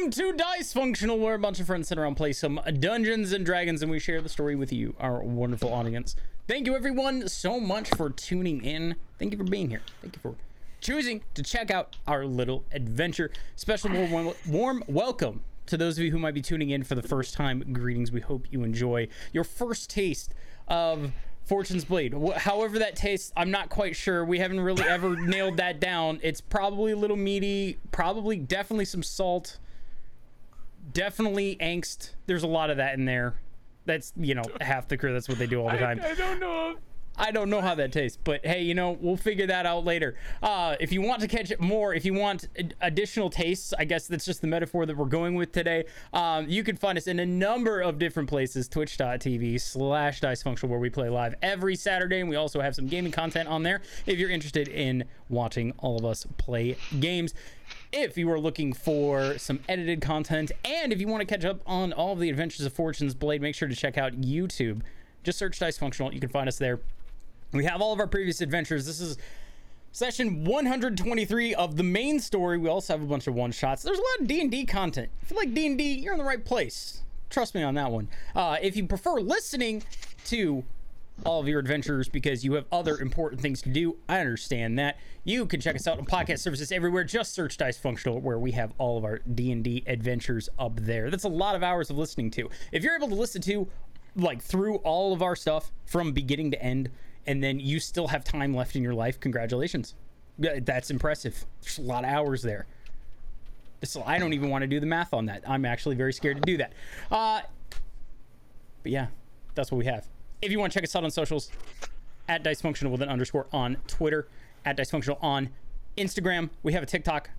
Welcome to Dice Functional, where a bunch of friends sit around, play some Dungeons and Dragons, and we share the story with you, our wonderful audience. Thank you, everyone, so much for tuning in. Thank you for being here. Thank you for choosing to check out our little adventure. Special warm, warm welcome to those of you who might be tuning in for the first time. Greetings. We hope you enjoy your first taste of Fortune's Blade. However that tastes, I'm not quite sure. We haven't really ever nailed that down. It's probably a little meaty, probably definitely some salt, definitely angst. There's a lot of that in there. That's, you know, half the crew. That's what they do all the time. I don't know. I don't know how that tastes, but hey, you know, we'll figure that out later. Uh, if you want to catch it more, if you want additional tastes, I guess that's just the metaphor that we're going with today. Um, you can find us in a number of different places twitch.tv slash dice functional, where we play live every Saturday, and we also have some gaming content on there if you're interested in watching all of us play games. If you are looking for some edited content, and if you want to catch up on all of the adventures of Fortune's Blade, make sure to check out YouTube. Just search Dice Functional. You can find us there. We have all of our previous adventures. This is session 123 of the main story. We also have a bunch of one shots. There's a lot of D&D content. If you like D&D, you're in the right place. Trust me on that one. Uh, if you prefer listening to all of your adventures because you have other important things to do, I understand that. You can check us out on podcast services everywhere. Just search Dice Functional, where we have all of our D&D adventures up there. That's a lot of hours of listening to. If you're able to listen to like through all of our stuff from beginning to end and then you still have time left in your life. Congratulations. That's impressive. There's a lot of hours there. So i don't even want to do the math on that. I'm actually very scared to do that. Uh but yeah that's what we have. If you want to check us out on socials at dicefunctional functional with an underscore on twitter at dicefunctional on instagram. We have a tiktok.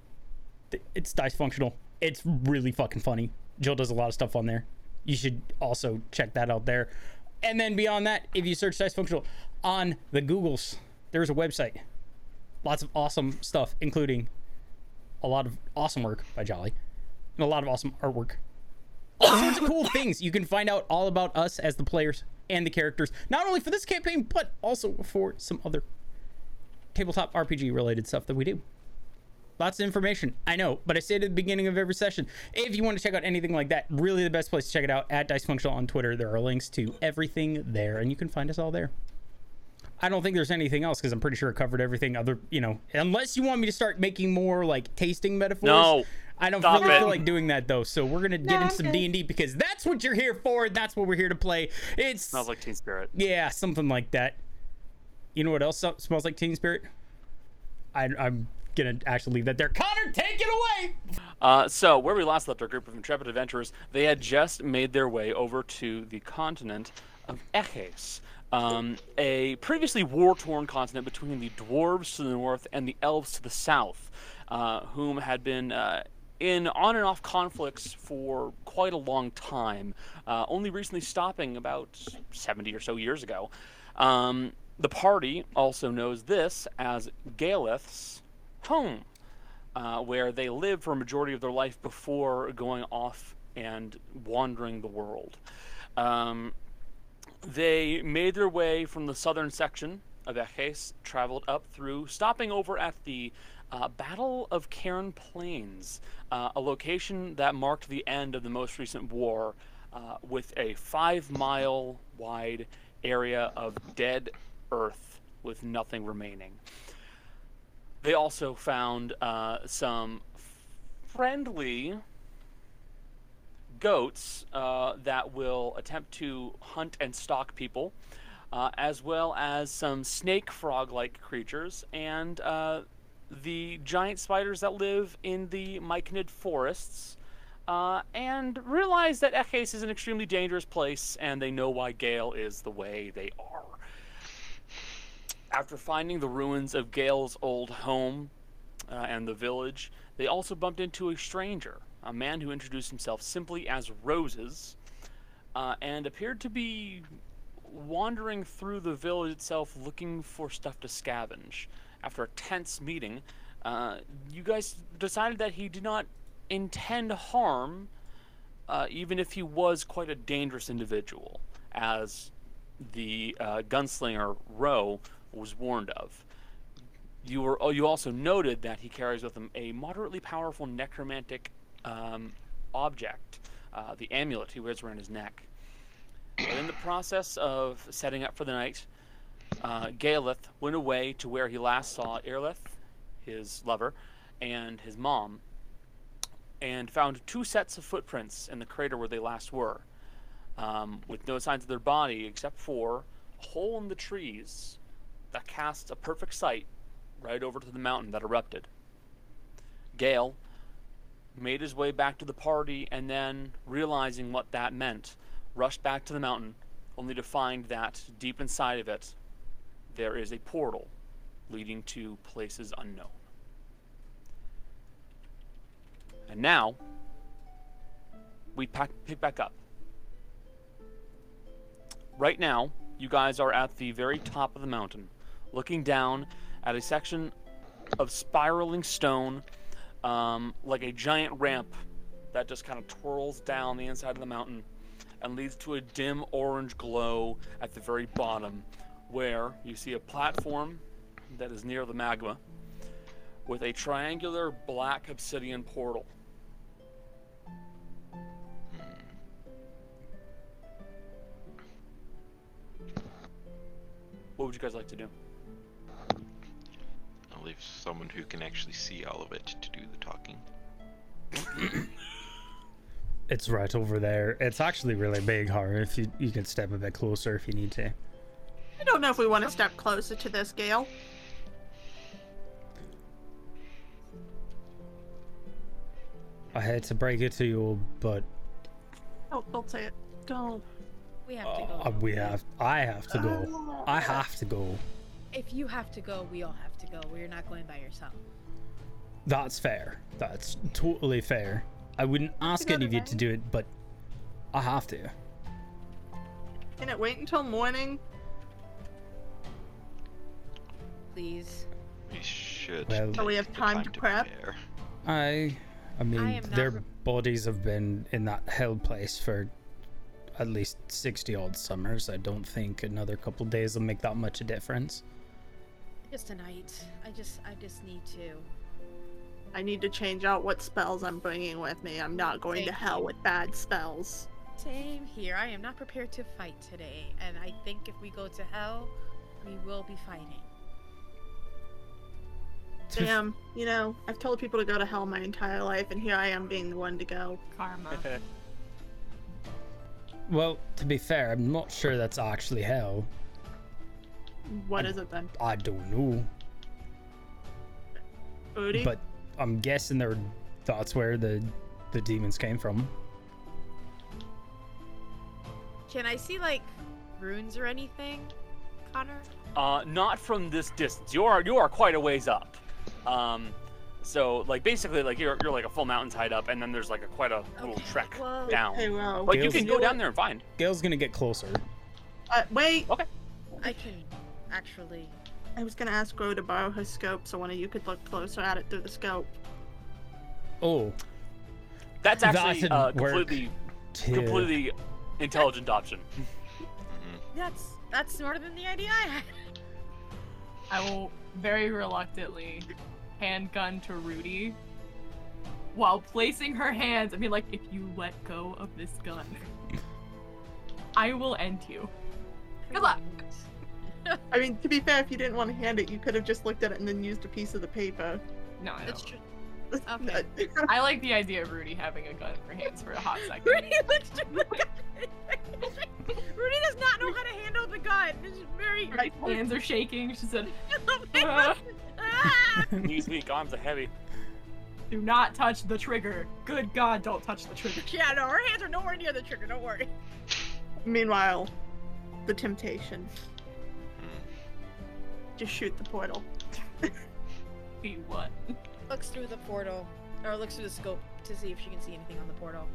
It's dicefunctional. it's really fucking funny. Jill does a lot of stuff on there. You should also check that out there. And then beyond that if you search dice functional on the googles there's a website lots of awesome stuff including a lot of awesome work by jolly and a lot of awesome artwork all sorts of cool things you can find out all about us as the players and the characters not only for this campaign but also for some other tabletop rpg related stuff that we do Lots of information. I know, but I say it at the beginning of every session. If you want to check out anything like that, really the best place to check it out at Dice Functional on Twitter. There are links to everything there, and you can find us all there. I don't think there's anything else because I'm pretty sure I covered everything other, you know, unless you want me to start making more like tasting metaphors. No. I don't Stop really it. feel like doing that though. So we're gonna get No, into some. D and D because that's what you're here for. That's what we're here to play. It's Smells like Teen Spirit. yeah, something like that. You know what else smells like Teen Spirit? I, I'm gonna actually leave that there. Connor, take it away. Uh, so, where we last left our group of intrepid adventurers, they had just made their way over to the continent of Eches, um, a previously war-torn continent between the dwarves to the north and the elves to the south, uh, whom had been uh, in on and off conflicts for quite a long time, uh, only recently stopping about 70 or so years ago. Um, the party also knows this as Galeth's home uh, where they lived for a majority of their life before going off and wandering the world. Um, they made their way from the southern section of Eches, traveled up through, stopping over at the uh, Battle of Cairn Plains, uh, a location that marked the end of the most recent war, uh, with a five mile wide area of dead earth with nothing remaining. They also found uh, some friendly goats uh, that will attempt to hunt and stalk people, uh, as well as some snake frog like creatures, and uh, the giant spiders that live in the Myconid forests. Uh, and realize that Eches is an extremely dangerous place, and they know why Gale is the way they are. After finding the ruins of Gale's old home uh, and the village, they also bumped into a stranger, a man who introduced himself simply as Roses, uh, and appeared to be wandering through the village itself looking for stuff to scavenge. After a tense meeting, uh, you guys decided that he did not intend harm, uh, even if he was quite a dangerous individual, as the uh, gunslinger Roe was warned of. You were. Oh, you also noted that he carries with him a moderately powerful necromantic um, object, uh, the amulet he wears around his neck. But in the process of setting up for the night, uh, Galeth went away to where he last saw Irleth, his lover, and his mom, and found two sets of footprints in the crater where they last were, um, with no signs of their body except for a hole in the trees that casts a perfect sight right over to the mountain that erupted. Gale made his way back to the party and then, realizing what that meant, rushed back to the mountain, only to find that deep inside of it there is a portal leading to places unknown. And now, we pack, pick back up. Right now, you guys are at the very top of the mountain, looking down at a section of spiraling stone, um, like a giant ramp that just kind of twirls down the inside of the mountain and leads to a dim orange glow at the very bottom, where you see a platform that is near the magma with a triangular black obsidian portal. What would you guys like to do? I'll leave someone who can actually see all of it to do the talking. It's right over there. It's actually really big, Har. If you you can step a bit closer if you need to. I don't know if we want to step closer to this, Gale. I hate to break it to you, but Don't, don't say it. Don't. We have to go. uh, we have. I have to go. I have to go. If you have to go, we all have to go. We're not going by yourself. That's fair. That's totally fair. I wouldn't ask any of you to do it, but I have to. Can it wait until morning? Please. We should. Well- So we have take the time to prep? prepare. I, I mean, am not their re- bodies have been in that hell place for at least sixty odd summers. I don't think another couple days will make that much a difference. Just tonight. I just, I just need to. I need to change out what spells I'm bringing with me. I'm not going to hell you. with bad spells. Same here. I am not prepared to fight today, and I think if we go to hell, we will be fighting. To Damn, um, you know, I've told people to go to hell my entire life, and here I am being the one to go. Karma. Well, to be fair, I'm not sure that's actually hell. What is it then? I don't know, Booty? but I'm guessing there that's where the the demons came from. Can I see like runes or anything, Connor? Uh, not from this distance. You are you are quite a ways up. Um, so like basically like you're you're like a full mountain tied up, and then there's like a quite a little Okay, trek well- down. Hey, well. Like you can go down there and find. Gale's gonna get closer. Uh, wait, Okay. I can actually. I was gonna ask Gro to borrow her scope so one of you could look closer at it through the scope. Oh, That's actually didn't uh, completely two. completely intelligent option. That's that's smarter than the idea I had. I will very reluctantly handgun to Rudy while placing her hands. I mean, like, if you let go of this gun, I will end you. Good luck. I mean, to be fair, if you didn't want to hand it, you could have just looked at it and then used a piece of the paper. No, I That's don't. true. Okay. I like the idea of Rudy having a gun for hands for a hot second. Rudy looks through the gun. Rudy does not know how to handle the gun. This is very. Rudy's hands are shaking. She said, Ah! Knees weak, arms are heavy. "Do not touch the trigger. Good God, don't touch the trigger." yeah, no, her hands are nowhere near the trigger. Don't worry. Meanwhile, the temptation. Just shoot the portal. Be what? Looks through the portal, or looks through the scope to see if she can see anything on the portal.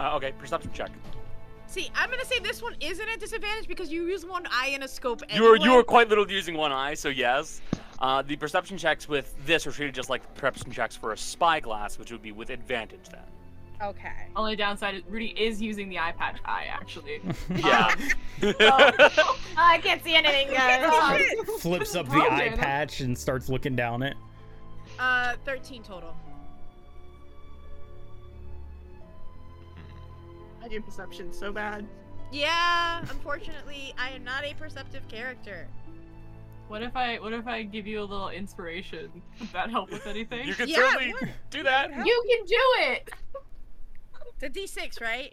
Uh, okay, perception check. See, I'm gonna say this one isn't at disadvantage because you use one eye in a scope. You were you anyway. were quite literally using one eye, so yes. Uh, the perception checks with this are treated just like perception checks for a spyglass, which would be with advantage then. Okay. Only downside is Rudy is using the eye patch eye actually. Yeah. Oh, I can't see anything, guys. Flips up the eye Dana. patch and starts looking down it. uh, 13 total. I do perception so bad. Yeah, unfortunately, I am not a perceptive character. What if I what if I give you a little inspiration? Would that help with anything? you can Yeah, certainly do that. You can do it. The D6, right?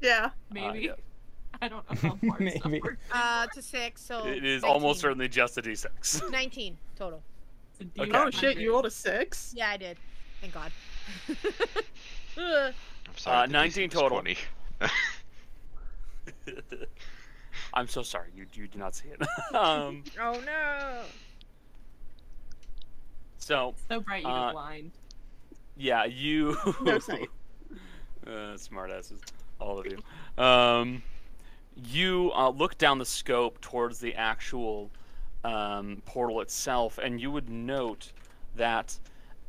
Yeah. Maybe. Uh, I don't know how far Maybe. Uh, to six, so. It is 19. almost certainly just a d6. 19 total. Okay. Oh shit, you rolled a six? Yeah, I did. Thank God. I'm sorry. Uh, 19 total. 20. I'm so sorry, you you do not see it. um, oh no. so so bright you Uh, blind. yeah, you. No sight. Uh, smartasses, all of you. Um, you uh, look down the scope towards the actual um, portal itself, and you would note that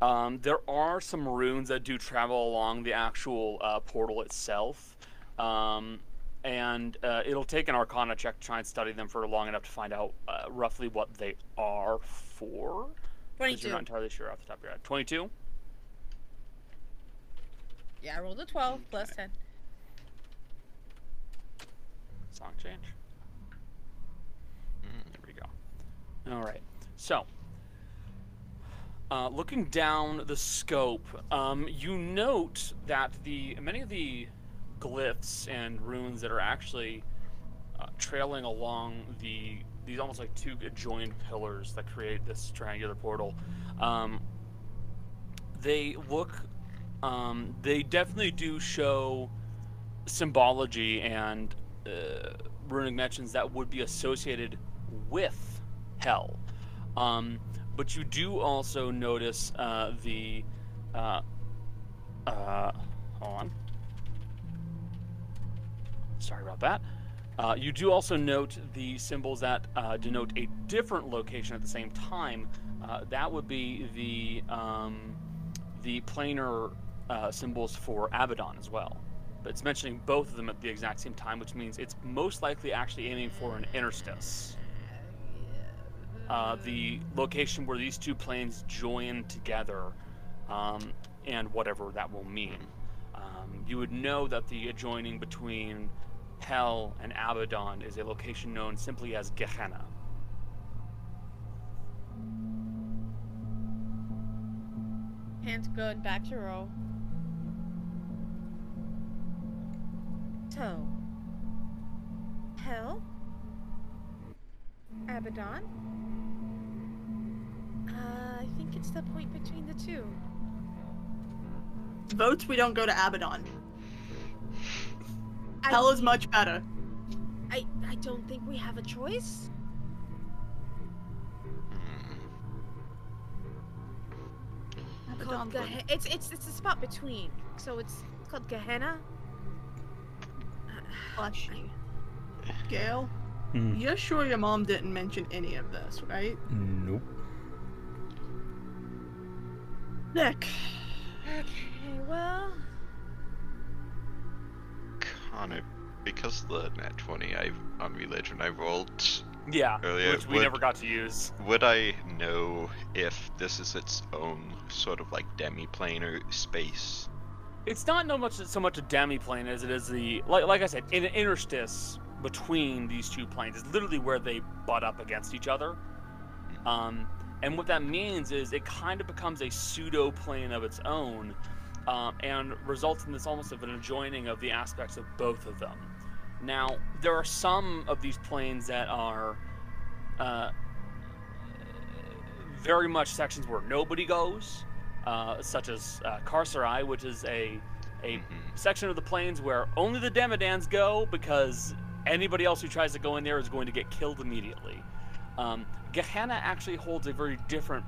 um, there are some runes that do travel along the actual uh, portal itself. Um, and uh, it'll take an Arcana check to try and study them for long enough to find out uh, roughly what they are for. Because 22. you're not entirely sure off the top of your head. 22? Yeah, I rolled a 12 plus 10. Song change. Mm, there we go. All right. So, uh, looking down the scope, um, you note that the many of the glyphs and runes that are actually uh, trailing along the these almost like two adjoined pillars that create this triangular portal. Um, they look. Um, they definitely do show symbology and uh, runic mentions that would be associated with hell. Um, but you do also notice uh, the. Uh, uh, hold on. Sorry about that. Uh, you do also note the symbols that uh, denote a different location at the same time. Uh, that would be the um, the planar uh, symbols for Abaddon as well but it's mentioning both of them at the exact same time, which means it's most likely actually aiming for an interstice. Uh, the location where these two planes join together, um, and whatever that will mean. Um, you would know that the adjoining between Hell and Abaddon is a location known simply as Gehenna. Hands good, back to row. Hell? Abaddon? Uh, I think it's the point between the two. Votes we don't go to Abaddon. I, Hell is much better. I, I don't think we have a choice. Hmm. Called Abaddon's Geh- it's it's it's a spot between. So it's called Gehenna. Fleshy. Gale, Hmm. you're sure your mom didn't mention any of this, right? Nope. Nick. Okay, well, Connor, because the net 20 I on religion I rolled, Yeah, Earlier, which we would- never got to use. would I know if this is its own sort of like demi-planar space? It's not no much so much a demi-plane as it is the like like I said, an interstice between these two planes is literally where they butt up against each other. Um, and what that means is it kind of becomes a pseudo plane of its own, um, and results in this almost of an adjoining of the aspects of both of them. Now, there are some of these planes that are uh, very much sections where nobody goes, uh, such as uh, Carceri, which is a a Mhm. section of the plains where only the Demodands go because anybody else who tries to go in there is going to get killed immediately. Um, Gehenna actually holds a very different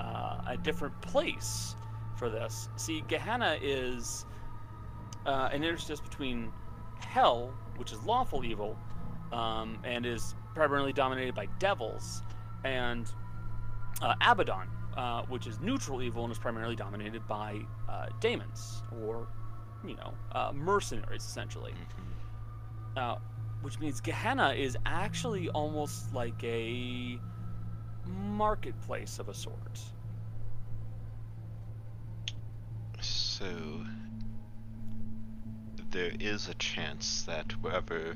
uh, a different place for this. See, Gehenna is uh, an interstice between hell, which is lawful evil, um, and is primarily dominated by devils, and uh, Abaddon, uh, which is neutral evil and is primarily dominated by uh, daemons, or, you know, uh, mercenaries, essentially. Mhm. Uh, which means Gehenna is actually almost like a marketplace of a sort. So there is a chance that wherever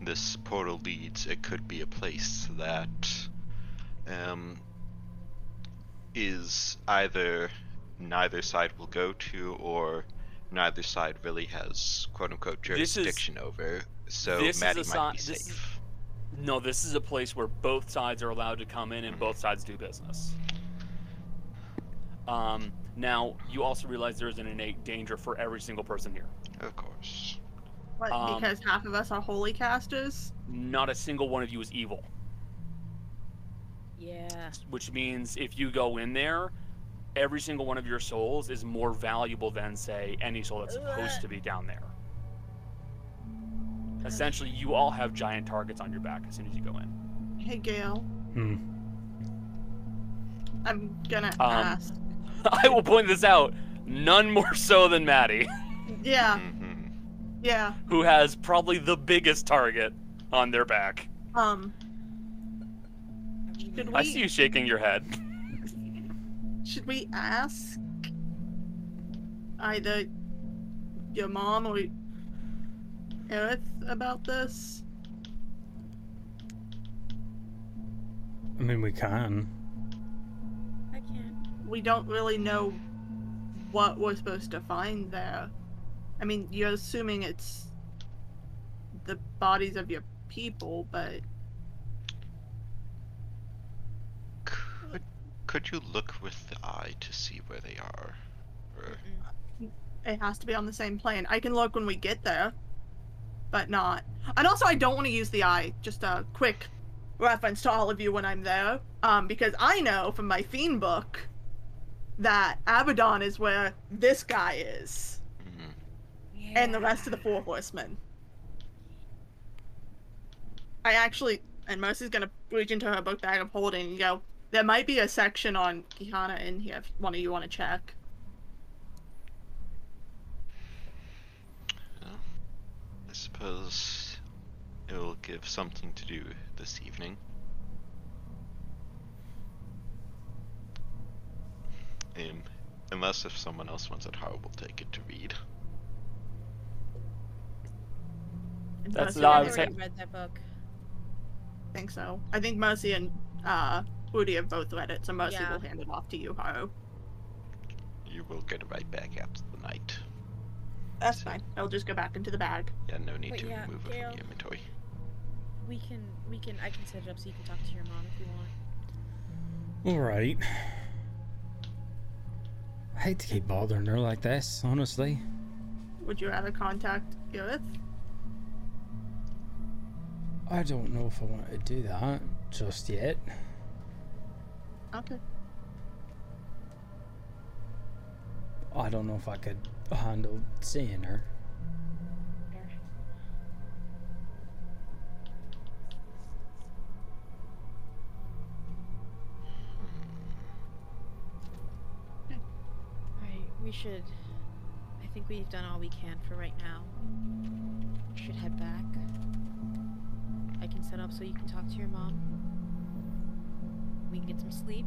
this portal leads, it could be a place that um, is either neither side will go to, or neither side really has quote unquote This is- jurisdiction over. So this is Maddie a might be si- this safe. No, this is a place where both sides are allowed to come in and both sides do business. Um, now, you also realize there is an innate danger for every single person here. Of course. What, Um, because half of us are holy casters? Not a single one of you is evil, Yeah. which means if you go in there, every single one of your souls is more valuable than, say, any soul that's supposed to be down there. Essentially, you all have giant targets on your back as soon as you go in. Hey, Gale. Hmm. I'm gonna Um, ask. I will point this out, none more so than Maddie, Yeah, Mhm. yeah. who has probably the biggest target on their back. Um, should we, I see you shaking your head. should we ask either your mom or Aerith about this? I mean, we can. I can't. We don't really know what we're supposed to find there. I mean, you're assuming it's the bodies of your people, but Could could you look with the eye to see where they are? Or it has to be on the same plane. I can look when we get there, but not. And also, I don't want to use the eye. Just a quick reference to all of you when I'm there, um, because I know from my fiend book that Abaddon is where this guy is, Mhm. and the rest of the four horsemen. I actually, and Mercy's gonna reach into her book bag of holding and go. There might be a section on Gehenna in here if one of you want to check. Well, I suppose it'll give something to do this evening. Um, unless if someone else wants it, Har will take it to read. That's Mercy not- I and would I've already read that book. I think so. I think Mercy and uh, Woody have both read it, so Mercy Yeah. will hand it off to you, Haru. You will get it right back after the night. That's fine. It'll just go back into the bag. Yeah, no need But to yeah, remove it Gale- from the inventory. We can, we can, I can set it up so you can talk to your mom if you want. All right. I hate to keep bothering her like this, honestly. Would you rather contact Irith? I don't know if I want to do that just yet. Okay. I don't know if I could handle seeing her. Alright, we should. I think we've done all we can for right now. We should head back. I can set up so you can talk to your mom. We can get some sleep.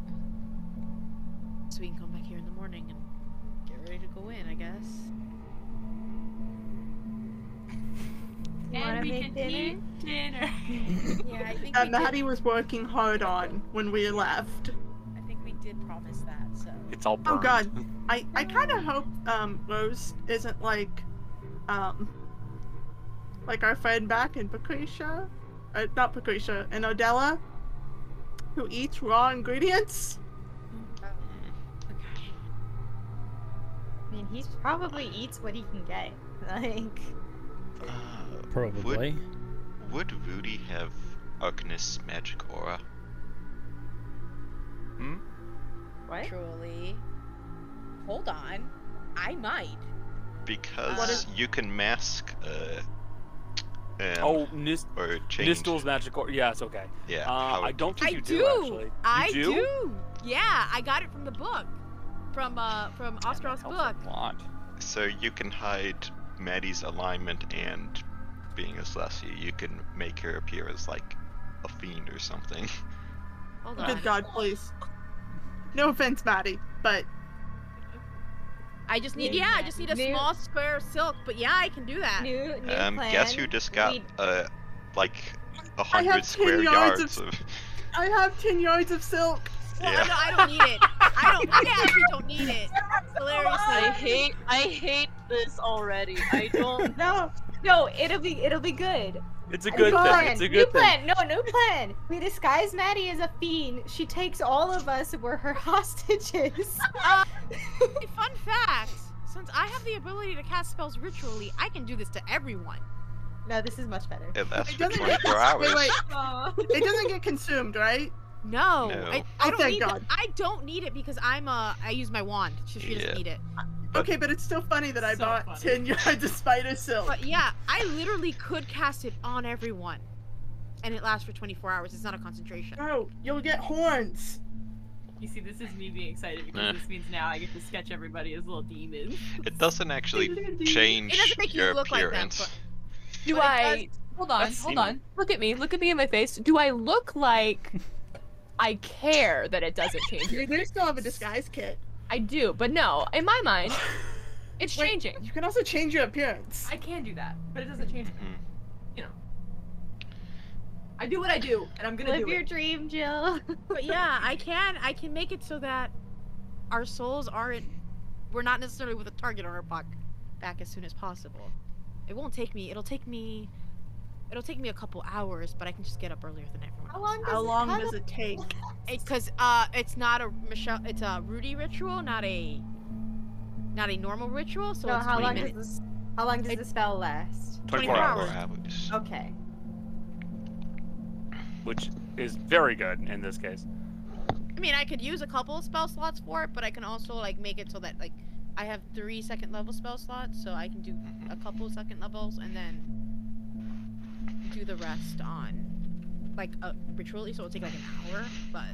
So we can come back here in the morning and get ready to go in, I guess. And Wanna we make can eat dinner. Yeah, I think That we Maddie was working hard on when we left. I think we did promise that, so. It's all Oh god. I, I kinda hope um Rose isn't like um like our friend back in Patricia. Uh, not Patricia, in Odella who eats raw ingredients. I mean, he probably eats what he can get. Like, Uh, Probably. Would, would Rudy have Arcanist's magic aura? Hmm? what? Truly. Hold on. I might. Because What is- you can mask, uh, um, Oh, Nis- or change. Nystul's magic core. Yeah, it's okay. Yeah. Uh, I don't think I you do. do, actually. You I do? do? Yeah, I got it from the book. From uh from Damn, that Ostrov's helps book. A. So you can hide Maddie's alignment and being a Celestia. You can make her appear as like a fiend or something. Hold on. Good god, please. No offense, Maddie, but I just need yeah, I just need a new- small square of silk, but yeah, I can do that. New, new Um, plan. guess who just got We- uh like a I hundred square yards yards of- of. I have ten yards of silk. Well, Yeah. no, I don't need it. I don't I actually don't need it. Hilariously. I hate I hate this already. I don't No, no, it'll be it'll be good. It's a New good plan. thing. It's a new good thing. plan. No, new plan. We disguise Maddie as a fiend. She takes all of us. We're her hostages. Uh, fun fact, since I have the ability to cast spells ritually, I can do this to everyone. no, this is much better. It lasts It for doesn't 24 hours. Wait, wait. It doesn't get consumed, right? No, No. I, I Oh, don't thank need God. It. I don't need it because I'm a. I use my wand. She, she doesn't need it. Okay, but it's still funny that I So bought funny. ten yards of spider silk. But yeah, I literally could cast it on everyone, and it lasts for 24 hours. It's not a concentration. Bro, you'll get horns. You see, this is me being excited because Eh. this means now I get to sketch everybody as little demons. It doesn't actually change It doesn't make you your look like them, appearance. but- do But it I hold on, That's hold seeming. on. Look at me. Look at me in my face. Do I look like I care that it doesn't change your You do still have a disguise kit. I do, but no, in my mind, it's Wait, changing. You can also change your appearance. I can do that, but it doesn't change. Mhm. You know, I do what I do, and I'm gonna Live do your it. dream, Jill. But yeah, I can I can make it so that our souls aren't we're not necessarily with a target on our back back as soon as possible. It won't take me. It'll take me. It'll take me a couple hours, but I can just get up earlier than everyone. How long does How it- long how does it take? Because uh, it's not a Michelle. It's a Rudy ritual, not a not a normal ritual. So No, it's how long minutes. does this? How long does It- the spell last? 24 hours. hours. Okay. Which is very good in this case. I mean, I could use a couple of spell slots for it, but I can also like make it so that like I have three second level spell slots, so I can do a couple second levels and then do the rest on like uh, ritually. So it'll take like an hour, but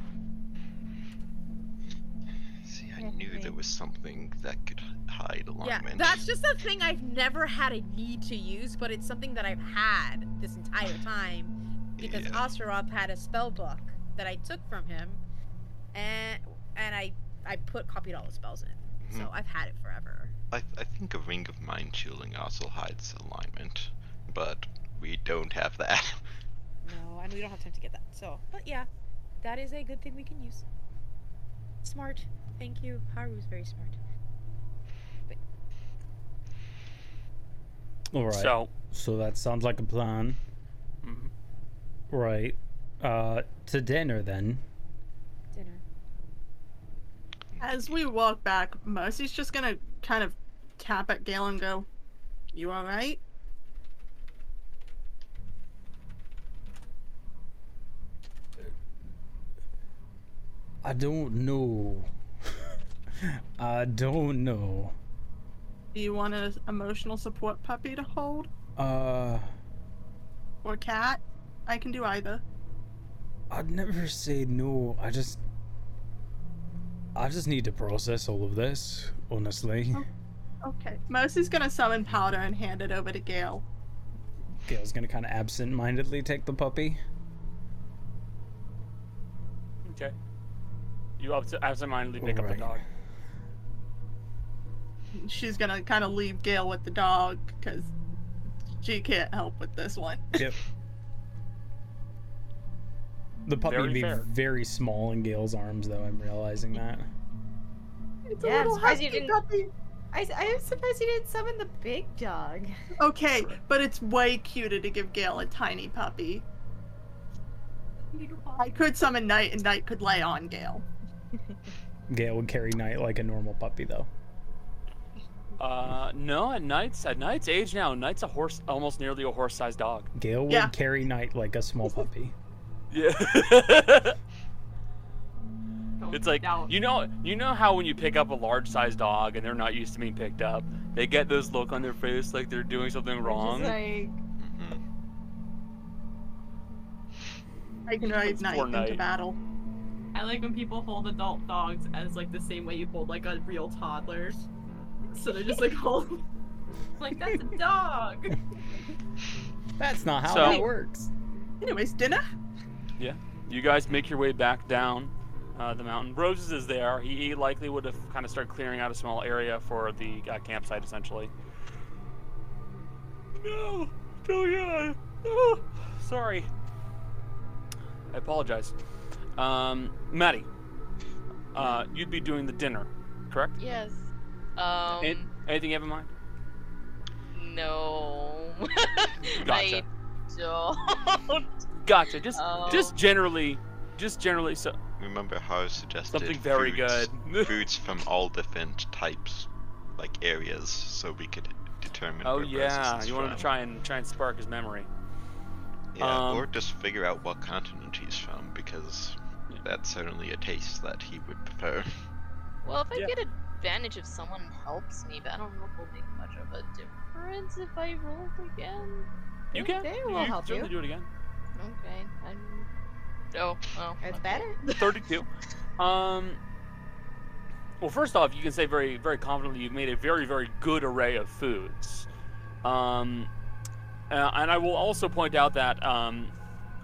See, I Yeah, knew there was something that could hide alignment. yeah, alignment. that's just a thing I've never had a need to use, but it's something that I've had this entire time because Yeah. Osteroth had a spell book that I took from him, and and I I put copied all the spells in, so Mhm. I've had it forever. I, I think a ring of mind shielding also hides alignment, but we don't have that. No, and we don't have time to get that. So, but yeah, that is a good thing we can use. Smart. Thank you. Haru's very smart. All right. So, So that sounds like a plan. mhm. Right. Uh, to dinner then. Dinner. As we walk back, Mercy's just gonna kind of tap at Gale and go, You alright? I don't know. I don't know. Do you want an emotional support puppy to hold? Uh, Or cat? I can do either. I'd never say no. I just. I just need to process all of this, honestly. Okay. Mercy's gonna summon powder and hand it over to Gale. Gale's gonna kind of absent mindedly take the puppy. okay. You up to absentmindedly pick up the dog. She's gonna kind of leave Gale with the dog because she can't help with this one. Yep. The puppy Very would be fair. very small in Gale's arms, though. I'm realizing that. It's a Yeah, I'm little surprised you husky didn't- puppy. I, I am surprised you didn't summon the big dog. Okay, but it's way cuter to give Gale a tiny puppy. I could summon Knight, and Knight could lay on Gale. Gale would carry Knight like a normal puppy, though. Uh, no, at Knight's at Knight's age now, Knight's a horse, almost nearly a horse-sized dog. Gale would Yeah. carry Knight like a small puppy. Yeah. It's like you know, you know how when you pick up a large-sized dog and they're not used to being picked up, they get this look on their face like they're doing something wrong. Just like, Mhm. I can ride It's Knight into battle. I like when people hold adult dogs as like the same way you hold like a real toddler. So they're just like hold like that's a dog. That's not how So- that works. Anyways, dinner? Yeah, you guys make your way back down uh, the mountain. Roses is there. He, he likely would have kind of started clearing out a small area for the uh, campsite, essentially. No, oh yeah. Oh, sorry. I apologize. Um, Maddie, uh, you'd be doing the dinner, correct? Yes. Um. An- anything you have in mind? no. Gotcha. I don't. Gotcha. Just, Oh. just generally, just generally. So Remember how I suggested something very foods, good. foods from all different types, like areas, so we could determine. oh where yeah, is you wanted to try and try and spark his memory. Yeah, um, or just figure out what continent he's from, because Yeah. That's certainly a taste that he would prefer. Well, if I Yeah. get advantage if someone helps me, but I don't know if it'll make much of a difference if I roll again. You can. They you will can help you. do it again. Okay. I'm. Oh. Oh. it's okay. better. 32. Um. Well, first off, you can say very, very confidently you've made a very, very good array of foods. Um, uh, and I will also point out that um,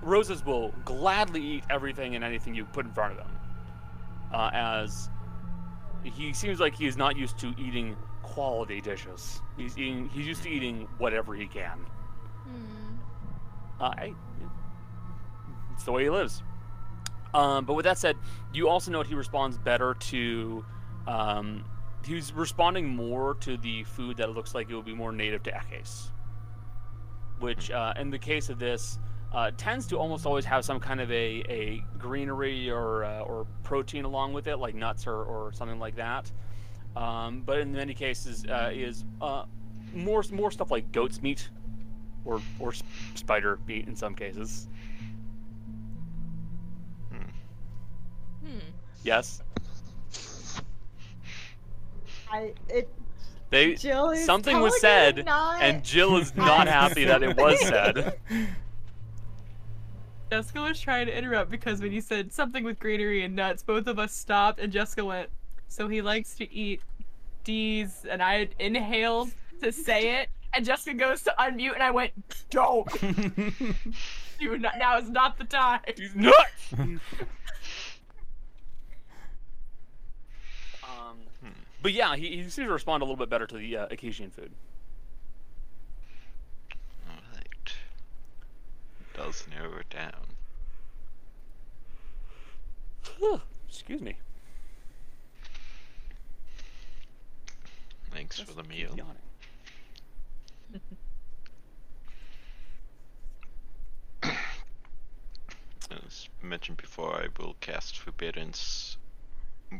Roses will gladly eat everything and anything you put in front of him, uh, as he seems like he is not used to eating quality dishes. He's eating. He's used to eating whatever he can. Hmm. Uh, hey, it's the way he lives. Um, but with that said, you also note he responds better to. Um, he's responding more to the food that looks like it would be more native to Ekes. Which, uh, in the case of this, uh, tends to almost always have some kind of a, a greenery or, uh, or protein along with it, like nuts or, or something like that. Um, but in many cases, uh, is uh, more more stuff like goat's meat, or or s- spider meat in some cases. Hmm. Yes, I it they Jill is something was said, not- and Jill is not happy that it was said. Jessica was trying to interrupt because when you said something with greenery and nuts, both of us stopped and Jessica went, So he likes to eat D's and I had inhaled to say it and Jessica goes to unmute and I went, Don't you not, now is not the time. He's nuts. um, but yeah, he, he seems to respond a little bit better to the uh, Akishian food. Alright. Does narrow it down. Excuse me. Thanks for the meal. As mentioned before, I will cast Forbiddance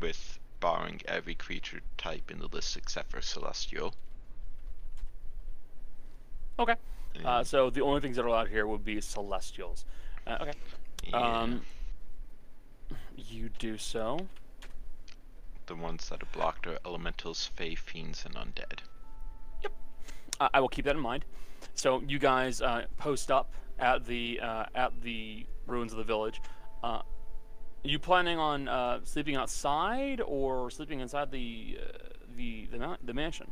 with barring every creature type in the list except for Celestial. Okay. Uh, so the only things that are allowed here would be celestials. Uh, okay. yeah, Um, you do so. the ones that are blocked are elementals, fae, fiends, and undead. Uh, I will keep that in mind. So you guys uh, post up at the uh, at the ruins of the village. Uh, you planning on uh, sleeping outside or sleeping inside the uh, the the, the mansion?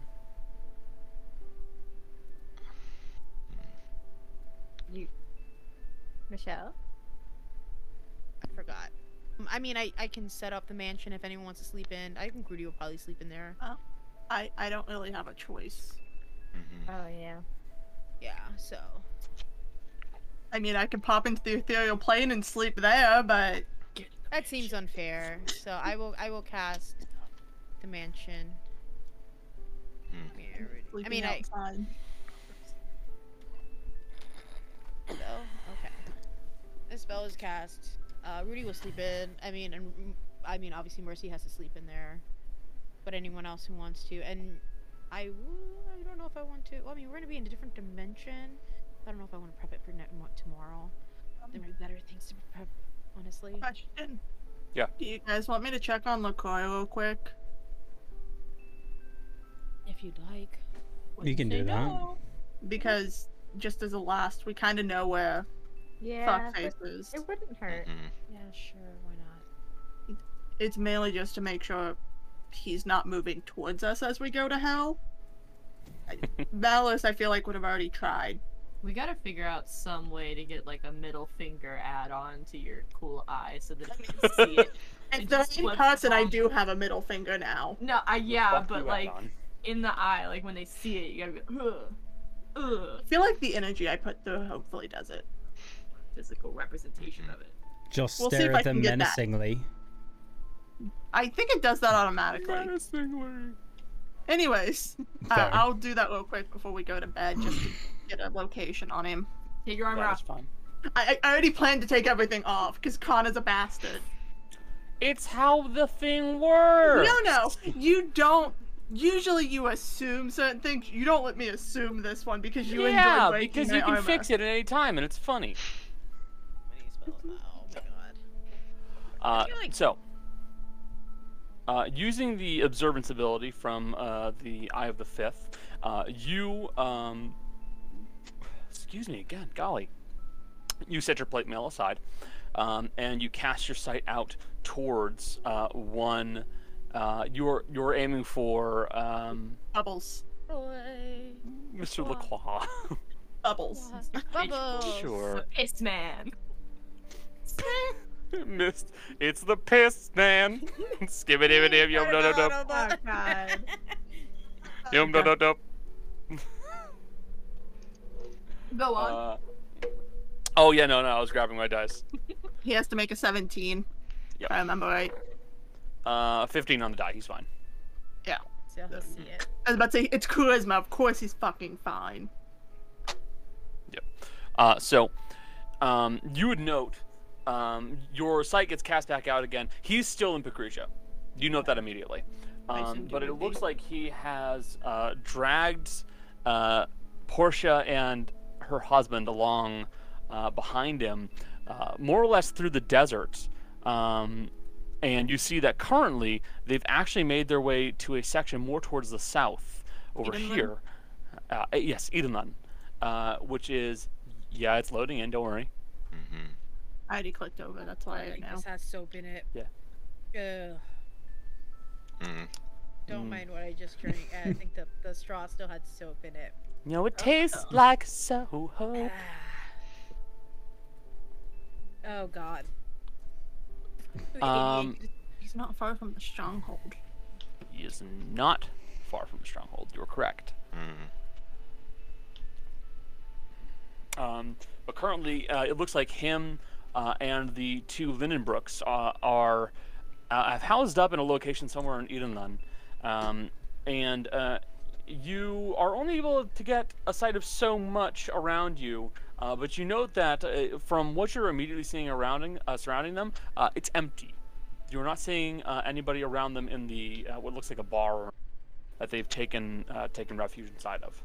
You, Michelle. I forgot. I mean, I, I can set up the mansion if anyone wants to sleep in. I think Rudy will probably sleep in there. I, I don't really have a choice. hmm Oh yeah. Yeah, so. I mean, I could pop into the ethereal plane and sleep there, but That seems unfair. So I will I will cast the mansion. Hmm. Yeah, already- I sleeping mean, I outside. so okay. This spell is cast. Uh, Rudy will sleep in. I mean, and mm, I mean, obviously Mercy has to sleep in there, but anyone else who wants to, and I, I don't know if I want to. Well, I mean, we're gonna be in a different dimension. I don't know if I want to prep it for ne- mo- tomorrow. There might be better things to prep, honestly. Question. Yeah. Do you guys want me to check on LaCroix real quick? If you'd like. You can Say do that. Because just as a last, we kind of know where Yeah, Fuckface is. it wouldn't hurt. Mhm. Yeah, sure. Why not? It's mainly just to make sure he's not moving towards us as we go to hell. I- Malice, I feel like would have already tried. We gotta figure out some way to get like a middle finger add on to your cool eye so that you can see it. And It the just in flips person, I do have a middle finger now. No, I yeah, but like Adnan. in the eye, like when they see it, you gotta go ugh, ugh. I feel like the energy I put through hopefully does it. Physical representation of it. Just We'll stare at them can menacingly. I think it does that automatically. Menacingly. Anyways, uh, I'll do that real quick before we go to bed just to get a location on him. Take your armor off. That is off. fine. I, I already planned to take everything off because Khan is a bastard. It's how the thing works. No, no, you don't. Usually, you assume certain things. You don't let me assume this one because you yeah, enjoy breaking because my you can armor. fix it at any time, and it's funny. Many spells now. Oh. Uh, like- so, uh, using the observance ability from uh, the Eye of the Fifth, uh, you, um, excuse me again, golly, you set your plate mail aside, um, and you cast your sight out towards uh, one. Uh, you're you're aiming for um, Bubbles. Mr. Wow. Lacroix. Bubbles. Bubbles. Sure. The piss man. Missed. It's the piss man. Skibbity dib yum no no no. Oh god. Yum no no no. Go on. Uh, oh yeah, no, no, I was grabbing my dice. He has to make a 17. Yep. If I remember right. Uh, 15 on the die. He's fine. Yeah. So he'll see it. I was about to say, it's charisma. Of course he's fucking fine. Yep. Uh, so, um, you would note, um, your sight gets cast back out again. He's still in Pacrucia. You note that immediately. Nice Um, but it looks like he has uh, dragged uh, Portia and her husband along uh, behind him, uh, more or less through the desert. Um, and you see that currently they've actually made their way to a section more towards the south over Edenlund? here. Uh, yes, Edenlund, uh, which is yeah, it's loading in. Don't worry. Mhm. I already clicked over. That's why I I think know. this has soap in it. Yeah. Ugh. Mm. Don't Mm. mind what I just drank. I think the, the straw still had soap in it. You know, it tastes like Soho. Ah. Oh god. Um, He's not far from the stronghold. he is not far from the stronghold. You're correct. Mm. Um, but currently, uh, it looks like him uh, and the two Lindenbrooks uh, are uh, have housed up in a location somewhere in Edenlund. Um, and uh, you are only able to get a sight of so much around you. Uh, but you note that uh, from what you're immediately seeing around, uh, surrounding them, uh, it's empty. You're not seeing uh, anybody around them in the uh, what looks like a bar that they've taken taken refuge inside of.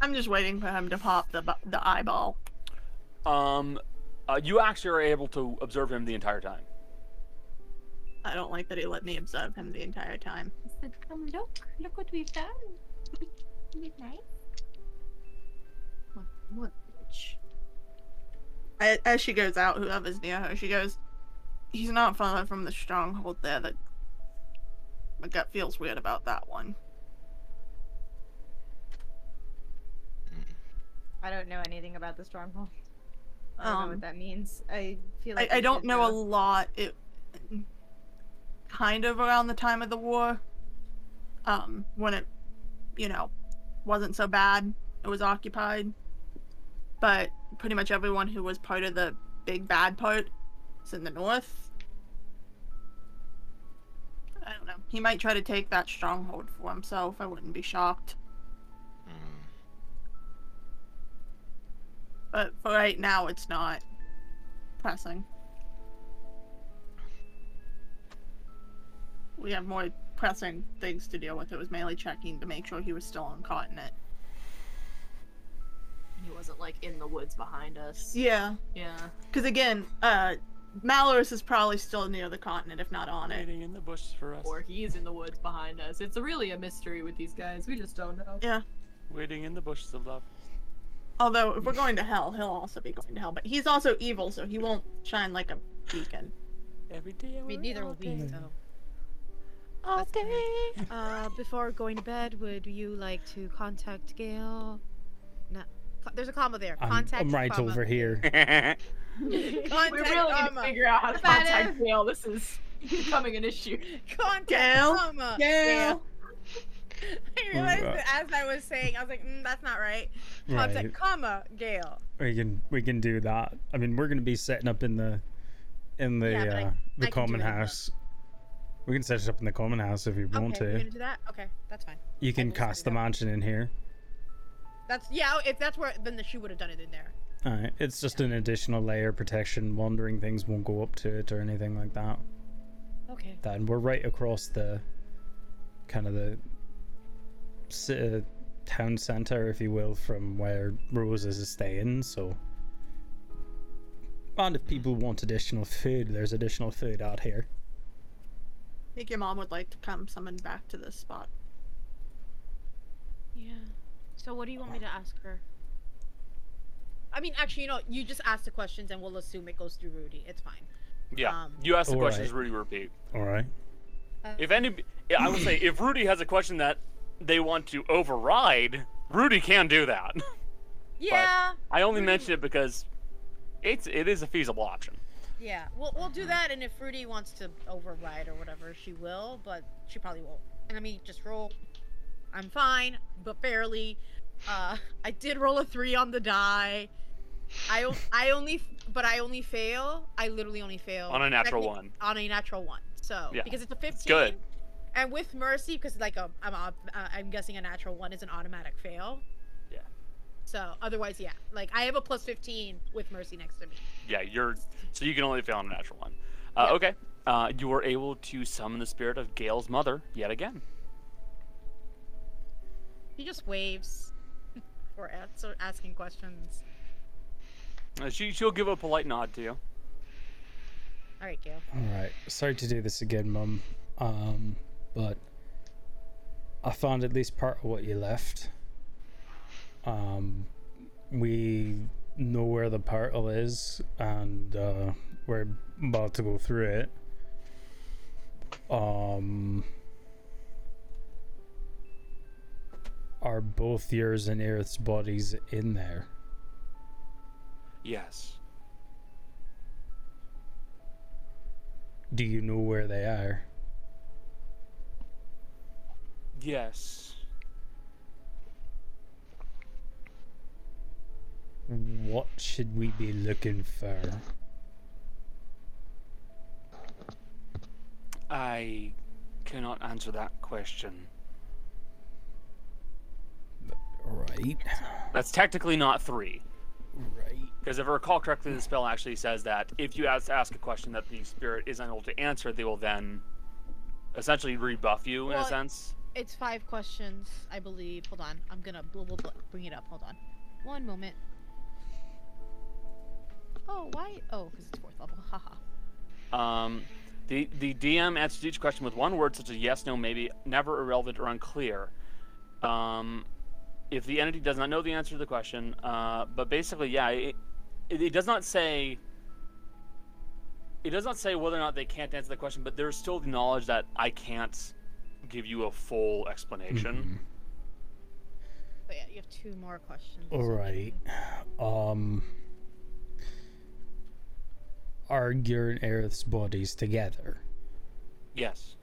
I'm just waiting for him to pop the the eyeball. Um, uh, you actually are able to observe him the entire time. I don't like that he let me observe him the entire time. I said, come look, look what we've done. Isn't it nice? What, what bitch? A- As she goes out, whoever's near her, she goes, He's not far from the stronghold there. That my gut feels weird about that one. I don't know anything about the stronghold. I don't know Um, what that means. I feel I, like I we don't should know a lot. It kind of around the time of the war, um, when it, you know, wasn't so bad. It was occupied, but pretty much everyone who was part of the big bad part is in the north. I don't know. He might try to take that stronghold for himself. I wouldn't be shocked. But for right now, it's not pressing. We have more pressing things to deal with. It was mainly checking to make sure he was still on continent. He wasn't like in the woods behind us. Yeah, Yeah. because again, uh, Malorus is probably still near the continent, if not on it. Waiting in the bushes for us. Or he's in the woods behind us. It's really a mystery with these guys. We just don't know. Yeah. Waiting in the bushes of love. Although, if we're going to hell, he'll also be going to hell. But he's also evil, so he won't shine like a beacon. Every day. I mean, neither will we, so. All That's fine. Uh, before going to bed, would you like to contact Gale? No. There's a comma there. I'm, Contact. I'm right comma. over here. Contact we really need to figure out how to Better. contact Gale. This is becoming an issue. Contact Gale? comma. Gale! I realized Right. that as I was saying, I was like, mm, that's not right. Right. comma Gale. We can we can do that. I mean, we're gonna be setting up in the in the Yeah, but I- uh, the I can common do it as well. house. We can set it up in the common house if you want okay, we're to. gonna do that. Okay, that's fine. You can cast the mansion in here. That's yeah. If that's where, then the, she would have done it in there. Alright, it's just an additional layer of protection. Wandering things won't go up to it or anything like that. Okay. Then we're right across the kind of the uh, town center, if you will, from where Roses is staying. So, and if people want additional food, there's additional food out here. I think your mom would like to come summoned back to this spot. Yeah. So what do you want me to ask her? I mean, actually, you know, you just ask the questions and we'll assume it goes through Rudy. It's fine. Yeah. Um, you ask the questions, right. Rudy repeat. All right. Uh, If any, I would say if Rudy has a question that they want to override, Rudy can do that. yeah. I only Rudy- mention it because it's it is a feasible option. Yeah. We'll we'll do that, and if Rudy wants to override or whatever, she will, but she probably won't. And I mean, just roll. I'm fine, but barely. Uh, I did roll a three on the die. I I only, but I only fail. I literally only fail On a natural one. On a natural one. So Yeah, because it's a 15. good. And with mercy, because like a, I'm a, uh, I'm guessing a natural one is an automatic fail. Yeah. So otherwise, yeah, like I have a plus 15 with mercy next to me. Yeah, you're so you can only fail on a natural one. Uh, Yeah. Okay. Uh, you are able to summon the spirit of Gale's mother yet again. He just waves for answer, asking questions. Uh, she she'll give a polite nod to you. All right, Gale. All right. Sorry to do this again, Mum. Um, but I found at least part of what you left. Um, we know where the portal is, and uh, we're about to go through it. Um, are both yours and Aerith's bodies in there? Yes. Do you know where they are? Yes. What should we be looking for? I cannot answer that question. Right. That's technically not three. Right. Because if I recall correctly, the spell actually says that if you ask, ask a question that the spirit is unable to answer, they will then essentially rebuff you in a sense. It's five questions, I believe. Hold on, I'm gonna bring it up. Hold on, one moment. Oh, why? Oh, because it's fourth level. Haha. Um, the the DM answers each question with one word, such as yes, no, maybe, never, irrelevant, or unclear. Um, if the entity does not know the answer to the question, uh, but basically, yeah, it, it, it does not say. It does not say whether or not they can't answer the question, but there's still the knowledge that I can't give you a full explanation. But yeah, you have two more questions. All right. Um. are your and Aerith's bodies together? Yes.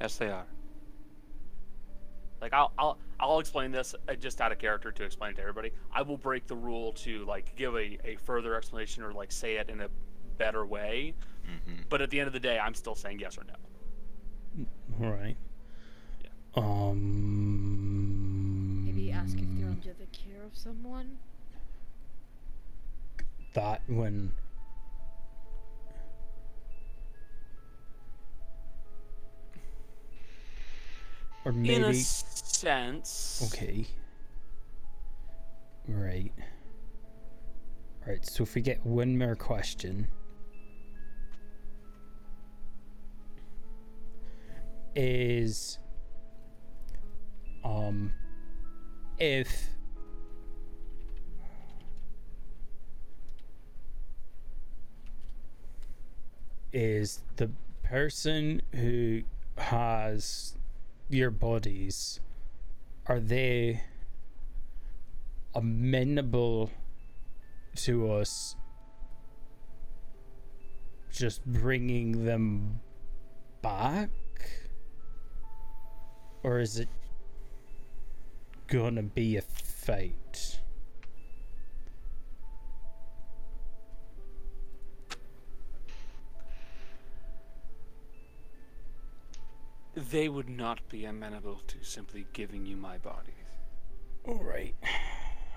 Yes, they are. Like I'll I'll I'll explain this uh, just out of character to explain it to everybody. I will break the rule to like give a, a further explanation or like say it in a better way. hmm But at the end of the day, I'm still saying yes or no. All right. Yeah. Um. Maybe ask if they're under the care of someone. that when or In a maybe sense. okay right right so if we get one more question is um if is the person who has your bodies are they amenable to us just bringing them back or is it gonna be a fight They would not be amenable to simply giving you my bodies. all right.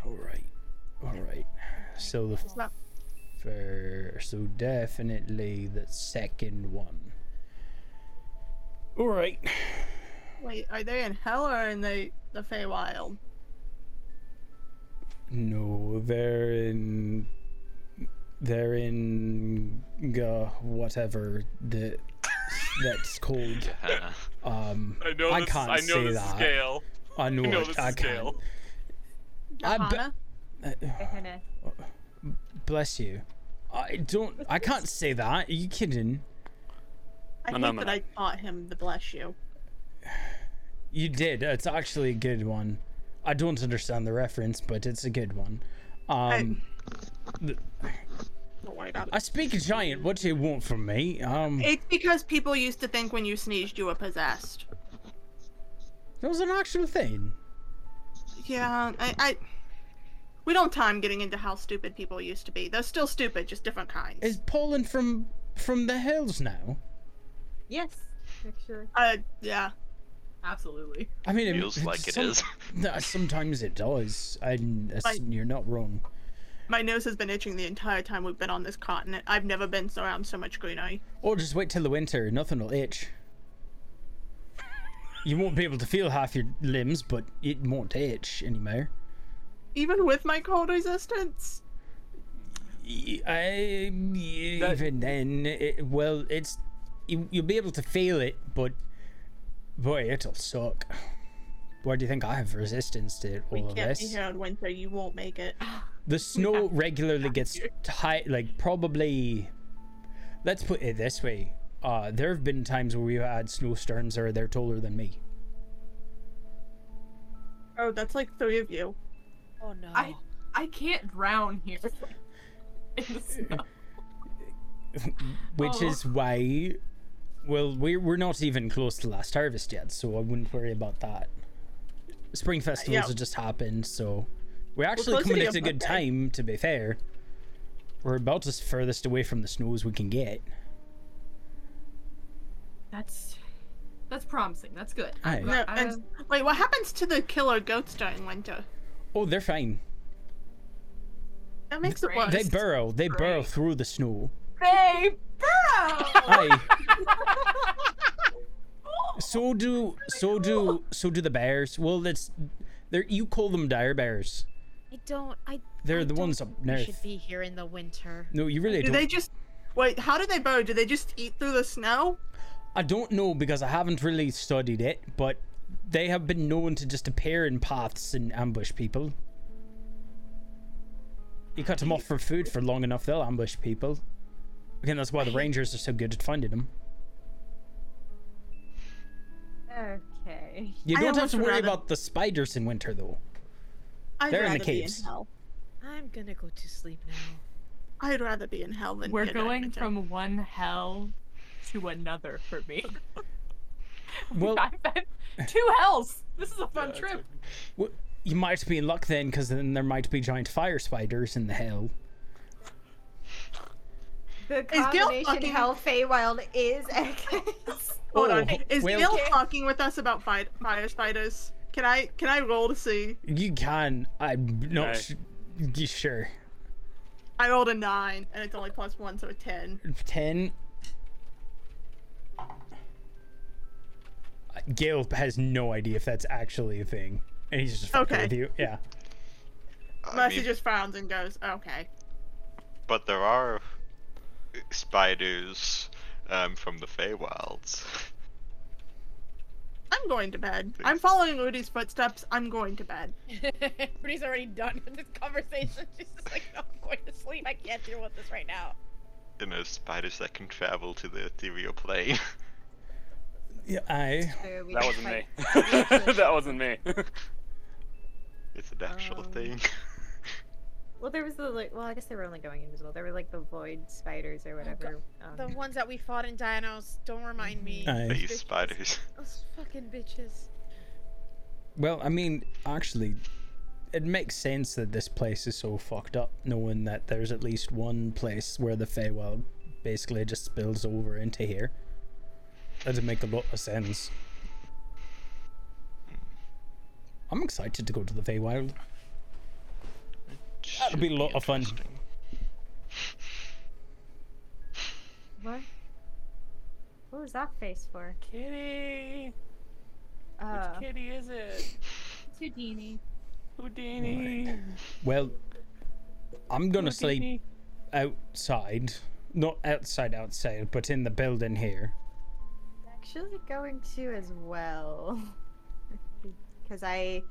All right. All right. So the not- first so definitely the second one. All right Wait, are they in hell or in the the Feywild? No, they're in. They're in. Uh, whatever the that's called. Yeah. Um, I know I this. can't I know say this that. scale. I know, I know it, this I is can't. Gale. I be- uh, bless you. I don't. I can't say that. Are you kidding? I No, no, no, that. I taught him the bless you. You did. It's actually a good one. I don't understand the reference, but it's a good one. Um, th- Don't worry about it. I speak giant. What do you want from me? Um, It's because people used to think when you sneezed you were possessed. that was an actual thing. Yeah, I, I. We don't time getting into how stupid people used to be. They're still stupid, just different kinds. Is Poland from from the hills now? Yes. Picture. Uh, yeah. Absolutely. I mean, it Feels like it some- is. Nah, Sometimes it does, and it's- Like- you're not wrong. My nose has been itching the entire time we've been on this continent. I've never been around so much greenery. Or just wait till the winter. Nothing will itch. You won't be able to feel half your limbs, but it won't itch anymore. Even with my cold resistance. Y- I, even then, it, well, it's you, you'll be able to feel it, but boy, it'll suck. Why do you think I have resistance to We all of can't this? be here in winter. You won't make it. The snow regularly gets high, like probably. Let's put it this way: uh, there have been times where we've had snowstorms that are they're taller than me. Oh, that's like three of you. Oh no. I I can't drown here. In the snow. which Oh. is why well we're, we're not even close to last harvest yet so i wouldn't worry about that spring festivals yeah. have just happened so we're actually close to coming at a good time to be fair we're about as furthest away from the snow as we can get That's that's promising. That's good. Aye. No, I- and um, wait, what happens to the killer goats during winter? oh they're fine That makes it worse. they burrow they burrow through the snow They burrow. Aye. so do so do so do the bears well that's they're you call them dire bears I don't. I. They're I the don't ones up north. should be here in the winter. no you really Do don't they just wait? How do they burrow? Do they just eat through the snow? I don't know because I haven't really studied it, but they have been known to just appear in paths and ambush people. You cut them off for food for long enough, they'll ambush people. Again, that's why the rangers are so good at finding them. Okay. You don't have to worry rather- about the spiders in winter, though. I'd They're in the rather be caves. hell. I'm gonna go to sleep now. I'd rather be in hell than We're going Edmonton. from one hell to another for me. Well, two hells. This is a fun Yeah, trip. w- you might be in luck then, because then there might be giant fire spiders in the hell. The Is Gil combination fucking- Hell Feywild is Ekans. Hold on. Oh, Is well- Gil talking with us about fi- fire spiders? Can I can I roll to see? You can. I'm not Right. sh- y- sure. I rolled a nine, and it's only plus one, so a ten. 10. Gale has no idea if that's actually a thing. And he's just fucking Okay. with you. Yeah. I mean, he just frowns and goes, "Okay." but there are spiders um, from the Feywilds. I'm going to bed. I'm following Rudy's footsteps. I'm going to bed. Rudy's already done with this conversation. She's just like, no, I'm going to sleep. I can't deal with this right now. You know, spiders that can travel to the ethereal plane. Yeah, I. So That wasn't me. that wasn't me. it's an actual Um, thing. Well, there was the like. Well, I guess they were only going invisible. There were like the void spiders or whatever. The um, ones that we fought in Dinos, don't remind me. Aye. These bitches. spiders. Those fucking bitches. Well, I mean, actually, it makes sense that this place is so fucked up, knowing that there's at least one place where the Feywild basically just spills over into here. That'd make a lot of sense. I'm excited to go to the Feywild. That'll be a Should lot of fun. What? What was that face for? Kitty. Uh, Which kitty is it? Houdini. Houdini. Well, I'm gonna sleep outside. Not outside, outside, but in the building here. actually going to as well, because I.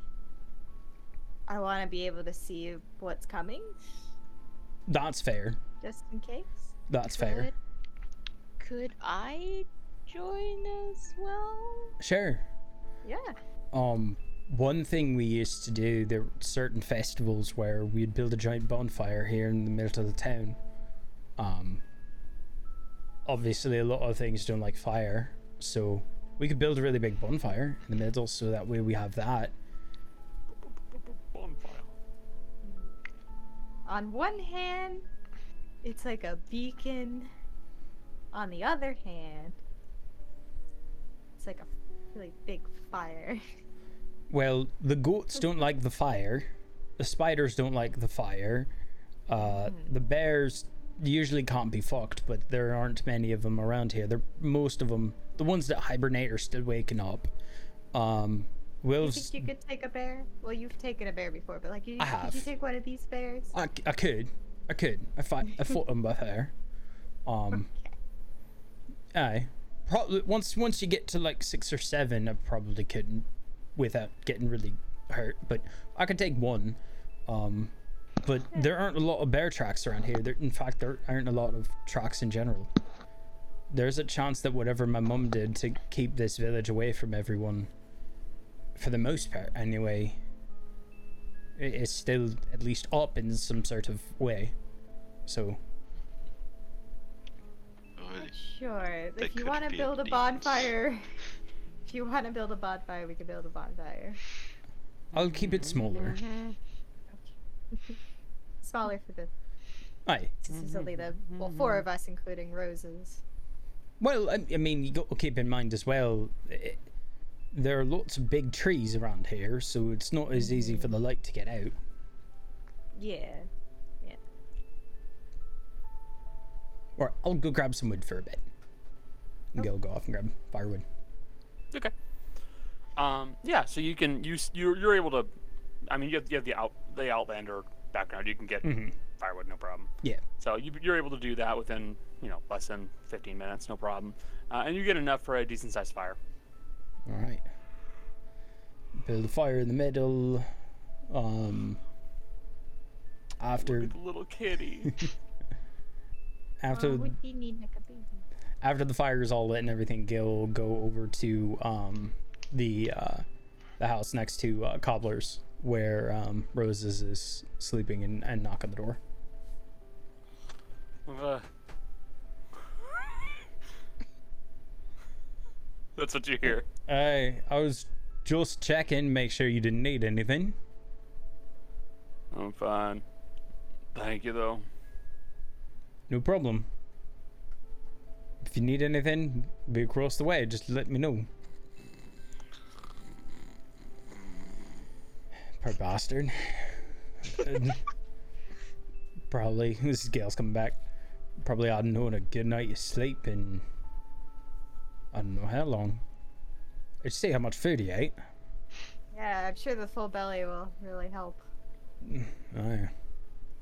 I want to be able to see what's coming, That's fair. just in case. That's fair. Could, could I join as well? Sure. Yeah. Um, one thing we used to do, there were certain festivals where we'd build a giant bonfire here in the middle of the town. Um, obviously, a lot of things don't like fire, so we could build a really big bonfire in the middle, so that way we have that. On one hand, it's like a beacon. On the other hand, it's like a really big fire. Well, the goats don't like the fire, the spiders don't like the fire, uh, the bears usually can't be fucked, but there aren't many of them around here. They're most of them, the ones that hibernate, are still waking up. Um, wolves. think you could take a bear? Well, you've taken a bear before, but like, you, I could you take one of these bears? I, I could, I could. I fight. I fought them before. Um, aye. Probably once once you get to like six or seven, I probably couldn't, without getting really hurt. But I could take one. Um, but there aren't a lot of bear tracks around here. There, in fact, there aren't a lot of tracks in general. There's a chance that whatever my mum did to keep this village away from everyone, for the most part anyway, i- is still at least up in some sort of way. So Sure. They If you want to build a bonfire, if you want to build a bonfire, we can build a bonfire. I'll keep it smaller. Smaller for the. Aye. This is only the well, four of us, including Roses. Well, I, I mean, you got to keep in mind as well. eh, there are lots of big trees around here, so it's not as easy for the light to get out. Yeah. Yeah. Or I'll go grab some wood for a bit. And Gil go off and grab firewood. Okay. Um, yeah, so you can you you're you're able to, I mean you have, you have the out the Outlander background. You can get Mhm. firewood, no problem. Yeah. So you, you're able to do that within you know less than 15 minutes, no problem, uh, and you get enough for a decent sized fire. All right. Build a fire in the middle. Um. After Look at the little kitty. after would need like a baby? after the fire is all lit and everything, Gil go over to um the uh the house next to uh, Cobbler's where um Roses is sleeping and, and knock on the door. Uh. That's what you hear. I I was just checking, make sure you didn't need anything. I'm fine. Thank you, though. No problem. If you need anything, be across the way. Just let me know. Poor bastard. Probably this is Gale's coming back. Probably hadn't known a good night of sleep in I don't know how long. I'd see how much food he ate. Yeah, I'm sure the full belly will really help. Mm, oh yeah.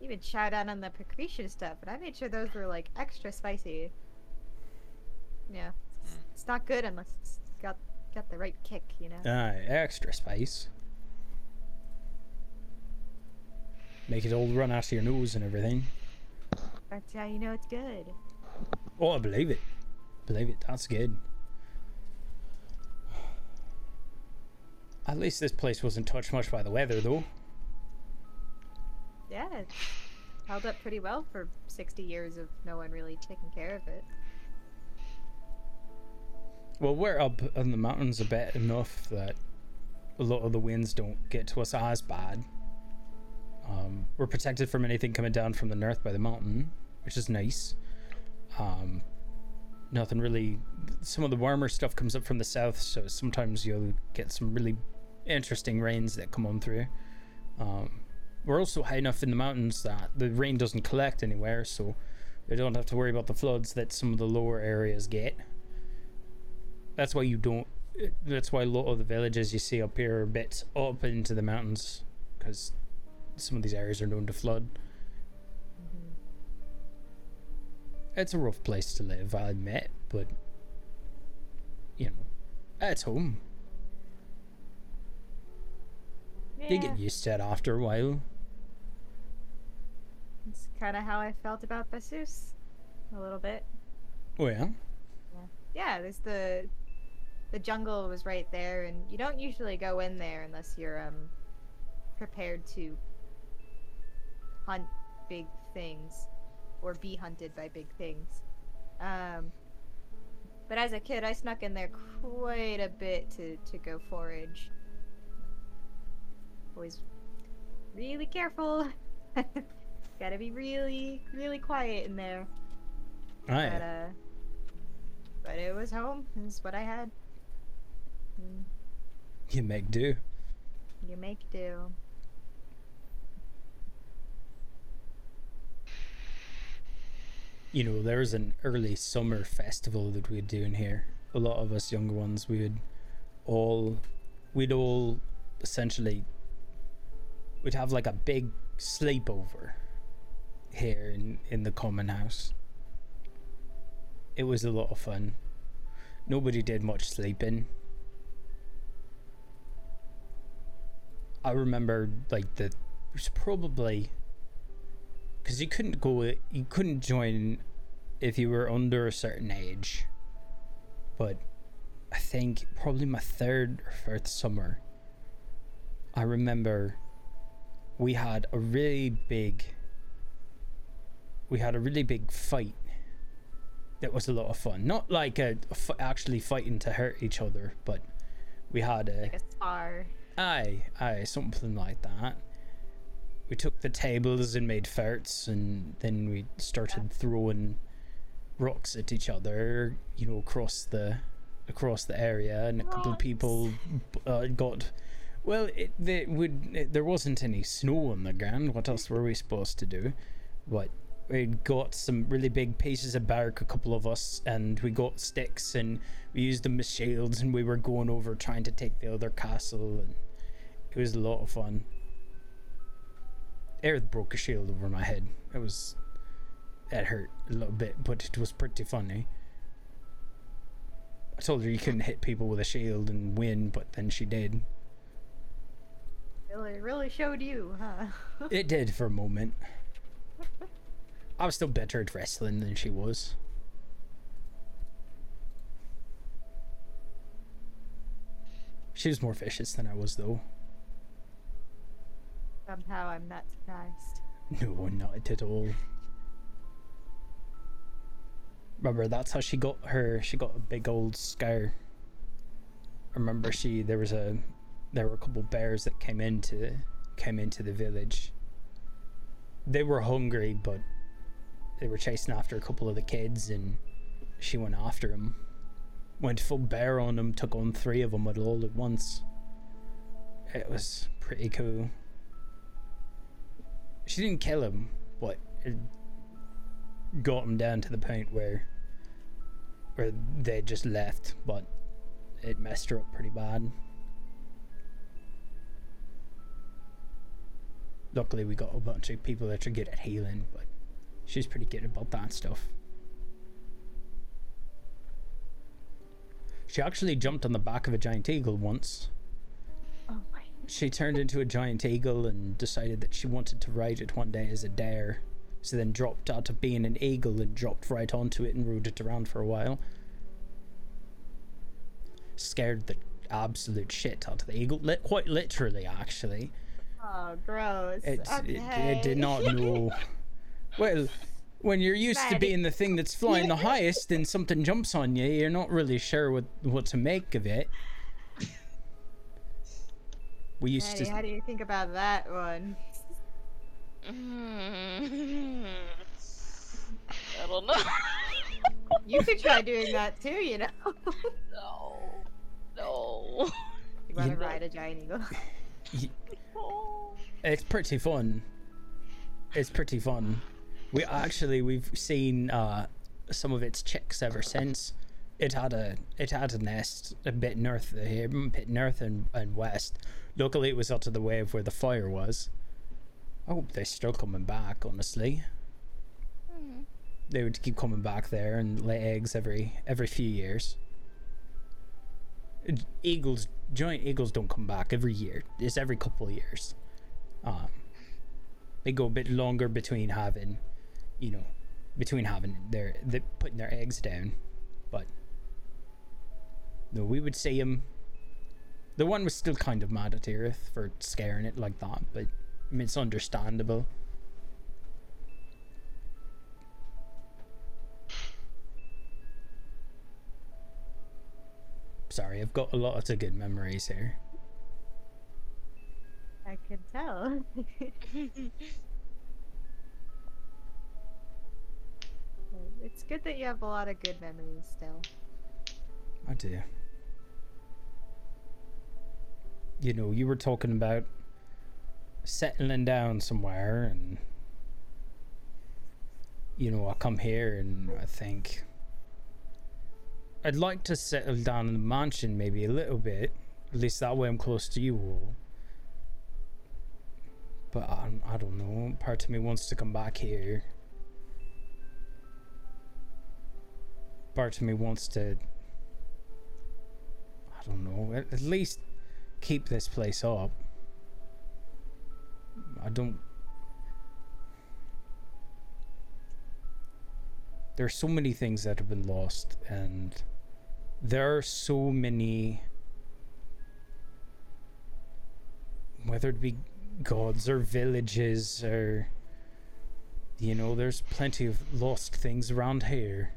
Even shout out on the precretion stuff, but I made sure those were like extra spicy. Yeah, it's, it's not good unless it's got got the right kick, you know. Aye, extra spice. Make it all run out of your nose and everything. That's how you know it's good. Oh, I believe it. Believe it. That's good. At least this place wasn't touched much by the weather, though. Yeah, it's held up pretty well for 60 years of no one really taking care of it. Well, we're up in the mountains a bit enough that a lot of the winds don't get to us as bad. Um, we're protected from anything coming down from the north by the mountain, which is nice. Um, nothing really. Some of the warmer stuff comes up from the south, so sometimes you'll get some really interesting rains that come on through. Um, we're also high enough in the mountains that the rain doesn't collect anywhere, so we don't have to worry about the floods that some of the lower areas get. That's why you don't. That's why a lot of the villages you see up here are a bit up into the mountains, because some of these areas are known to flood. It's a rough place to live, I admit, but you know, it's home. You Yeah, get used to it after a while. it's kind of how I felt about Basus. A little bit. Oh yeah. Yeah, there's the the jungle was right there, and you don't usually go in there unless you're um prepared to hunt big things or be hunted by big things. Um, but as a kid, I snuck in there quite a bit to to go forage. Always really careful. Gotta be really, really quiet in there. Aye. But uh, but it was home. It's what I had. Mm, You make do. You make do. You know, there was an early summer festival that we'd do in here. A lot of us younger ones, we would all, we'd all essentially, we'd have like a big sleepover here in, in the common house. It was a lot of fun. Nobody did much sleeping. I remember like the, it was probably because you couldn't go you couldn't join if you were under a certain age but i think probably my third or fourth summer i remember we had a really big we had a really big fight that was a lot of fun not like a, a f- actually fighting to hurt each other but we had a Like a spar. Aye, aye, something like that. We took the tables and made farts, and then we started throwing rocks at each other, you know, across the across the area, and a couple of people uh, got. Well, it, would. It, there wasn't any snow on the ground. What else were we supposed to do? But we got some really big pieces of bark, a couple of us, and we got sticks and we used them as shields, and we were going over trying to take the other castle, and it was a lot of fun. Aerith broke a shield over my head. It was. It hurt a little bit, but it was pretty funny. I told her you couldn't hit people with a shield and win, but then she did. Really, really showed you, huh? It did for a moment. I was still better at wrestling than she was. She was more vicious than I was, though. Somehow I'm not surprised. No, not at all. Remember, that's how she got her. She got a big old scar. Remember, she there was a there were a couple bears that came into came into the village. They were hungry, but they were chasing after a couple of the kids, and she went after them. Went full bear on them, took on three of them at all at once. It was pretty cool. She didn't kill him, but it got him down to the point where where they just left, but it messed her up pretty bad. Luckily, we got a bunch of people that are good at healing, but she's pretty good about that stuff. She actually jumped on the back of a giant eagle once. Oh my. She turned into a giant eagle and decided that she wanted to ride it one day as a dare. So then dropped out of being an eagle and dropped right onto it and rode it around for a while. Scared the absolute shit out of the eagle, li- quite literally, actually. Oh, gross. It, okay. it, it did not know. well, when you're used to being the thing that's flying the highest and something jumps on you, you're not really sure what, what to make of it. We used Maddie, to. how do you think about that one? I don't know. You could try doing that too, you know. no. No. You want to ride a giant eagle? It's pretty fun. It's pretty fun. We actually we've seen uh, some of its chicks ever since. It had a it had a nest a bit north here, a bit north and, and west. Luckily, it was out of the way of where the fire was. I hope they're still coming back. Honestly, they would keep coming back there and lay eggs every every few years. Eagles, giant eagles, don't come back every year. It's every couple of years. Um, they go a bit longer between having, you know, between having their they putting their eggs down, but no, we would see him. The one was still kind of mad at Aerith for scaring it like that, but I mean, it's understandable. Sorry, I've got a lot of good memories here. I could tell. it's good that you have a lot of good memories still. I do. You know, you were talking about settling down somewhere, and you know, I come here and I think I'd like to settle down in the mansion maybe a little bit. At least that way I'm close to you all. But I, I don't know. Part of me wants to come back here. Part of me wants to I don't know. At, at least keep this place up. I don't. There are so many things that have been lost, and there are so many. Whether it be gods or villages or. You know, there's plenty of lost things around here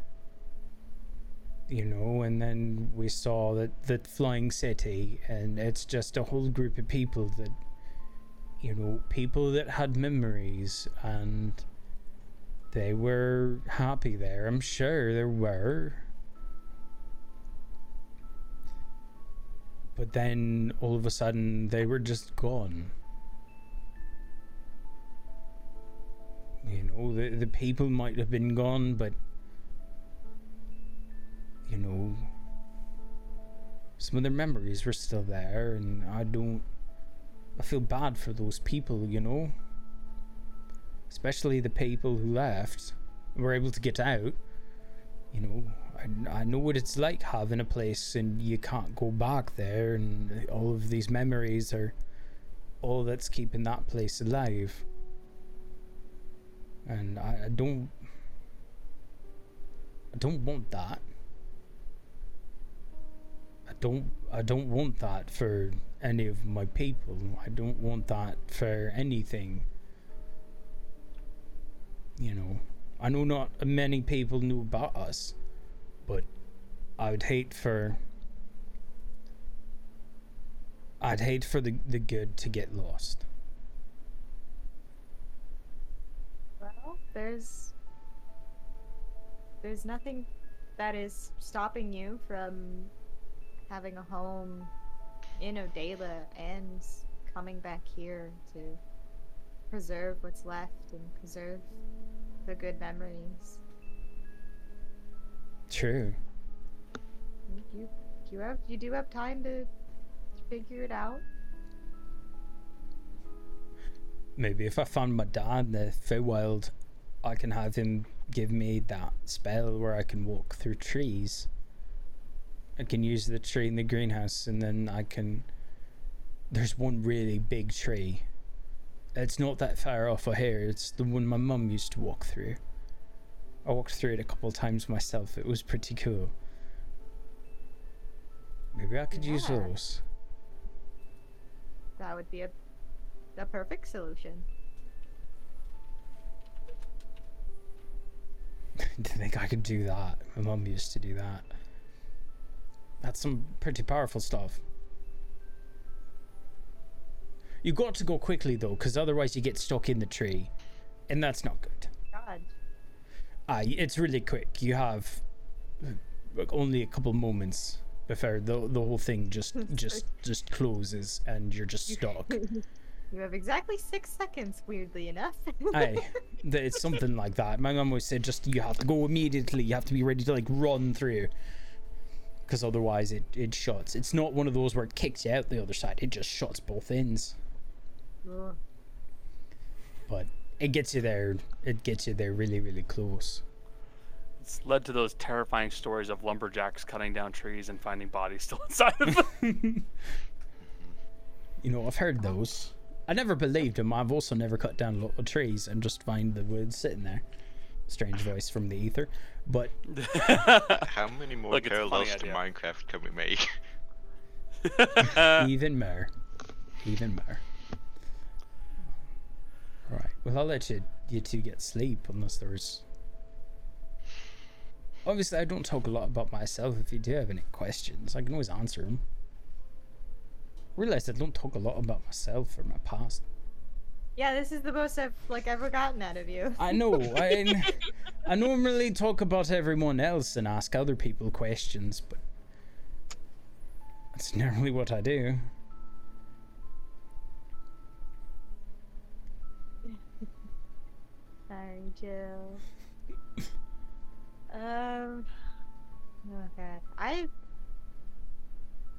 you know, and then we saw that that flying city, and it's just a whole group of people that, you know, people that had memories, and they were happy there. I'm sure there were. But then all of a sudden they were just gone. You know, the the people might have been gone, but you know, some of their memories were still there, and I don't. I feel bad for those people, you know. Especially the people who left, were able to get out. You know, I, I know what it's like having a place and you can't go back there, and all of these memories are all that's keeping that place alive. And I, I don't. I don't want that. I don't I don't want that for any of my people. I don't want that for anything. You know. I know not many people knew about us, but I would hate for. I'd hate for the, the good to get lost. Well, there's there's nothing that is stopping you from having a home in Odela and coming back here to preserve what's left and preserve the good memories. True. You you, have you do have time to figure it out. Maybe if I find my dad in the Feywild, I can have him give me that spell where I can walk through trees. I can use the tree in the greenhouse and then I can. There's one really big tree. It's not that far off of here, it's the one my mum used to walk through. I walked through it a couple of times myself, it was pretty cool. Maybe I could use those. That would be a the perfect solution. You think I could do that? My mum used to do that. That's some pretty powerful stuff. You got to go quickly though, because otherwise you get stuck in the tree, and that's not good. Ah, it's really quick. You have like, only a couple moments before the the whole thing just just just closes and you're just stuck. You have exactly six seconds, weirdly enough. Aye, it's something like that. My mum always said just you have to go immediately. You have to be ready to like run through, because otherwise it it shuts. It's not one of those where it kicks you out the other side. It just shuts both ends. But it gets you there. It gets you there really really close. It's led to those terrifying stories of lumberjacks cutting down trees and finding bodies still inside of them. You know, I've heard those. I never believed them. I've also never cut down a lot of trees and just find the wood sitting there. Strange voice from the ether, but How many more Look, it's a parallels to idea. Minecraft can we make? even more, even more. All right. Well, I'll let you you two get sleep unless there's. Obviously, I don't talk a lot about myself. If you do have any questions, I can always answer them. Realize I don't talk a lot about myself or my past. Yeah, this is the most I've like ever gotten out of you. I know. I I normally talk about everyone else and ask other people questions, but that's normally what I do. Jill. um. Oh god, I.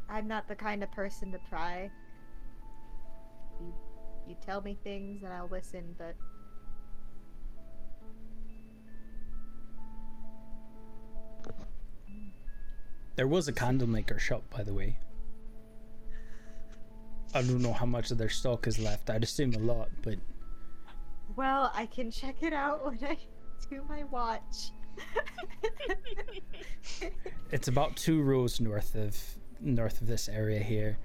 I'm not the kind of person to pry. You, you tell me things and I'll listen, but There was a candle maker shop, by the way. I don't know how much of their stock is left. I'd assume a lot, but well, I can check it out when I do my watch. it's about two rows north of north of this area here.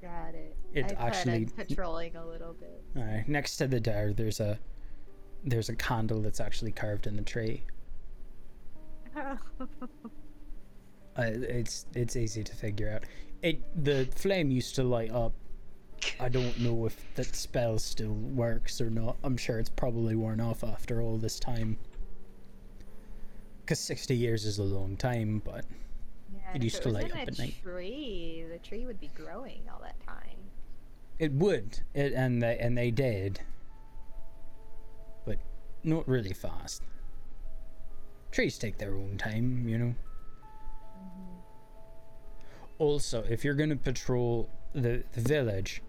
Got it. It I plan on actually- patrolling a little bit. Alright, next to the door, there's a there's a candle that's actually carved in the tree. Uh, it's it's easy to figure out. It the flame used to light up. I don't know if that spell still works or not. I'm sure it's probably worn off after all this time. Cause sixty years is a long time, but Yeah, It used to light up a at night. Tree, the tree would be growing all that time. it would. It and they and they did, but not really fast. Trees take their own time, you know. Mm-hmm. Also, if you're gonna patrol the, the village,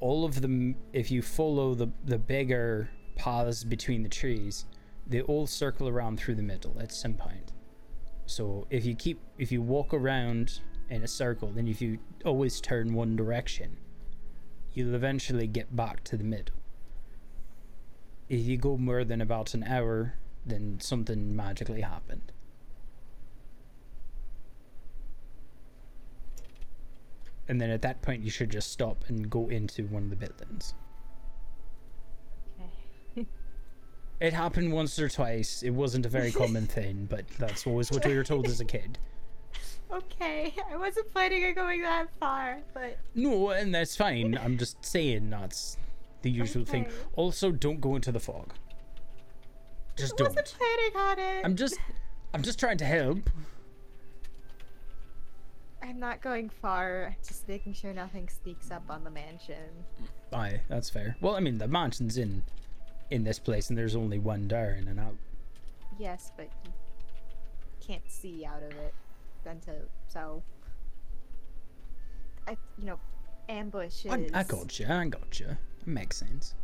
all of them, if you follow the the bigger paths between the trees, they all circle around through the middle at some point. So if you keep if you walk around in a circle, then if you always turn one direction, you'll eventually get back to the middle. If you go more than about an hour, then something magically happened. And then at that point, you should just stop and go into one of the buildings. Okay. It happened once or twice. It wasn't a very common thing, but that's always what we were told as a kid. Okay, I wasn't planning on going that far, but No, and that's fine. I'm just saying that's the usual thing. Also, don't go into the fog. Just I don't. wasn't planning on it. I'm just, I'm just trying to help. I'm not going far. Just making sure nothing sneaks up on the mansion. Aye, that's fair. Well, I mean, the mansion's in, in this place, and there's only one door in and out. Yes, but you can't see out of it until so. I, you know, ambushes. I, I got you. I got you. It makes sense.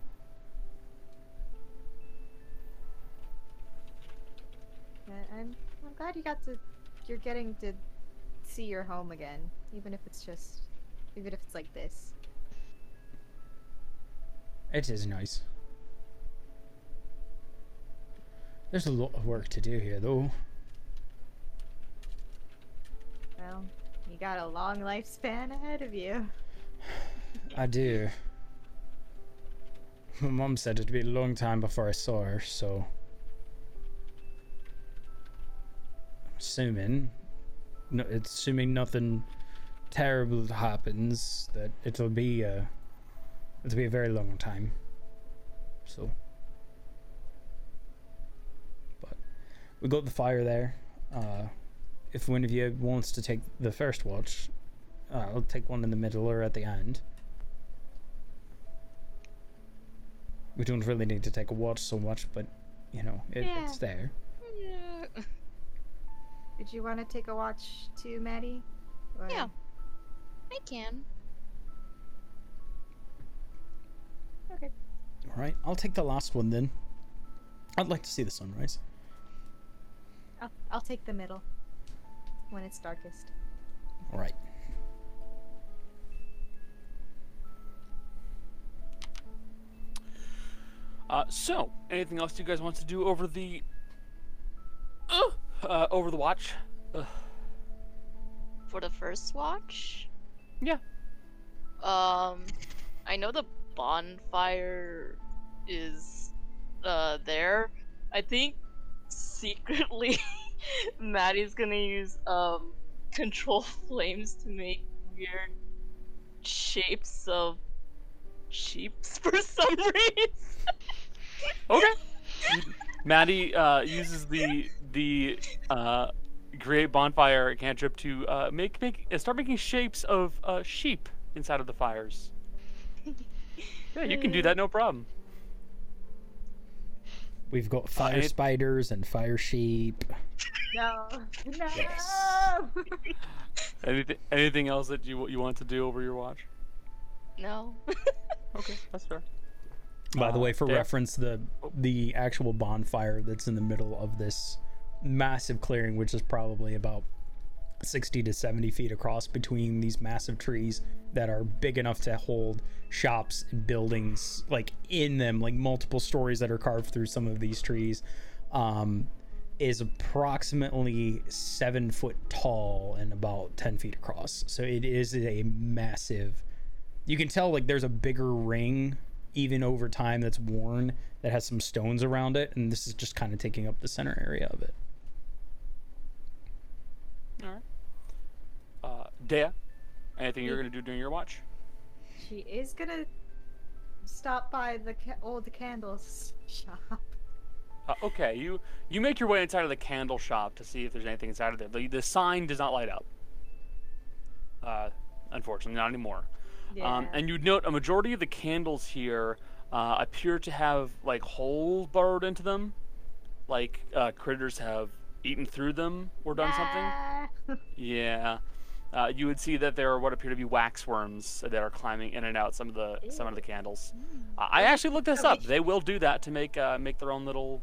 I'm, I'm glad you got to. You're getting to see your home again, even if it's just, even if it's like this. It is nice. There's a lot of work to do here, though. Well, you got a long lifespan ahead of you. I do. My mom said it'd be a long time before I saw her, so. I'm assuming. No, it's assuming nothing terrible happens, that it'll be a. It'll be a very long time. So. But. We got the fire there. Uh, if one of you wants to take the first watch, uh, I'll take one in the middle or at the end. We don't really need to take a watch so much, but you know, it, it's there. Yeah. Did you want to take a watch too, Maddie? Or- Yeah. I can. Okay. All right, I'll take the last one then. I'd like to see the sunrise. I'll, I'll take the middle. When it's darkest. All right. Uh, so, anything else you guys want to do over the uh, uh, over the watch? Ugh. For the first watch? Yeah. Um, I know the bonfire is uh there. I think secretly Maddie's gonna use um control flames to make weird shapes of sheeps for some reason. Okay. Maddie uh, uses the the uh, create bonfire cantrip to uh, make make uh, start making shapes of uh, sheep inside of the fires. Yeah, you can do that, no problem. We've got fire it- spiders and fire sheep. No. No. Yes. Anything anything else that you you want to do over your watch? No. Okay, that's fair. By the Uh, way, for Dave? reference, the the actual bonfire that's in the middle of this massive clearing, which is probably about 60 to 70 feet across between these massive trees that are big enough to hold shops and buildings like in them, like multiple stories that are carved through some of these trees, um, is approximately seven foot tall and about 10 feet across. So it is a massive. You can tell like there's a bigger ring even over time that's worn that has some stones around it, and this is just kind of taking up the center area of it. All right. Uh, Dea, anything you're gonna do during your watch? She is gonna stop by the ca- old candles shop. Uh, okay, you you make your way inside of the candle shop to see if there's anything inside of there. The, the sign does not light up. Uh, unfortunately, not anymore. Um, and you'd note a majority of the candles here uh, appear to have like holes burrowed into them, like uh, critters have eaten through them or done something. Ah. Yeah. Uh, you would see that there are what appear to be wax worms that are climbing in and out some of the some of the candles. Uh, I actually looked this up. They will do that to make uh, make their own little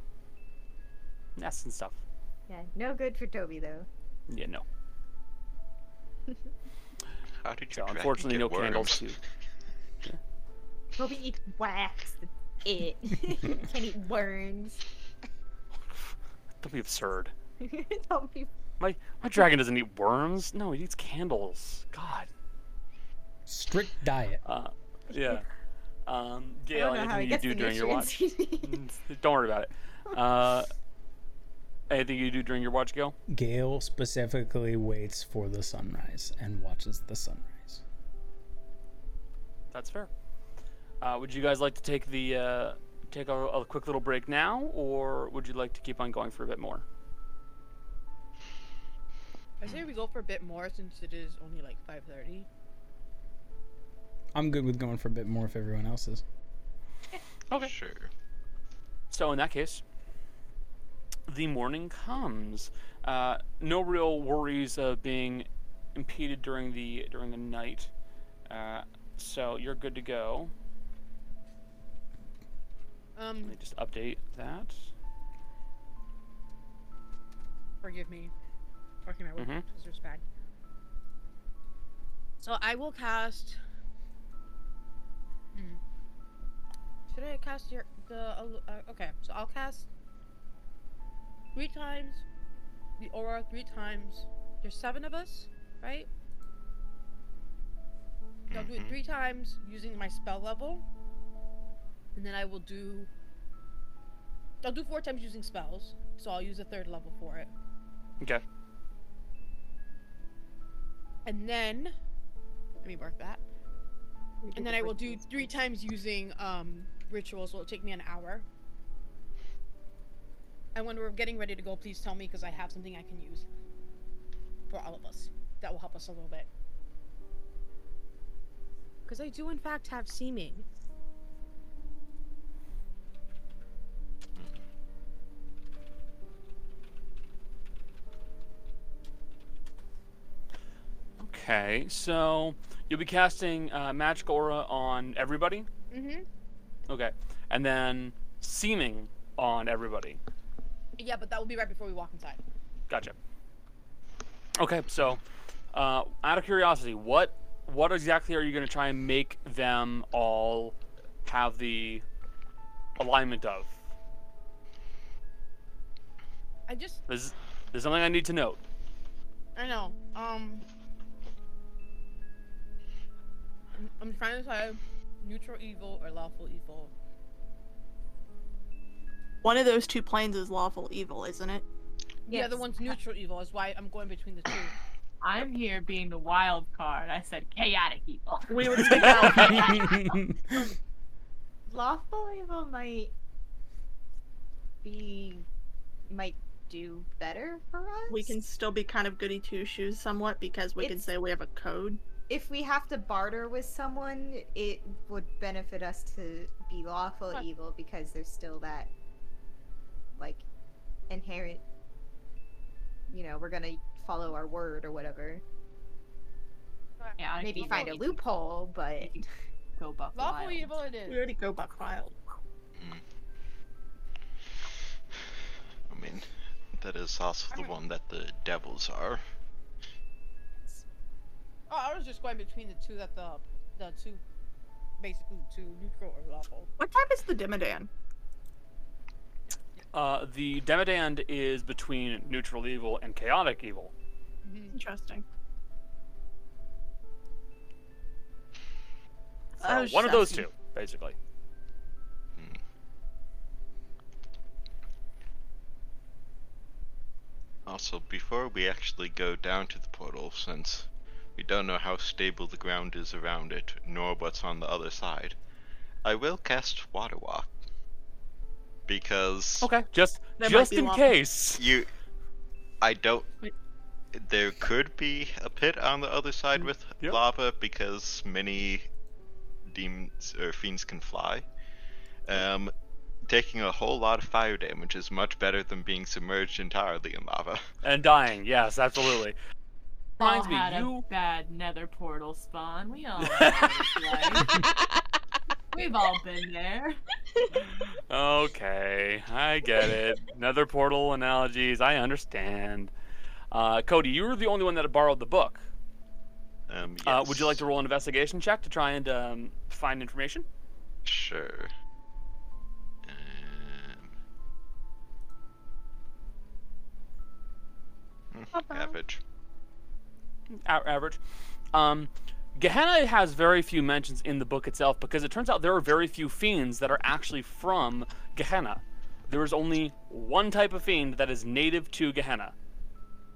nests and stuff. Yeah, no good for Toby though. Yeah, no. How did So your unfortunately, get no candles worms? too. Toby eats wax. That's it. Can eat worms. Don't be absurd. Toby. My my dragon doesn't eat worms. No, he eats candles. God. Strict diet. Uh, yeah. Um, Gale, don't know how he anything you do during your watch? Mm, don't worry about it. Uh, anything you do during your watch, Gale? Gale specifically waits for the sunrise and watches the sunrise. That's fair. Uh, would you guys like to take the uh, take a, a quick little break now, or would you like to keep on going for a bit more? I say we go for a bit more since it is only like 5:30. I'm good with going for a bit more if everyone else is. Okay. Sure. So in that case, the morning comes. Uh, no real worries of being impeded during the during the night. Uh, so you're good to go. Um, Let me just update that. forgive me. Working my way because there's bad. So I will cast. Hmm. Should I cast your the? Uh, okay, so I'll cast three times the aura three times. There's seven of us, right? I'll do it Mhm. three times using my spell level, and then I will do. I'll do four times using spells, so I'll use a third level for it. Okay. And then, let me mark that. And then I will do three times using um, rituals. Will take me an hour. And when we're getting ready to go, please tell me because I have something I can use for all of us. That will help us a little bit. Because I do, in fact, have seeming. Okay. So you'll be casting uh, magic aura on everybody. Mm-hmm. Okay. And then seeming on everybody. Yeah, but that will be right before we walk inside. Gotcha. Okay, so uh, out of curiosity, what what exactly are you going to try and make them all have the alignment of? I just, There's, there's something I need to note. I know. Um, I'm, I'm trying to decide neutral evil or lawful evil. One of those two planes is lawful evil, isn't it? The other one's neutral evil. Is why I'm going between the two. I'm here being the wild card. I said chaotic evil. We would take out. Lawful evil might be might do better for us. we can still be kind of goody two shoes somewhat because we can say we have a code. If we have to barter with someone, it would benefit us to be lawful What? evil because there's still that like inherent you know, we're gonna follow our word or whatever. Yeah, Maybe find a loophole, but Go buck Lawful evil it We already go buck wild. Mm. I mean, that is also the one that the devils are. Oh, I was just going between the two that the the two, basically the two neutral or lawful. What type is the Demodand? Uh, the Demodand is between neutral evil and chaotic evil. Mm-hmm. Interesting. So I was one of just those two, basically. Hmm. Also, before we actually go down to the portal, since we don't know how stable the ground is around it, nor what's on the other side, I will cast Water Walk. Because Okay, just That just in lawful. case. you. I don't. Wait. There could be a pit on the other side with Yep. lava because many demons or fiends can fly. Um, taking a whole lot of fire damage is much better than being submerged entirely in lava. And dying, yes, absolutely. All Reminds me, had you a bad nether portal spawn. We all know what it's like. We've all been there. Okay, I get it. Nether portal analogies, I understand. Uh, Cody, you were the only one that had borrowed the book. Um, Uh, would you like to roll an investigation check to try and um, find information? Sure. Um, average. A- average. Um, Gehenna has very few mentions in the book itself because it turns out there are very few fiends that are actually from Gehenna. There is only one type of fiend that is native to Gehenna.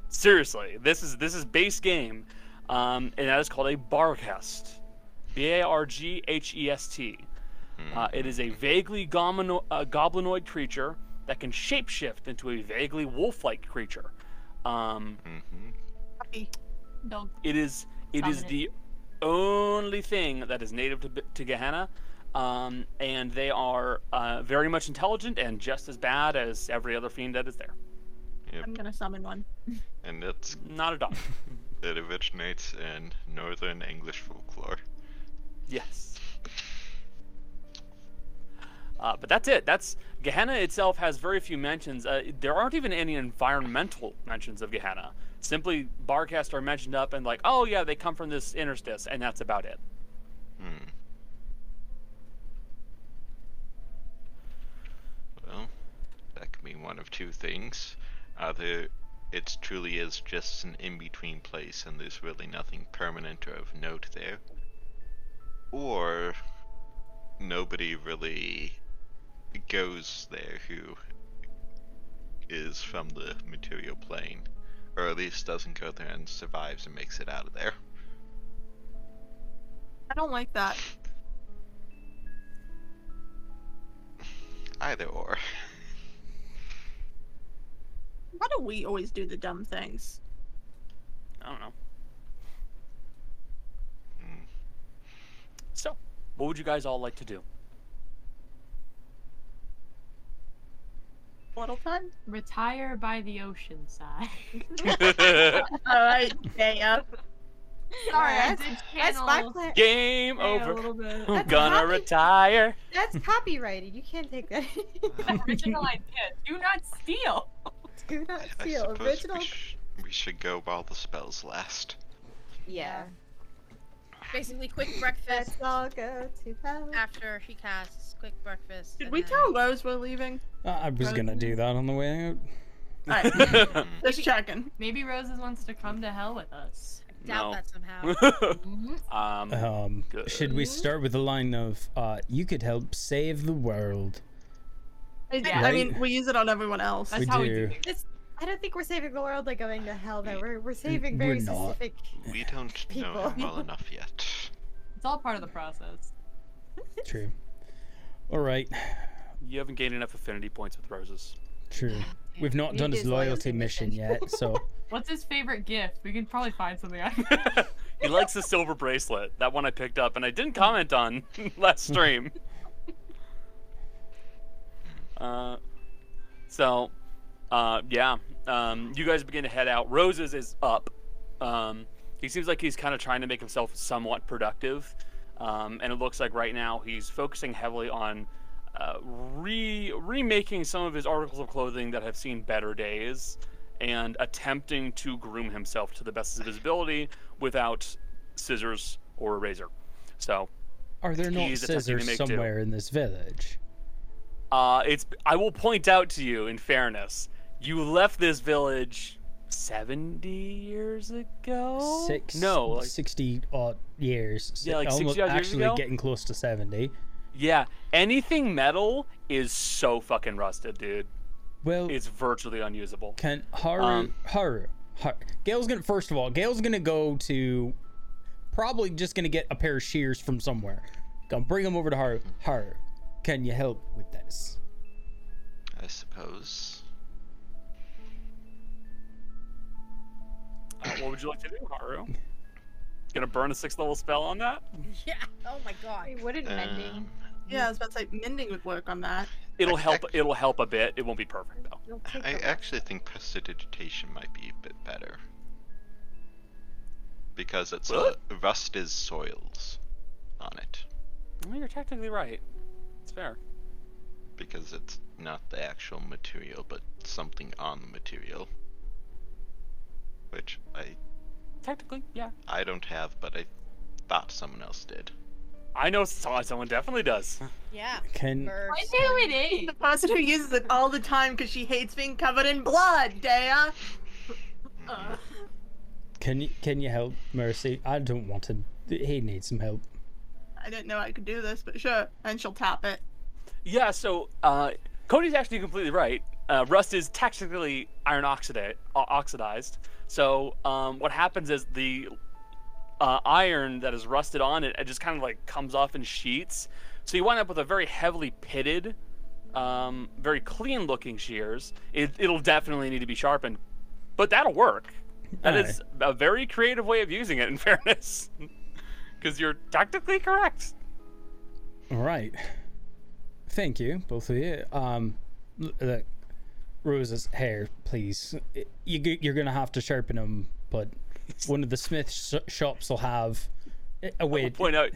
Seriously, this is this is base game, um, and that is called a Barghest. B A R G H E S T. Uh, it is a vaguely gomino- uh, goblinoid creature that can shapeshift into a vaguely wolf-like creature. Um, hmm Happy. Dog. it is it is Dominant. the only thing that is native to, to Gehenna, um, and they are uh, very much intelligent and just as bad as every other fiend that is there. I'm gonna summon one. And it's Not a dog. it originates in northern English folklore. yes. Uh, but that's it. That's Gehenna itself has very few mentions. Uh, there aren't even any environmental mentions of Gehenna. Simply Barghest are mentioned up and like, oh yeah, they come from this interstice, and that's about it. Hmm. Well, that could mean one of two things. Either it truly is just an in-between place and there's really nothing permanent or of note there. Or nobody really goes there who is from the material plane. Or at least doesn't go there and survives and makes it out of there. I don't like that. Either or. Why do we always do the dumb things? I don't know. Hmm. So, what would you guys all like to do? Little fun. Retire by the ocean side. All right, Daya. Sorry, I that's, did that's my channel plan. Game Daya a over. I'm gonna happy. retire. That's copyrighted. You can't take that. Original idea. Do not steal. Do not I, I steal. Original. we, sh- we should go while the spells last. Yeah. Basically, quick breakfast Let's all go to hell. after he casts. Quick breakfast. Did we then- tell Rose we're leaving? Uh, I was gonna do that on the way out. Alright, just checking. Maybe Roses wants to come to hell with us. Doubt No. that somehow. um, Um, should we start with the line of uh, "You could help save the world"? I, Yeah. I mean, we use it on everyone else. That's We how we do. do. It's, I don't think we're saving the world by going to hell, though. We're, we're saving we're very not. specific. We don't know him well enough yet. It's all part of the process. True. All right. you haven't gained enough affinity points with roses. True. We've not Need done his his loyalty loyalty mission mission. yet, so What's his favorite gift? We can probably find something. on he likes the silver bracelet. That one I picked up, and I didn't comment on last stream. uh, so, uh, yeah, um, you guys begin to head out. Roses is up. Um, he seems like he's kind of trying to make himself somewhat productive, um, and it looks like right now he's focusing heavily on uh, re remaking some of his articles of clothing that have seen better days, and attempting to groom himself to the best of his ability without scissors or a razor. So, are there not He's attempting to scissors make do. somewhere in this village? uh, it's I will point out to you, in fairness, you left this village seventy years ago. Six, No, like, 60 odd years. Yeah, like 60 Almost- odd years actually ago? getting close to 70. yeah, anything metal is so fucking rusted, dude. Well, It's virtually unusable. can Haru, um, Haru, Haru, Gale's gonna, first of all, Gale's gonna go to, probably just gonna get a pair of shears from somewhere. Gonna bring them over to Haru. Haru, can you help with this? I suppose. Uh, what would you like to do, Haru? Gonna burn a sixth level spell on that? Yeah. Oh my god. Wait, wouldn't mending? Um, Yeah, I was about to say mending would work on that. It'll I- help. I- It'll help a bit. It won't be perfect though. It'll take I a while. actually think prestidigitation might be a bit better. Because it's What? a rust is soils on it. Well, you're technically right. It's fair. Because it's not the actual material, but something on the material. Which I Technically, yeah. I don't have, but I thought someone else did. I know someone definitely does. Yeah. Can Burst. I knew it is The person who uses it all the time because she hates being covered in blood, Daya. Uh, Can you can you help Mercy? I don't want to. He needs some help. I didn't know I could do this, but sure. And she'll tap it. Yeah, so uh, Cody's actually completely right. Uh, rust is technically iron oxida- o- oxidized. So um, what happens is the uh, iron that is rusted on it, it just kind of like comes off in sheets. So you wind up with a very heavily pitted, um, very clean looking shears. It, it'll definitely need to be sharpened, but that'll work. That is a very creative way of using it, in fairness. Because you're technically correct. All right. Thank you, both of you. Um, look, Rose's hair, please. You, you're gonna have to sharpen them, but one of the smith sh- shops will have a will way. point out,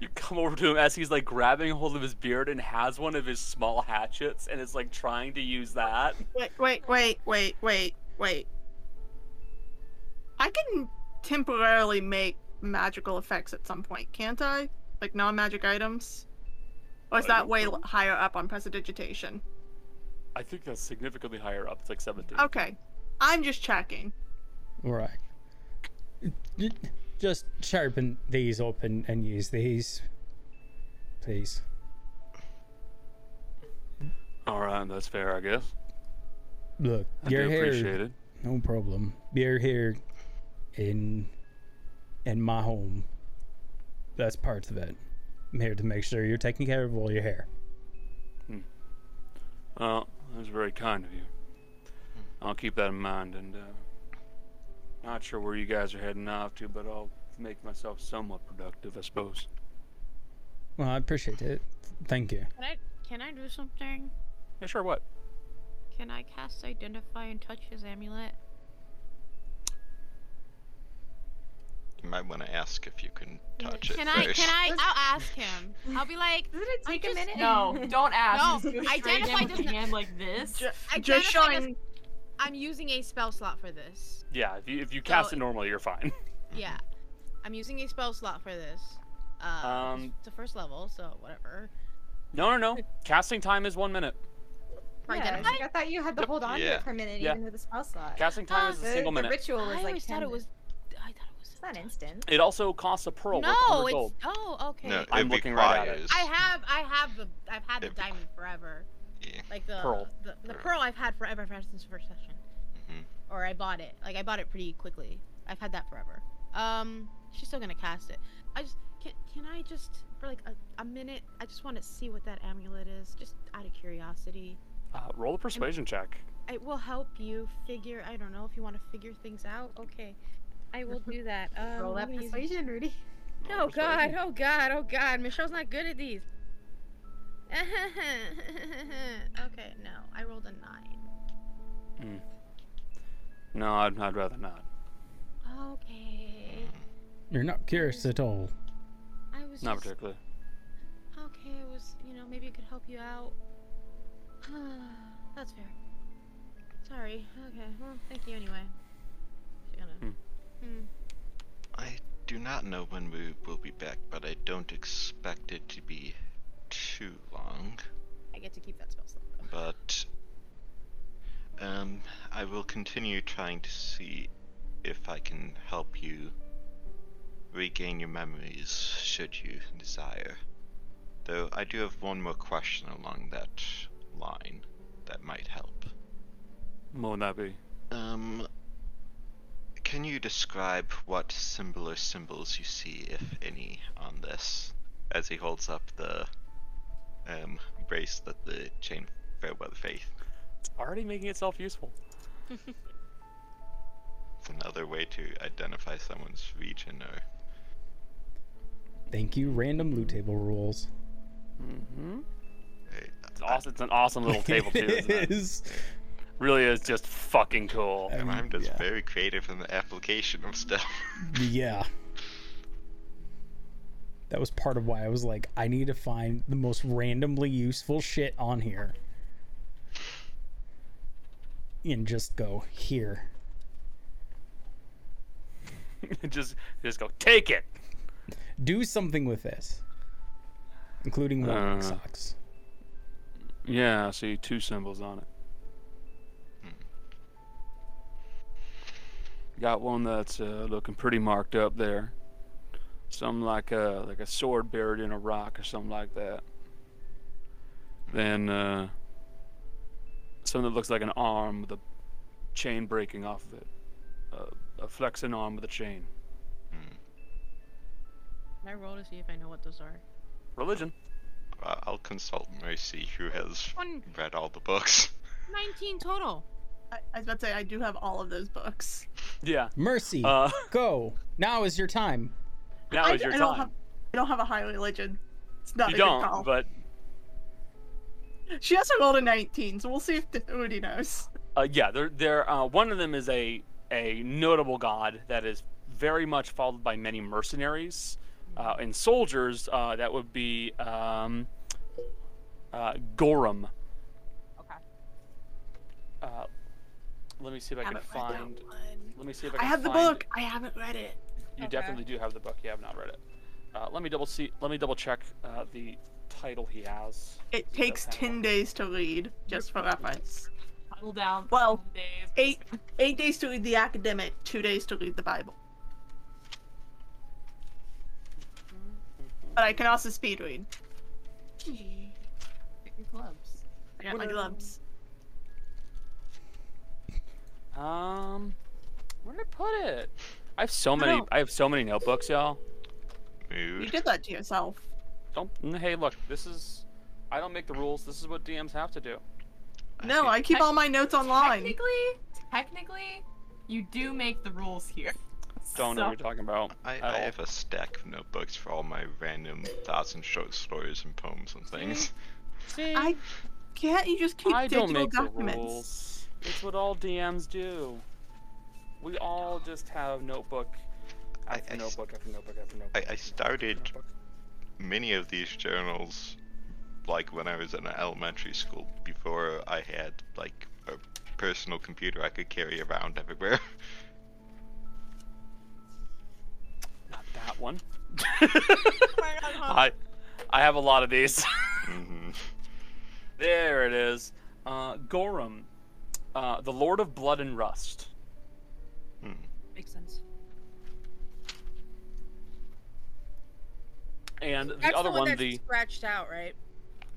you come over to him as he's like grabbing hold of his beard and has one of his small hatchets and is like trying to use that. Wait, wait, wait, wait, wait, wait. I can temporarily make magical effects at some point, can't I? Like non-magic items? Or is that way higher up on prestidigitation? I think that's significantly higher up. It's like 17. Okay. I'm just checking. All right. J- Just sharpen these up and, and use these, please. All right, that's fair, I guess. Look, I your do hair. appreciate it. No problem. You're here in in my home. That's part of it. I'm here to make sure you're taking care of all your hair. Hmm. Well, that's very kind of you. I'll keep that in mind, and uh, not sure where you guys are heading off to, but I'll make myself somewhat productive, I suppose. Well, I appreciate it. Thank you. Can I can I do something? Yeah, sure. What? Can I cast identify and touch his amulet? You might want to ask if you can touch it Can I first. can I I'll ask him. I'll be like Doesn't it I take a minute? No, don't ask. No, Just identify in doesn't. hand like this. Ju- I just identify showing. I'm using a spell slot for this. Yeah, if you if you cast So- it normally, you're fine. Yeah. I'm using a spell slot for this. Uh, Um, it's the first level, so whatever. No, no, no. Casting time is one minute. Yeah, identify? I thought you had to hold on to it for a minute, Yeah. even with the spell slot. Casting time Uh, is a the, single the minute. ritual I was like always 10 thought minutes. was. I thought it was. It's not instant. It also costs a pearl no, 100 it's. gold. Oh, okay. No, I'm looking right at it. I have, I have the, I've had the It- diamond forever. Yeah. Like the Pearl. the, the Pearl. pearl I've had forever, ever since the first session. Mhm. Or I bought it. Like I bought it pretty quickly. I've had that forever. Um, she's still gonna cast it. I just can, can I just for like a, a minute? I just want to see what that amulet is, just out of curiosity. Uh, roll a persuasion check. It will help you figure. I don't know if you want to figure things out. Okay, I will do that. Um, Roll that I'm use- persuasion, Rudy. Roll Oh god, oh god, oh god. Michelle's not good at these. okay, no. I rolled a nine. No, I'd, I'd rather not. Okay. You're not curious at all. I was Not just particularly. okay. It was, you know, maybe it could help you out. That's fair. Sorry. Okay. Well, thank you anyway. She's gonna. Hmm. Hmm. I do not know when we will be back, but I don't expect it to be too long. I get to keep that spell slot. But um, I will continue trying to see if I can help you regain your memories should you desire. Though I do have one more question along that line that might help. What would that be? Um, can you describe what symbol or symbols you see, if any, on this? As he holds up the um, bracelet, the chain of farewell faith. It's already making itself useful. It's another way to identify someone's region or Thank you, random loot table rules. Mm-hmm. It's awesome. It's an awesome little table too. Isn't it? it is. Really is just fucking cool. And Um, I'm just yeah. very creative in the application of stuff. Yeah. That was part of why I was like, I need to find the most randomly useful shit on here. And just go here. just just go take it. Do something with this. Including walking Uh. socks. Yeah, I see two symbols on it. Got one that's uh, looking pretty marked up there. Something like a like a sword buried in a rock or something like that. Then uh, something that looks like an arm with a chain breaking off of it. Uh, a flexing arm with a chain. Hmm. Can I roll to see if I know what those are? Religion. Uh, I'll consult Mercy, who has read all the books. 19 total. I, I was about to say I do have all of those books. Yeah. Mercy, Uh, go. Now is your time. now I, is your I time. don't have I don't have a high religion. It's not you a good don't, call. but She also rolled a 19, so we'll see if Udi knows. Uh, yeah, they're, they're, uh, one of them is a, a notable god that is very much followed by many mercenaries. Uh, and soldiers, uh, that would be um, uh, Gorum. Okay. Let me see if I can Haven't read that find. Let me see if I can. I can have the find- book. I haven't read it. You Okay. definitely do have the book. You have not read it. Uh, let me double see. Let me double check uh, the title he has. It He takes 10 one. days to read, just for reference. Huddle down. Well, days. Eight eight days to read the academic, two days to read the Bible. But I can also speed read. Get your gloves. I got my gloves. Um, where did I put it? I have so many. know. I have so many notebooks, y'all. You did that to yourself. Don't. Hey, look. This is. I don't make the rules. This is what DMs have to do. No, I keep all my notes online. Technically, technically, you do make the rules here. Don't know So- what you're talking about. I, I have a stack of notebooks for all my random thoughts and short stories and poems and things. See, I can't you just keep I don't digital make documents? The rules. It's what all DMs do. We all just have notebook I- after I s- notebook after notebook after notebook. I, I started notebook. many of these journals like when I was in elementary school before I had like a personal computer I could carry around everywhere. Not that one. I, I have a lot of these. hmm there it is. Uh, Gorum, uh, the Lord of Blood and Rust. Hmm. Makes sense. And the That's other the one, one, that's the scratched out, right?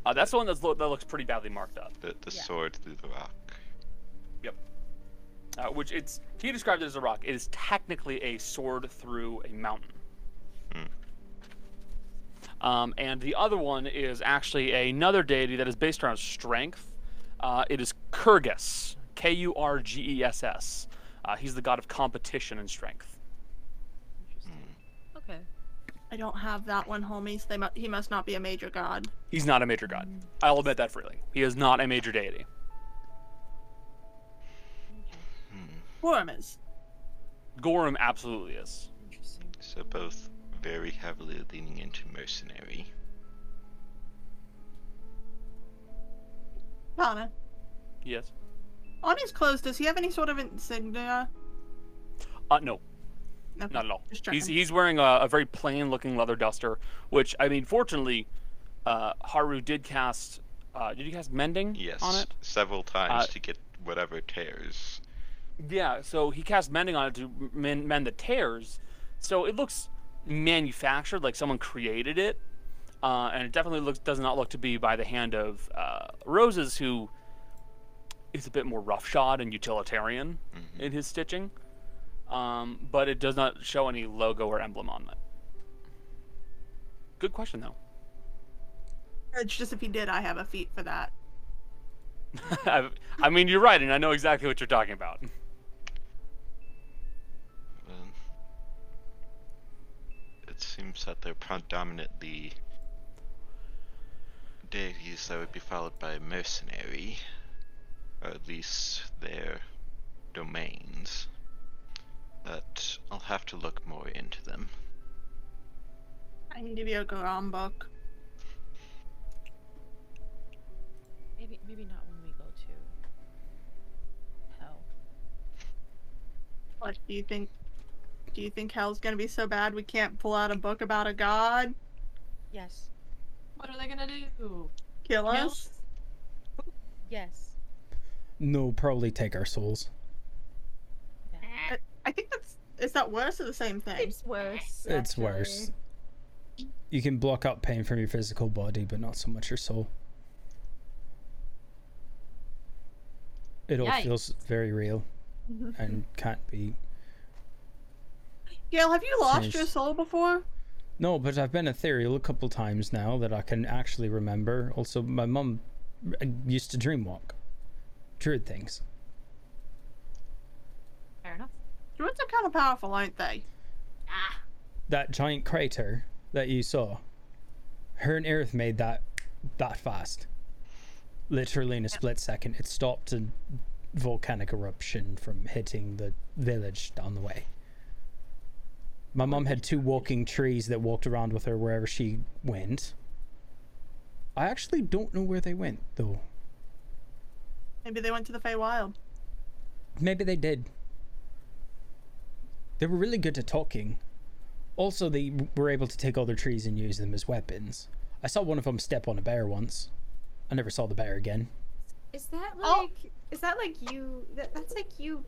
uh, that's the one that's lo- that looks pretty badly marked up. The, the Yeah. sword through the rock. Yep. Uh, which it's he described it as a rock. It is technically a sword through a mountain. Hmm. Um, and the other one is actually another deity that is based around strength. Uh, it is Kurgess, K U R G E S S. Uh, he's the god of competition and strength. Okay. I don't have that one, homies. They mu- he must not be a major god. He's not a major god. I'll admit that freely. He is not a major deity. Hmm. Gorum is. Gorum absolutely is. Interesting. So both very heavily leaning into mercenary. Pana. Yes. On his clothes, does he have any sort of insignia? Uh, no, Okay, not at all. He's he's wearing a, a very plain looking leather duster, which I mean, fortunately, uh, Haru did cast. Uh, did you cast mending Yes, on it? several times Uh, to get whatever tears. Yeah. So he cast mending on it to mend, mend the tears. So it looks manufactured, like someone created it, uh, and it definitely looks does not look to be by the hand of uh, Roses, who is a bit more roughshod and utilitarian Mhm. in his stitching. Um, but it does not show any logo or emblem on it. Good question though. It's just if he did, I have a feat for that. I, I mean, you're right, and I know exactly what you're talking about. It seems that they're predominantly deities that would be followed by mercenary, or at least their domains. But I'll have to look more into them. I can give you a Gorum book. Maybe maybe not when we go to hell. What do you think? Do you think hell's gonna be so bad we can't pull out a book about a god? Yes. What are they gonna do? Kill Kill us? Yes. No, probably take our souls. Yeah. I think that's is that worse or the same thing? It's worse. It's actually. worse. You can block out pain from your physical body, but not so much your soul. It all Yikes. feels very real and can't be. Gale, have you lost Seems- your soul before? No, but I've been ethereal a couple times now that I can actually remember. Also, my mum uh, used to dreamwalk, druid things. Fair enough. Druids are kind of powerful, aren't they? Ah. That giant crater that you saw, her and Aerith made that that fast. Literally in a split second, it stopped a volcanic eruption from hitting the village down the way. My mom had two walking trees that walked around with her wherever she went. I actually don't know where they went though. Maybe they went to the Feywild. Maybe they did. They were really good at talking. Also, they were able to take other trees and use them as weapons. I saw one of them step on a bear once. I never saw the bear again. Is that oh! like? Oh. Is that like you? That, that's like you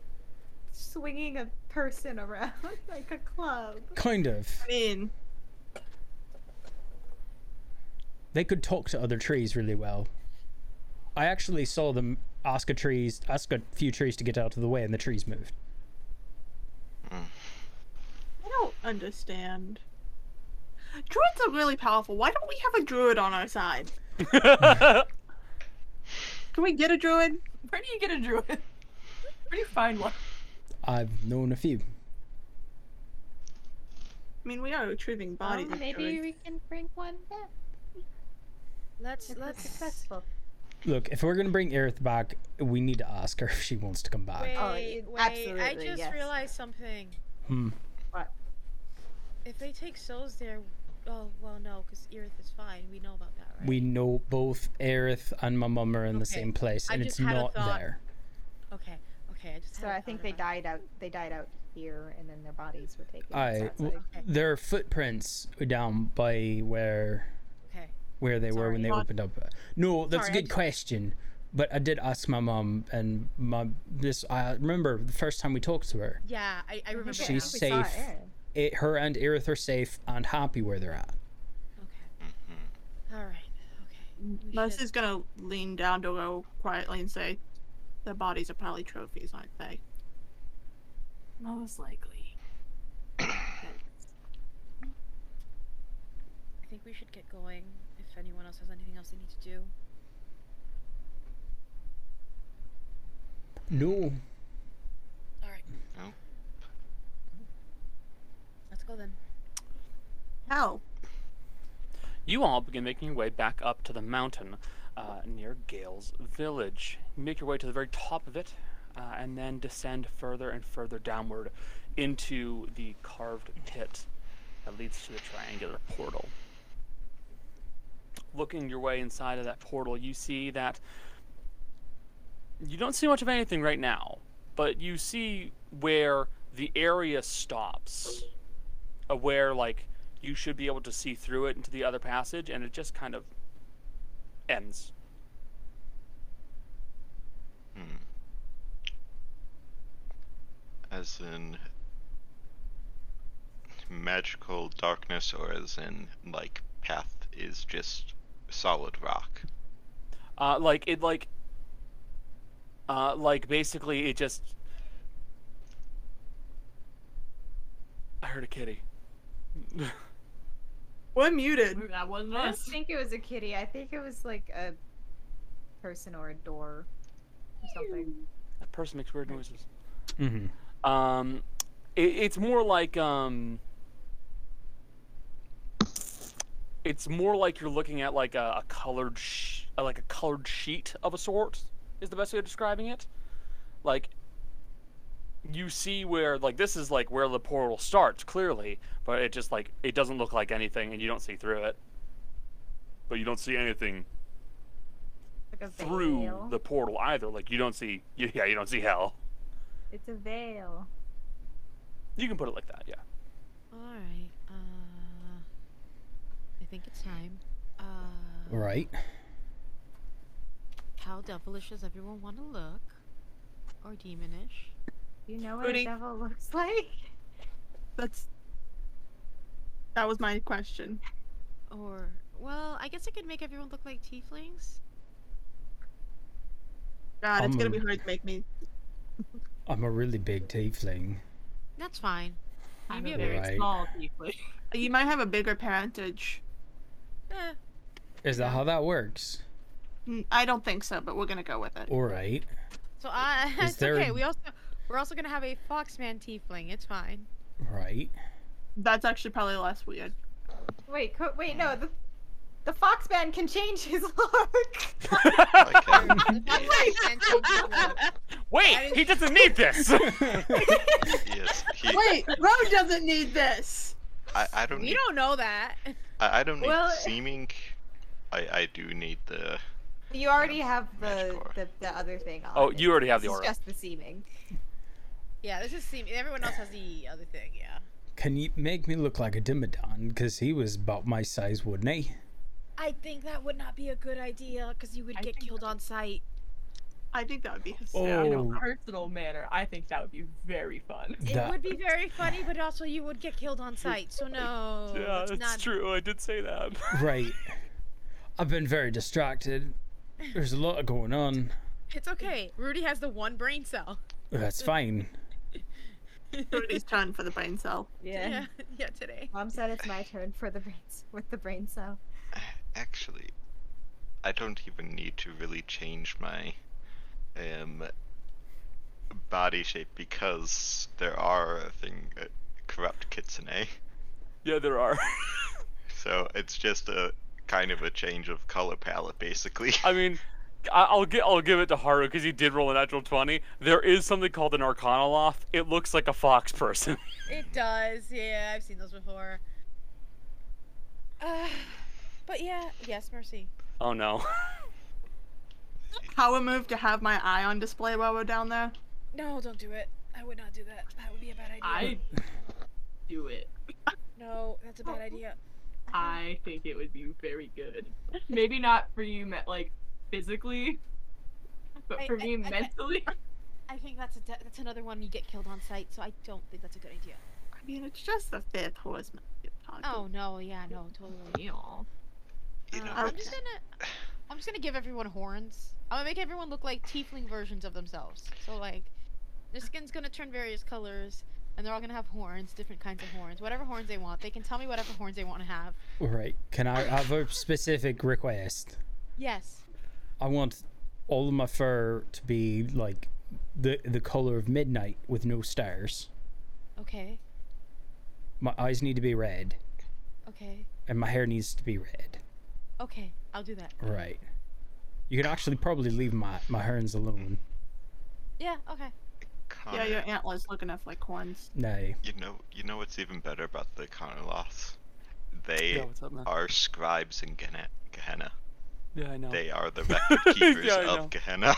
swinging a person around like a club. Kind of. I mean, They could talk to other trees really well. I actually saw them ask a trees, ask a few trees to get out of the way, and the trees moved. I don't understand. Druids are really powerful. Why don't we have a druid on our side? Can we get a druid? Where do you get a druid? Where do you find one? I've known a few. I mean, we are retrieving bodies. Um, maybe druids. we can bring one back. Let's let's successful. Look, if we're gonna bring Aerith back, we need to ask her if she wants to come back. wait, Oh, wait. y- I absolutely, just yes. realized something. Hmm. What? If they take souls there, oh well, no, because Aerith is fine. We know about that, right? We know both Aerith and my mum are in the same place, and it's had a not there. Okay, okay. I just. So I think they about died out. They died out here, and then their bodies were taken. I outside. w- there are footprints down by where it. Okay. Where they were when they opened up. No, that's Sorry, a I good question. But I did ask my mom, and my this I remember the first time we talked to her. Yeah, I, I remember. She's now. We saw safe. Aaron. It, her and Aerith are safe and happy where they're at. Okay. All right. Okay. We Mercy's gonna lean down to go quietly and say, "Their bodies are probably trophies, aren't they?" Most likely. I think we should get going. If anyone else has anything else they need to do. No, All right. No. Let's go then. How? You all begin making your way back up to the mountain uh, near Gale's village. You make your way to the very top of it, uh, and then descend further and further downward into the carved pit that leads to the triangular portal. Looking your way inside of that portal, you see that you don't see much of anything right now, but you see where the area stops, where like you should be able to see through it into the other passage, and it just kind of ends. Hmm. As in magical darkness, or as in like path is just solid rock. Uh, like it, like, uh, like basically it just. I heard a kitty. We're muted. That wasn't I don't us. think it was a kitty. I think it was like a person or a door or something. that person makes weird noises. Mm-hmm. Um, it, it's more like um. It's more like you're looking at like a, a colored, sh- uh, like a colored sheet of a sort. Is the best way of describing it. Like. You see where like this is like where the portal starts clearly, but it just like it doesn't look like anything, and you don't see through it. But you don't see anything Like through veil. the portal either. Like you don't see, yeah, you don't see hell. It's a veil. You can put it like that, yeah. All right. I think it's time. Uh, Right. how devilish does everyone want to look, or demonish? You know what Rudy? a devil looks like? That's. That was my question. Or, well, I guess I could make everyone look like tieflings. God, it's I'm gonna a- be hard to make me. I'm a really big tiefling. That's fine. I'm a a very Right. small tiefling. You might have a bigger parentage. Eh, Is that how that works? Mm, I don't think so, but we're gonna go with it. All right. so I, Is it's there- okay. We also we're also gonna have a foxman tiefling. It's fine. Right. That's actually probably less weird. Wait, co- wait, no. The, the Foxman can change his look. Okay. The foxman changes the look. Wait, he doesn't need this. yes. He, Wait, Road doesn't need this. I, I don't We need. don't know that. I, I don't need Well- seeming. I, I do need the. You already have the, the the other thing on. Oh, you already have the This is just the seeming. Yeah, this is seem. Everyone else has the other thing. Yeah. Can you make me look like a Demodand? Because he was about my size, wouldn't he? I think that would not be a good idea because you would I get killed on sight. I think that would be Oh. In a oh. personal manner, I think that would be very fun. It That- would be very funny, but also you would get killed on sight. So no, yeah, it's that's not. true. I did say that. Right. I've been very distracted. There's a lot going on. It's okay. Rudy has the one brain cell. That's fine. Rudy's turn for the brain cell. Yeah. Yeah, yeah. Today. Mom said it's my turn for the brains with the brain cell. Actually, I don't even need to really change my um body shape because there are a thing uh, corrupt kitsune. yeah, there are. So it's just a kind of a change of color palette, basically. I mean, I- I'll get I'll give it to Haru because he did roll a natural twenty. There is something called an Arcanaloth. It looks like a fox person. It does. Yeah, I've seen those before. Uh, but yeah, yes, mercy. oh no. Power move to have my eye on display while we're down there. No, don't do it. I would not do that. That would be a bad idea. I do it. No, that's a bad idea. I think it would be very good. Maybe not for you, like physically, but I- for I- me I- I- mentally. I think that's a de- that's another one you get killed on sight. So I don't think that's a good idea. I mean, it's just the fifth horseman. you're. Oh no, yeah, no, totally. Yeah. You Uh, know, I'm just gonna, I'm just gonna give everyone horns. I'm gonna make everyone look like tiefling versions of themselves. So like, their skin's gonna turn various colors, and they're all gonna have horns, different kinds of horns, whatever horns they want. They can tell me whatever horns they want to have. Right? Can I have a specific request? Yes. I want all of my fur to be like the the color of midnight with no stars. Okay. My eyes need to be red, Okay. and my hair needs to be red. Okay. I'll do that. Right. You can actually probably leave my my horns alone. Yeah. Okay. Connor, Yeah, your antlers look enough like horns. Nay. you know, you know what's even better about the Connorloths? They Yeah, up, are scribes in Gehenna. Gehenna. Yeah, I know. They are the record keepers Yeah, of Gehenna.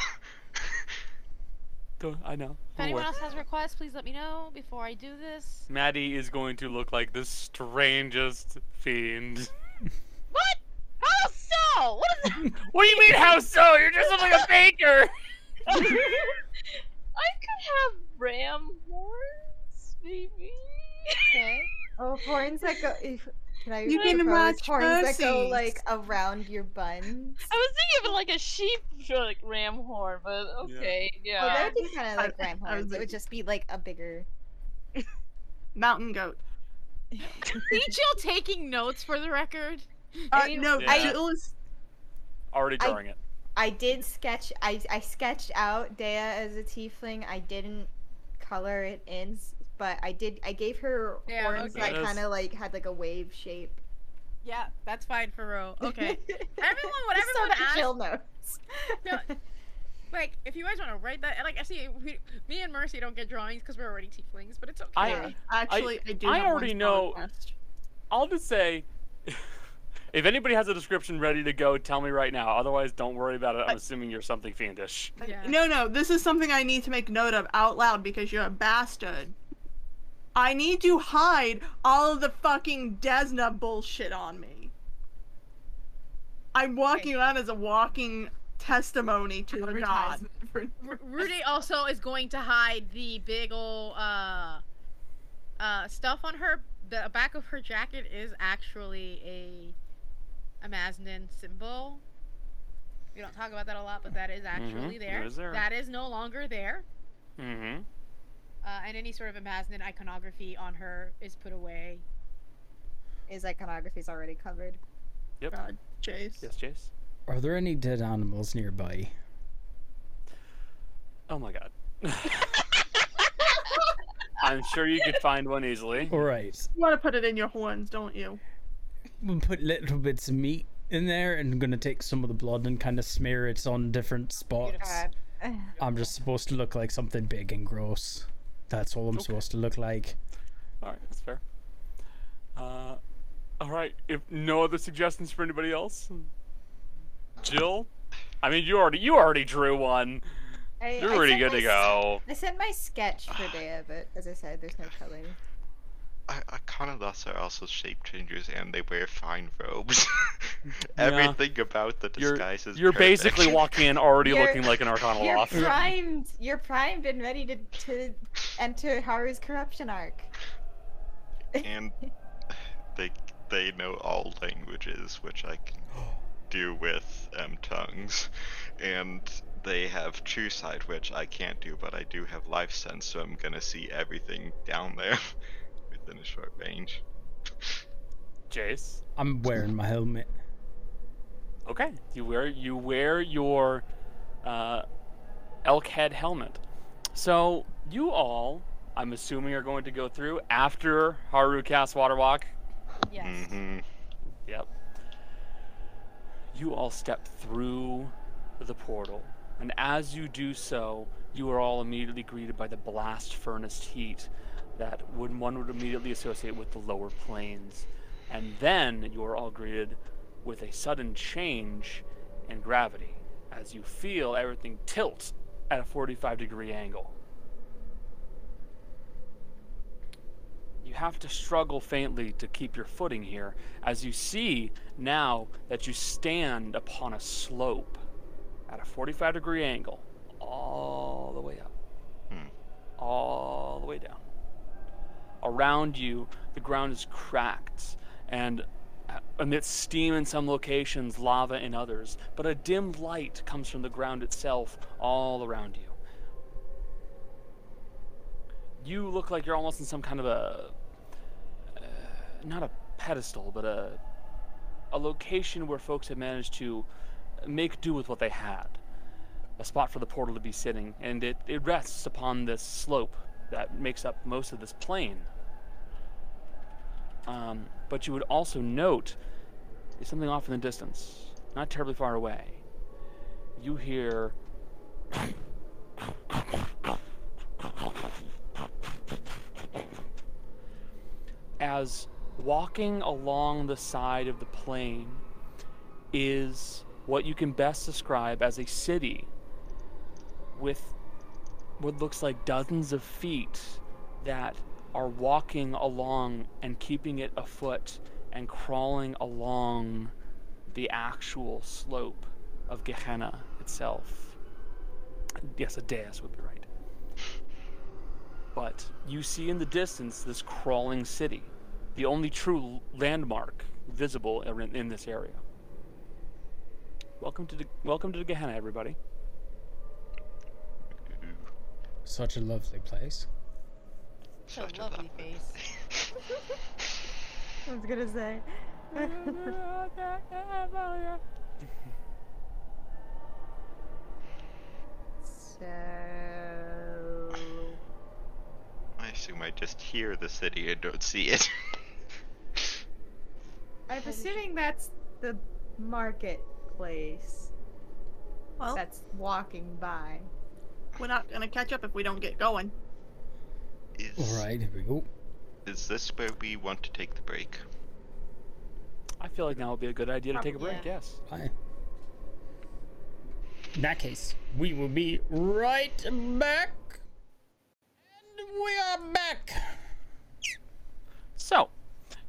Don't- I know. If anyone else has requests, please let me know before I do this. Maddie is going to look like the strangest fiend. What? How so? What is that? What do you mean, how so? You're just like a baker. I could have ram horns, maybe. Okay. Oh, horns that go. If, can I You can propose match horns that go like around your buns? I was thinking of like a sheep, like ram horn, but okay, yeah. Oh, that would be kind of like ram I was horns. It would just be like a bigger. Mountain goat. Jill taking notes for the record. Uh, mean, no, Yeah. Jill is. Already I- drawing it. I did sketch. I I sketched out Dea as a tiefling. I didn't color it in, but I did. I gave her Yeah, horns okay. that That is- kind of like had like a wave shape. Yeah, that's fine for Ro. Okay. Everyone, what Just so everyone that asks, Jill knows. No, like if you guys want to write that, like I see, we, me and Mercy don't get drawings because we're already tieflings, but it's okay. I- Actually, I, do. I have already know- request. I'll just say, if anybody has a description ready to go, tell me right now. Otherwise, don't worry about it. I'm I- assuming you're something fiendish. yeah. No, no, this is something I need to make note of out loud because you're a bastard. I need to hide all of the fucking Desna bullshit on me. I'm walking around as a walking testimony to a god. Advertisement Rudy also is going to hide the big ol' uh uh stuff on her. The back of her jacket is actually a a Mazdan symbol. We don't talk about that a lot, but that is actually Mhm, there. there. That is no longer there. Mm-hmm. Uh, and any sort of Mazdan iconography on her is put away. His iconography is already covered. Yep. God, Chase. Yes, Chase. Are there any dead animals nearby? Oh my god. I'm sure you could find one easily. All right. You want to put it in your horns, don't you? We'll put little bits of meat in there and I'm gonna take some of the blood and kind of smear it on different spots. I'm just supposed to look like something big and gross. That's all I'm Okay. supposed to look like. All right, that's fair. Uh, all right. If no other suggestions for anybody else, Jill. I mean, you already you already drew one. I, You're I pretty sent good to go. I sent my sketch for Dea, but as I said, there's no color. I, Arcanaloths are also shape changers and they wear fine robes. Yeah. Everything about the You're disguise is you're perfect. basically walking in already You're- looking like an Arcana You're Loft. primed. You're primed and ready to to enter Haru's corruption arc. and they they know all languages, which I can do with um, tongues, and they have True Sight, which I can't do, but I do have Life Sense, so I'm gonna see everything down there within a short range. Jace. I'm wearing my helmet. Okay. You wear you wear your uh, elk head helmet. So you all, I'm assuming, are going to go through after Haru casts Water Walk. Yes. hmm Yep. You all step through the portal, and as you do so, you are all immediately greeted by the blast furnace heat that would one would immediately associate with the lower planes. And then you are all greeted with a sudden change in gravity as you feel everything tilt at a 45 degree angle. You have to struggle faintly to keep your footing here as you see now that you stand upon a slope at a 45 degree angle all the way up, Hmm. all the way down. Around you, the ground is cracked and uh, emits steam in some locations, lava in others, but a dim light comes from the ground itself all around you. You look like you're almost in some kind of a uh, not a pedestal, but a a location where folks have managed to make do with what they had. A spot for the portal to be sitting, and it, it rests upon this slope that makes up most of this plain. Um, but you would also note is something off in the distance, not terribly far away. You hear as walking along the side of the plain is what you can best describe as a city with what looks like dozens of feet that are walking along and keeping it afoot and crawling along the actual slope of Gehenna itself. Yes, a dais would be right. But you see in the distance this crawling city, the only true landmark visible in, in this area. Welcome to the, welcome to the Gehenna, everybody. Such a lovely place. Such Such a lovely face. I was gonna say. so. I assume I just hear the city and don't see it. I'm assuming that's the marketplace Well, that's walking by. We're not gonna catch up if we don't get going. is, All right, here we go. is this where we want to take the break? I feel like now would be a good idea to take a break. Yeah. Yes. Bye. In that case, we will be right back. And we are back. So,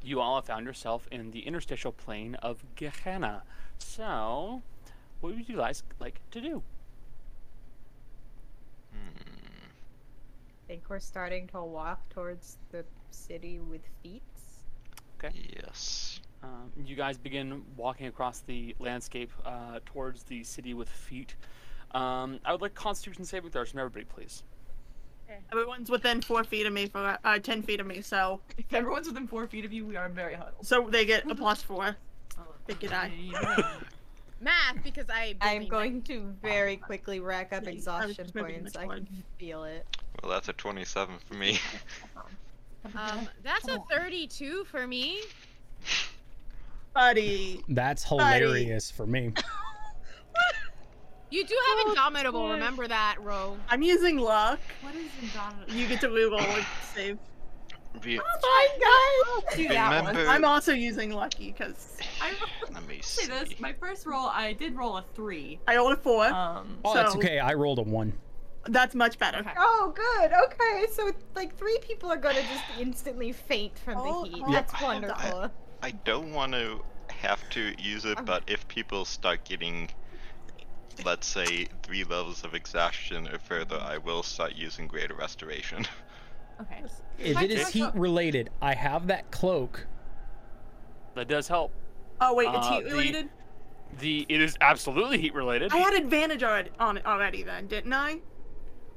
you all have found yourself in the interstitial plane of Gehenna. So, what would you guys like to do? Think we're starting to walk towards the city with feet. Okay. Yes. Um, you guys begin walking across the landscape uh, towards the city with feet. Um, I would like Constitution saving throws from everybody, please. Everyone's within four feet of me for uh, ten feet of me, so If everyone's within four feet of you, we are very huddled. so they get a plus four. Pick your die. Math, because I. I'm going to very quickly rack up Yeah, I was exhaustion points. I can feel it. Well, that's a 27 for me. Um, that's a 32 for me. Buddy. That's hilarious for me. You do have Indomitable, remember that, Ro. I'm using luck. What is Indomitable? You get to reroll a save. Re- Fine, guys. do that one. I'm also using lucky because I Let me say see. this. My first roll, I did roll a three. I rolled a four. Um, Oh, that's okay. I rolled a one. That's much better. okay. Oh, good. Okay, so like three people are gonna just instantly faint from Oh, the heat. oh, That's I- wonderful. I don't want to have to use it, but if people start getting, let's say, three levels of exhaustion or further, I will start using Greater Restoration. Okay. If it is heat related, I have that cloak. That does help. Oh wait, it's Uh, heat related. The it is absolutely heat related. I had advantage already on it already then, didn't I?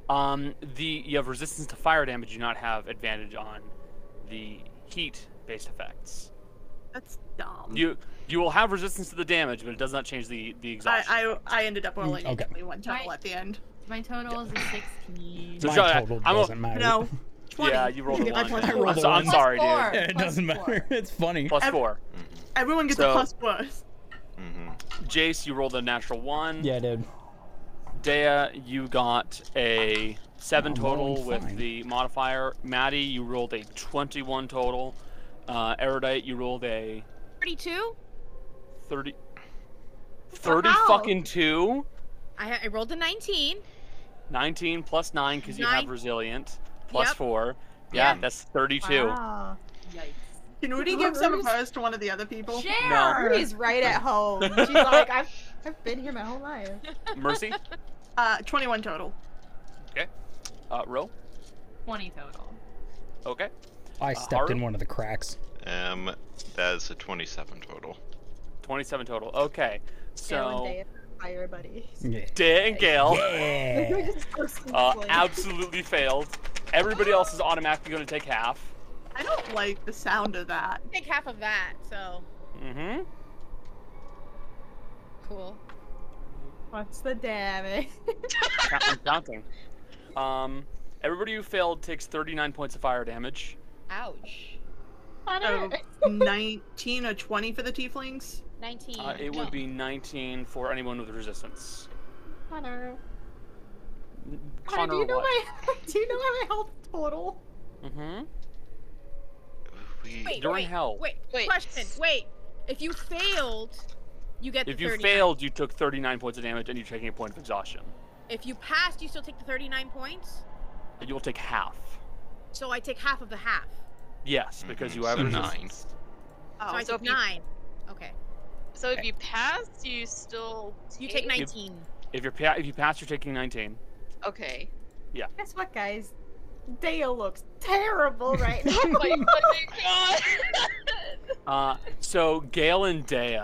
Um, the you have resistance to fire damage. You do not have advantage on the heat-based effects. That's dumb. You you will have resistance to the damage, but it does not change the the exhaustion. I, I I ended up rolling okay. okay. one total Right. at the end. My total is a 16. So My total I'm doesn't matter. No. 20. Yeah, you rolled a I one. rolled a I rolled I'm, a so- I'm sorry, Plus four. dude. Yeah, it Plus doesn't four. matter. It's funny. Plus Ev- four. Everyone gets So- a plus four. hmm Jace, you rolled a natural one. Yeah, dude. Dea, you got a seven I'm total with fine. the modifier. Maddie, you rolled a 21 total. Uh, Erudite, you rolled a 32? 30. 30 Wow. fucking two. I, I rolled a 19. 19 plus 9 because you have resilient. Plus Yep. 4. Yeah, Yeah. that's 32. Wow. Yikes. Can Rudy give some of hers to one of the other people? Share! Rudy's right at home. She's like, I've, I've been here my whole life. Mercy? Uh, 21 total. Okay. Uh, Ro? 20 total. Okay. I Uh, stepped in one of the cracks. Um, that is a 27 total. 27 total. Okay. So, Dea are fire buddies. Yeah. Dea and Gale Yeah. uh, absolutely failed. Everybody else is automatically going to take half. I don't like the sound of that. Take half of that, so Mm-hmm. cool. What's the damage? I'm counting. Um, everybody who failed takes 39 points of fire damage. Ouch. So 19 or 20 for the tieflings. 19. Uh, it no. would be 19 for anyone with resistance. Connor. Connor, Connor do you know what? my do you know my health total? Mm-hmm. We, Wait, You're in wait, hell. Wait, Wait. question. Wait. If you failed, you get If the you failed, you took 39 points of damage and you're taking a point of exhaustion. If you passed, you still take the 39 points? You will take half. So I take half of the half. Yes, because Mhm, you have so resistance. nine. So Oh, I so take if you- 9. Okay. So if you pass, you still You take 19. If you're pa- if you pass, you're taking 19. Okay. Yeah. Guess what, guys? Dea looks terrible right now. Oh my fucking god. Uh, so Gale and Dea,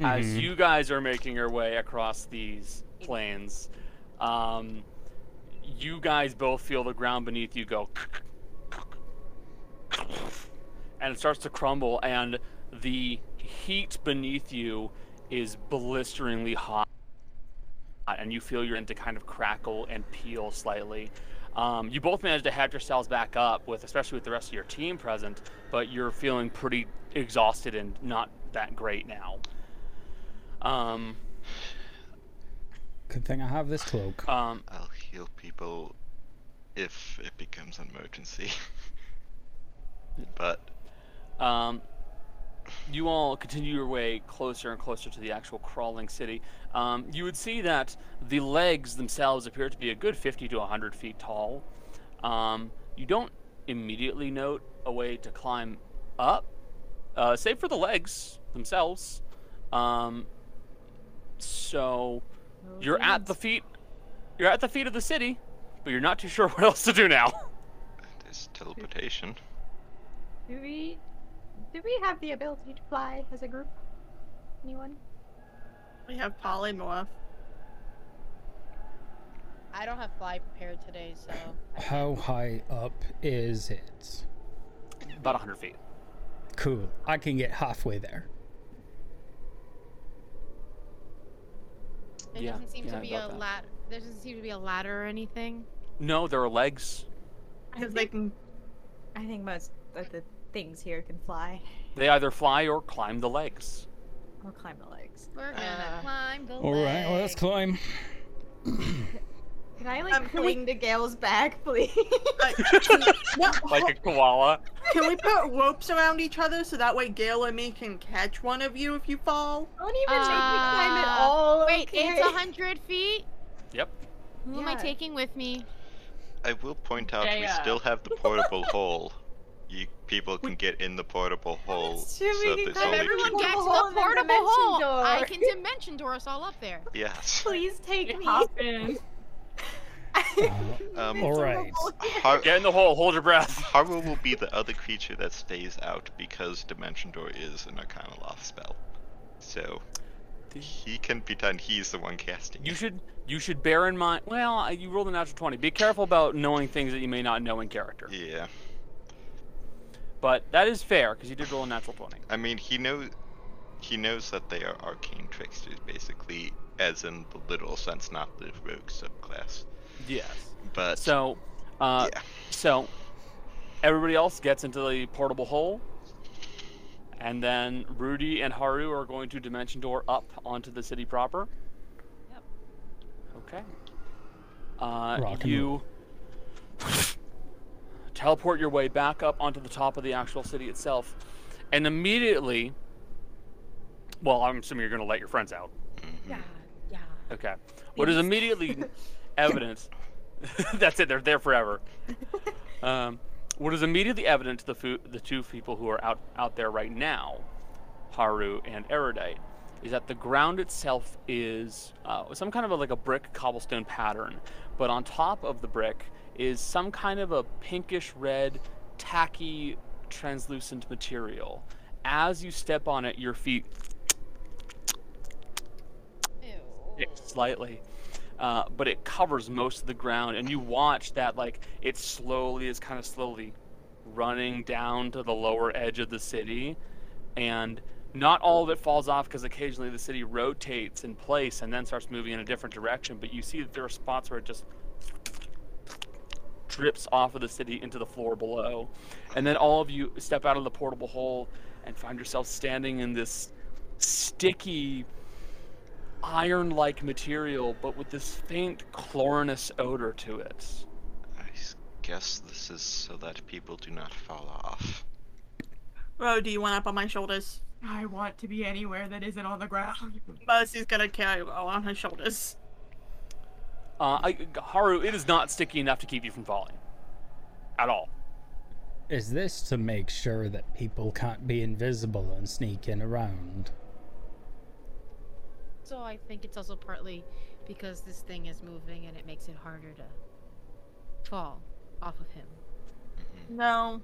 as Mhm. you guys are making your way across these plains, um, you guys both feel the ground beneath you go, and it starts to crumble, and the heat beneath you is blisteringly hot, and you feel your end to kind of crackle and peel slightly. Um, you both manage to have yourselves back up, with especially with the rest of your team present, but you're feeling pretty exhausted and not that great now. Um, Good thing I have this cloak. um, I'll heal people if it becomes an emergency. but um, you all continue your way closer and closer to the actual crawling city. Um, you would see that the legs themselves appear to be a good 50 to 100 feet tall. Um, you don't immediately note a way to climb up, uh, save for the legs themselves. Um, so you're at the feet. You're at the feet of the city, but you're not too sure what else to do now. There's teleportation. Do we do we have the ability to fly as a group? Anyone? We have polymorph. I don't have fly prepared today, so. How high up is it? About 100 feet. Cool. I can get halfway there. There Yeah, doesn't seem yeah, to be a that. ladder. There doesn't seem to be a ladder or anything. No, there are legs. Because they can. I think most of the things here can fly They either fly or climb the legs. Or climb the legs. We're gonna Uh, climb the legs. All right, let's climb. Can I like Um, can we- cling to Gale's back, please? Like, Like a koala. can we put ropes around each other so that way Gale and me can catch one of you if you fall? Don't even make me climb at Uh, all. Wait, okay? it's a hundred feet. Yep. Who am I taking with me? I will point out Yeah, we still have the portable hole. You people can get in the portable hole. That's true, so we can there's only Everyone two. Portable get to hole the portable dimension hole. door. I can dimension door us all up there. Yes. Please take me. Hop in. Um, All right. Har- Get in the hole, hold your breath. Haru will be the other creature that stays out because Dimension Door is an Arcanaloth spell. So he can pretend he's the one casting You it. should you should bear in mind. Well, uh, you rolled a natural 20. Be careful about knowing things that you may not know in character. Yeah. But that is fair because you did roll a natural 20. I mean, he knows he knows that they are arcane tricksters, basically, as in the literal sense, not the rogue subclass. Yes. But So, uh, yeah, so everybody else gets into the portable hole, and then Rudy and Haru are going to dimension door up onto the city proper. Yep. Okay. Uh, Rock and you teleport your way back up onto the top of the actual city itself, and immediately. Well, I'm assuming you're going to let your friends out. Yeah, yeah. Okay. What is immediately evident? that's it. They're there forever. Um, what is immediately evident to the fu- the two people who are out out there right now, Haru and Erudite, is that the ground itself is uh, some kind of a, like a brick cobblestone pattern, but on top of the brick is some kind of a pinkish red, tacky, translucent material. As you step on it, your feet Ew. slightly. Uh, but it covers most of the ground, and you watch that like it slowly is kind of slowly running down to the lower edge of the city, and not all of it falls off because occasionally the city rotates in place and then starts moving in a different direction. But you see that there are spots where it just drips off of the city into the floor below, and then all of you step out of the portable hole and find yourself standing in this sticky iron like material, but with this faint chlorinous odor to it. I guess this is so that people do not fall off. Ro, do you want up on my shoulders? I want to be anywhere that isn't on the ground. Mercy's gonna carry Ro on her shoulders. Uh, I, Haru, it is not sticky enough to keep you from falling. At all. Is this to make sure that people can't be invisible and sneak in around? So I think it's also partly because this thing is moving and it makes it harder to fall off of him. No.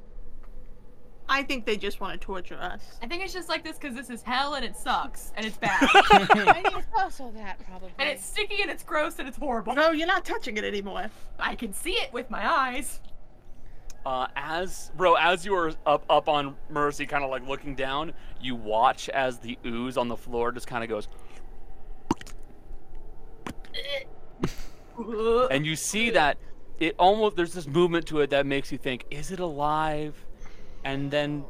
I think they just want to torture us. I think it's just like this because this is hell and it sucks and it's bad. I think it's also that probably. and it's sticky and it's gross and it's horrible. No, you're not touching it anymore. I can see it with my eyes. Uh, as bro, as you are up up on Mercy, kind of like looking down, you watch as the ooze on the floor just kind of goes, and you see that it almost there's this movement to it that makes you think, is it alive? And then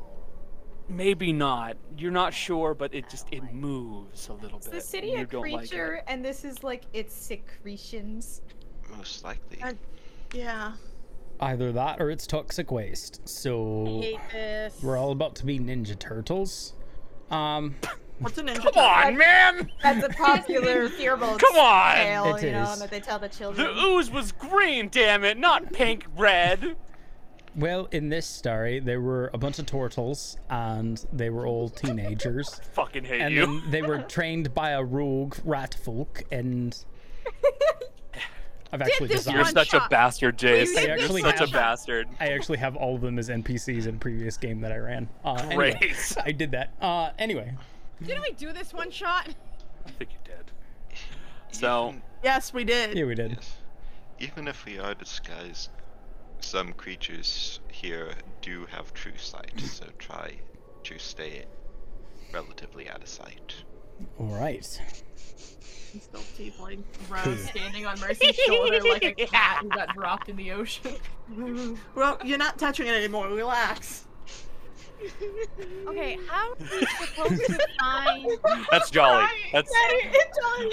maybe not. You're not sure, but it just it moves a little Is bit. the city a don't like creature and this is like its secretions? Most likely. Uh, Yeah. Either that or it's toxic waste. So hate this. we're all about to be Ninja Turtles. Um, What's a ninja? Come on, man! That's a popular firbolt Come on! tale, It you know, that they tell the children. The ooze was green, damn it, not pink red. Well, in this story, there were a bunch of turtles, and they were all teenagers. Fucking hate and you. then they were trained by a rogue rat folk, and I've actually this designed. You're one such a bastard, Jace. did You're such one a bastard. I actually have all of them as NPCs in a previous game that I ran. Uh, anyway, Great. I did that. Uh, anyway, Didn't we do this one shot? I think you did. So, Yes, we did. yeah, we did. yes. Even if we are disguised, some creatures here do have true sight, so try to stay relatively out of sight. All right. He's still tiefling. Rose standing on Mercy's shoulder like a cat who got dropped in the ocean. Well, you're not touching it anymore. Relax. Okay, how are we supposed to find? that's Jolly. That's.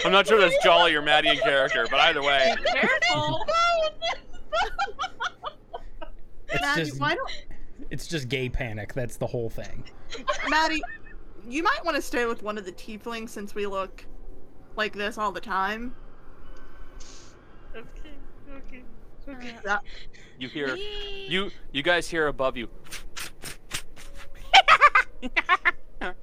I'm not sure that's Jolly or Maddie in character, but either way. Careful! It's Maddie, just why don't it's just gay panic. That's the whole thing. Maddie? You might want to stay with one of the tieflings since we look like this all the time. That- uh, You hear. You you guys hear above you. I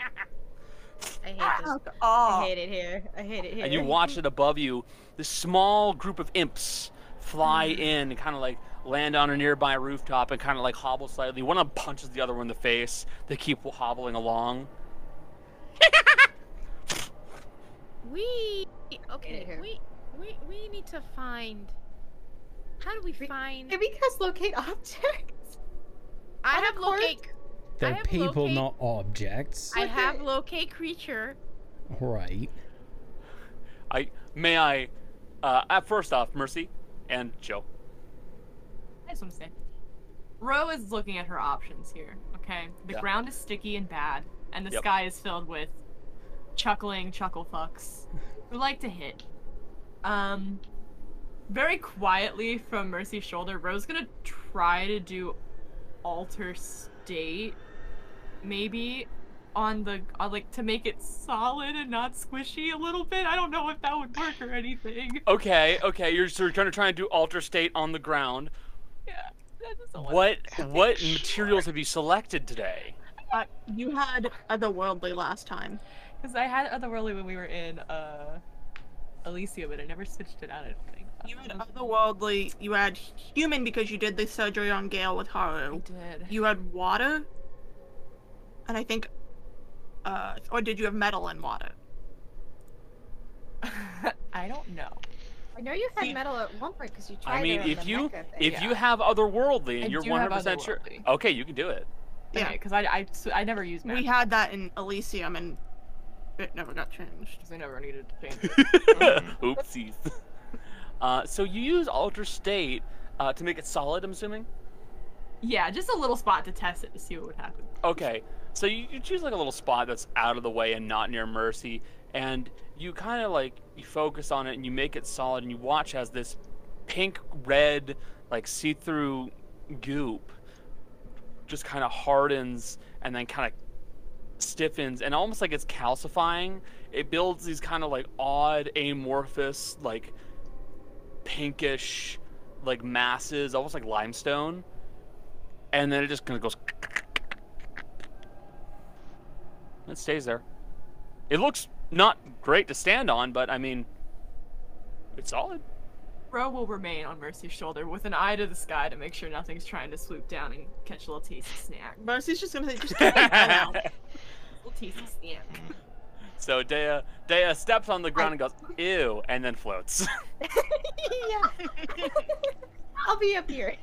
hate this. I hate it here. I hate it here. and you watch it above you. This small group of imps fly in and kind of like land on a nearby rooftop and kind of like hobble slightly. One of them punches the other one in the face. They keep hobbling along. We okay. We we we need to find. How do we find? Can we guys locate objects? I have court? locate. They're have people, locate- not objects. I have locate creature. Right. I may I. Uh, uh, first off, Mercy and Joe. I just want to say, Ro is looking at her options here. Okay, the Yeah. ground is sticky and bad, and the Yep. sky is filled with chuckling chuckle fucks who like to hit. Um, very quietly from Mercy's shoulder, Ro's gonna try to do alter state, maybe on the on, like to make it solid and not squishy a little bit. I don't know if that would work or anything. Okay, okay. You're so you're trying to try and do alter state on the ground. Yeah, that. What what materials have you selected today? uh, you had otherworldly last time. Because I had Otherworldly when we were in uh, Elysia, but I never switched it out. I don't think. You had otherworldly. You had human because you did the surgery on Gale with I Haru. did. You had water, and I think, uh, or did you have metal and water? I don't know. I know you had See- metal at one point because you tried I mean, it if you thing. if yeah. you have otherworldly and I you're 100 percent sure, okay, you can do it. Yeah. because Okay, because I never used We had that in Elysium, and it never got changed. because I never needed to change it. Oopsies. Uh, so you use alter state uh, to make it solid. I'm assuming. yeah, just a little spot to test it to see what would happen. Okay, so you, you choose like a little spot that's out of the way and not near Mercy, and you kind of like you focus on it and you make it solid, and you watch as this pink red like see-through goop just kind of hardens and then kind of stiffens and almost like it's calcifying. It builds these kind of like odd amorphous like pinkish like masses, almost like limestone, and then it just kind of goes. It stays there. It looks not great to stand on, but I mean, it's solid. Ro will remain on Mercy's shoulder with an eye to the sky to make sure nothing's trying to swoop down and catch a little tasty snack. Mercy's just gonna say, just give me that. Little tasty snack. so Dea Dea steps on the ground and goes ew, and then floats. yeah. I'll be up here,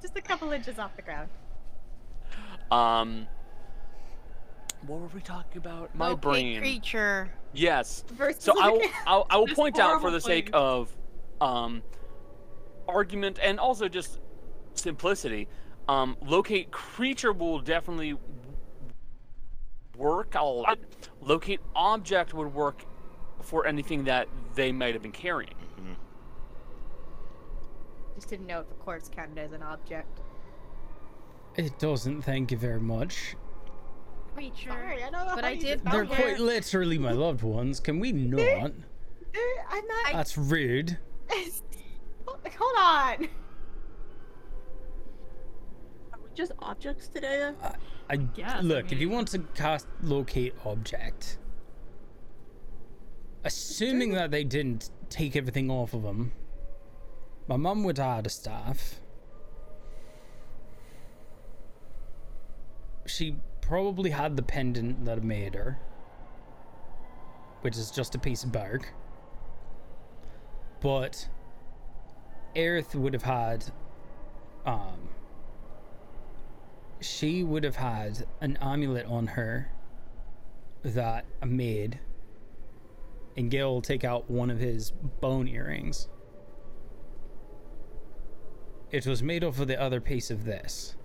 just a couple inches off the ground. um, what were we talking about? My locate brain. creature. Yes. Versus So I will, I'll, I will point out for horrible the sake thing. of um, argument and also just simplicity, um, locate creature will definitely work. I'll, locate object would work for anything that they might have been carrying. Mm-hmm. Just didn't know if the quartz counted as an object. It doesn't. Thank you very much. Creature. Sorry, I don't know But how I did They're this quite power. literally my loved ones. Can we not? Uh, I'm not. That's rude. Hold on. Are we just objects today? I Yes, I look. If you want to cast locate object, assuming that they didn't take everything off of them, My mum would have had a staff. She probably had the pendant that made her, which is just a piece of bark. But Aerith would have had, um, she would have had an amulet on her that I made, and Gil take out one of his bone earrings. It was made off of the other piece of this.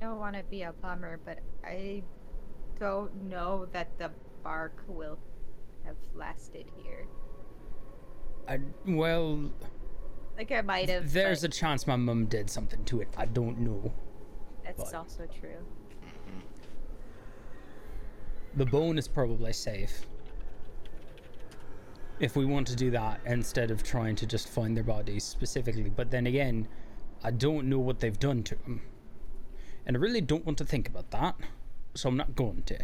I don't want to be a bummer, but I don't know that the bark will have lasted here. I well, Like I might have. there's a chance my mum did something to it. I don't know. That's but- also true. The bone is probably safe. If we want to do that instead of trying to just find their bodies specifically. But then again, I don't know what they've done to them. And I really don't want to think about that. So I'm not going to.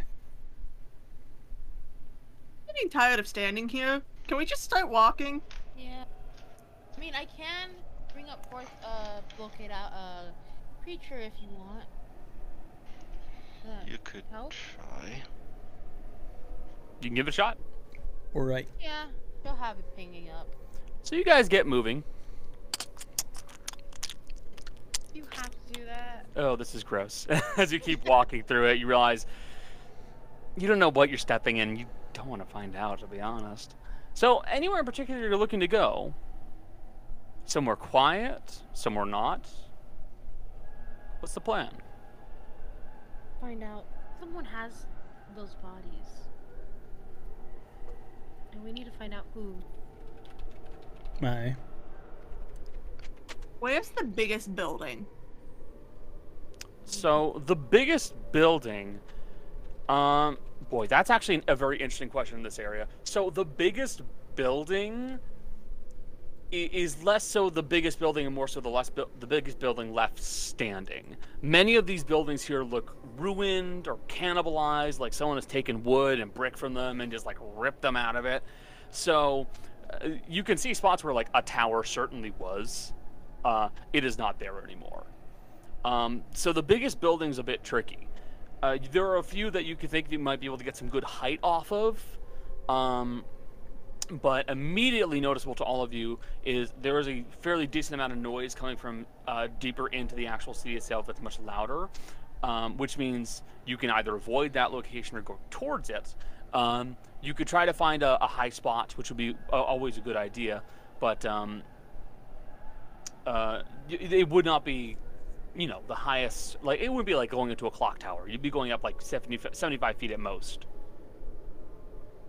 getting tired of standing here. Can we just start walking? Yeah. I mean, I can bring up forth uh locate out a creature if you want. Uh, You could help? try. You can give it a shot. Alright. Yeah, she'll have it pinging up. So you guys get moving. You have to do that. Oh, this is gross. As you keep walking through it, you realize you don't know what you're stepping in. You don't want to find out, to be honest. So, anywhere in particular you're looking to go? Somewhere quiet? Somewhere not? What's the plan? Find out. Someone has those bodies. And we need to find out who. Aye. Where's the biggest building? So the biggest building, um, boy, that's actually a very interesting question in this area. So the biggest building is less so the biggest building and more so the less bu- the biggest building left standing. Many of these buildings here look ruined or cannibalized, like someone has taken wood and brick from them and just like ripped them out of it. So uh, you can see spots where like a tower certainly was. Uh, it is not there anymore. Um, so the biggest building's a bit tricky. Uh, there are a few that you could think you might be able to get some good height off of. Um, but immediately noticeable to all of you is there is a fairly decent amount of noise coming from uh, deeper into the actual city itself that's much louder, um, which means you can either avoid that location or go towards it. Um, you could try to find a, a high spot, which would be uh, always a good idea, but um, uh, y- it would not be, you know, the highest. Like it would be like going into a clock tower. You'd be going up like 70, 75 feet at most.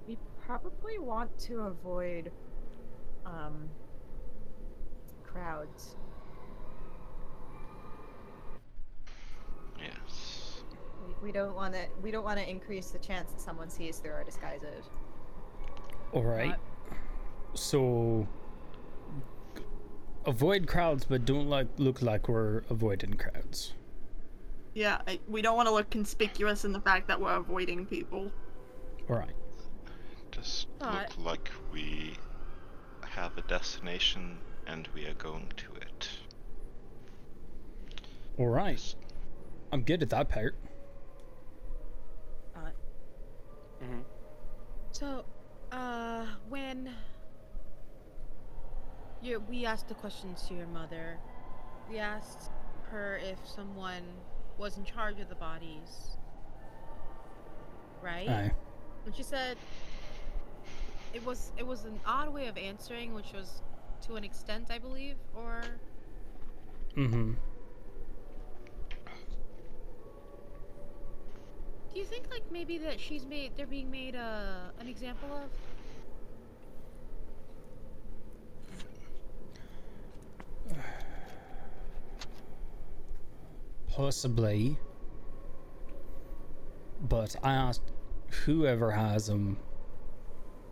We probably want to avoid um crowds. Yes. We, we don't want to we don't want to increase the chance that someone sees through our disguises. Alright. So avoid crowds but don't like look like we're avoiding crowds. Yeah, I, we don't want to look conspicuous in the fact that we're avoiding people. Alright. Just Alright. look like we have a destination and we are going to it. Alright. I'm good at that part. Uh, Mm-hmm. So, uh, when you we asked the questions to your mother, we asked her if someone was in charge of the bodies, right? Aye. And she said it was it was an odd way of answering, which was to an extent, I believe, or Mm-hmm. do you think like maybe that she's made they're being made uh, an example of? Possibly. But I asked whoever has them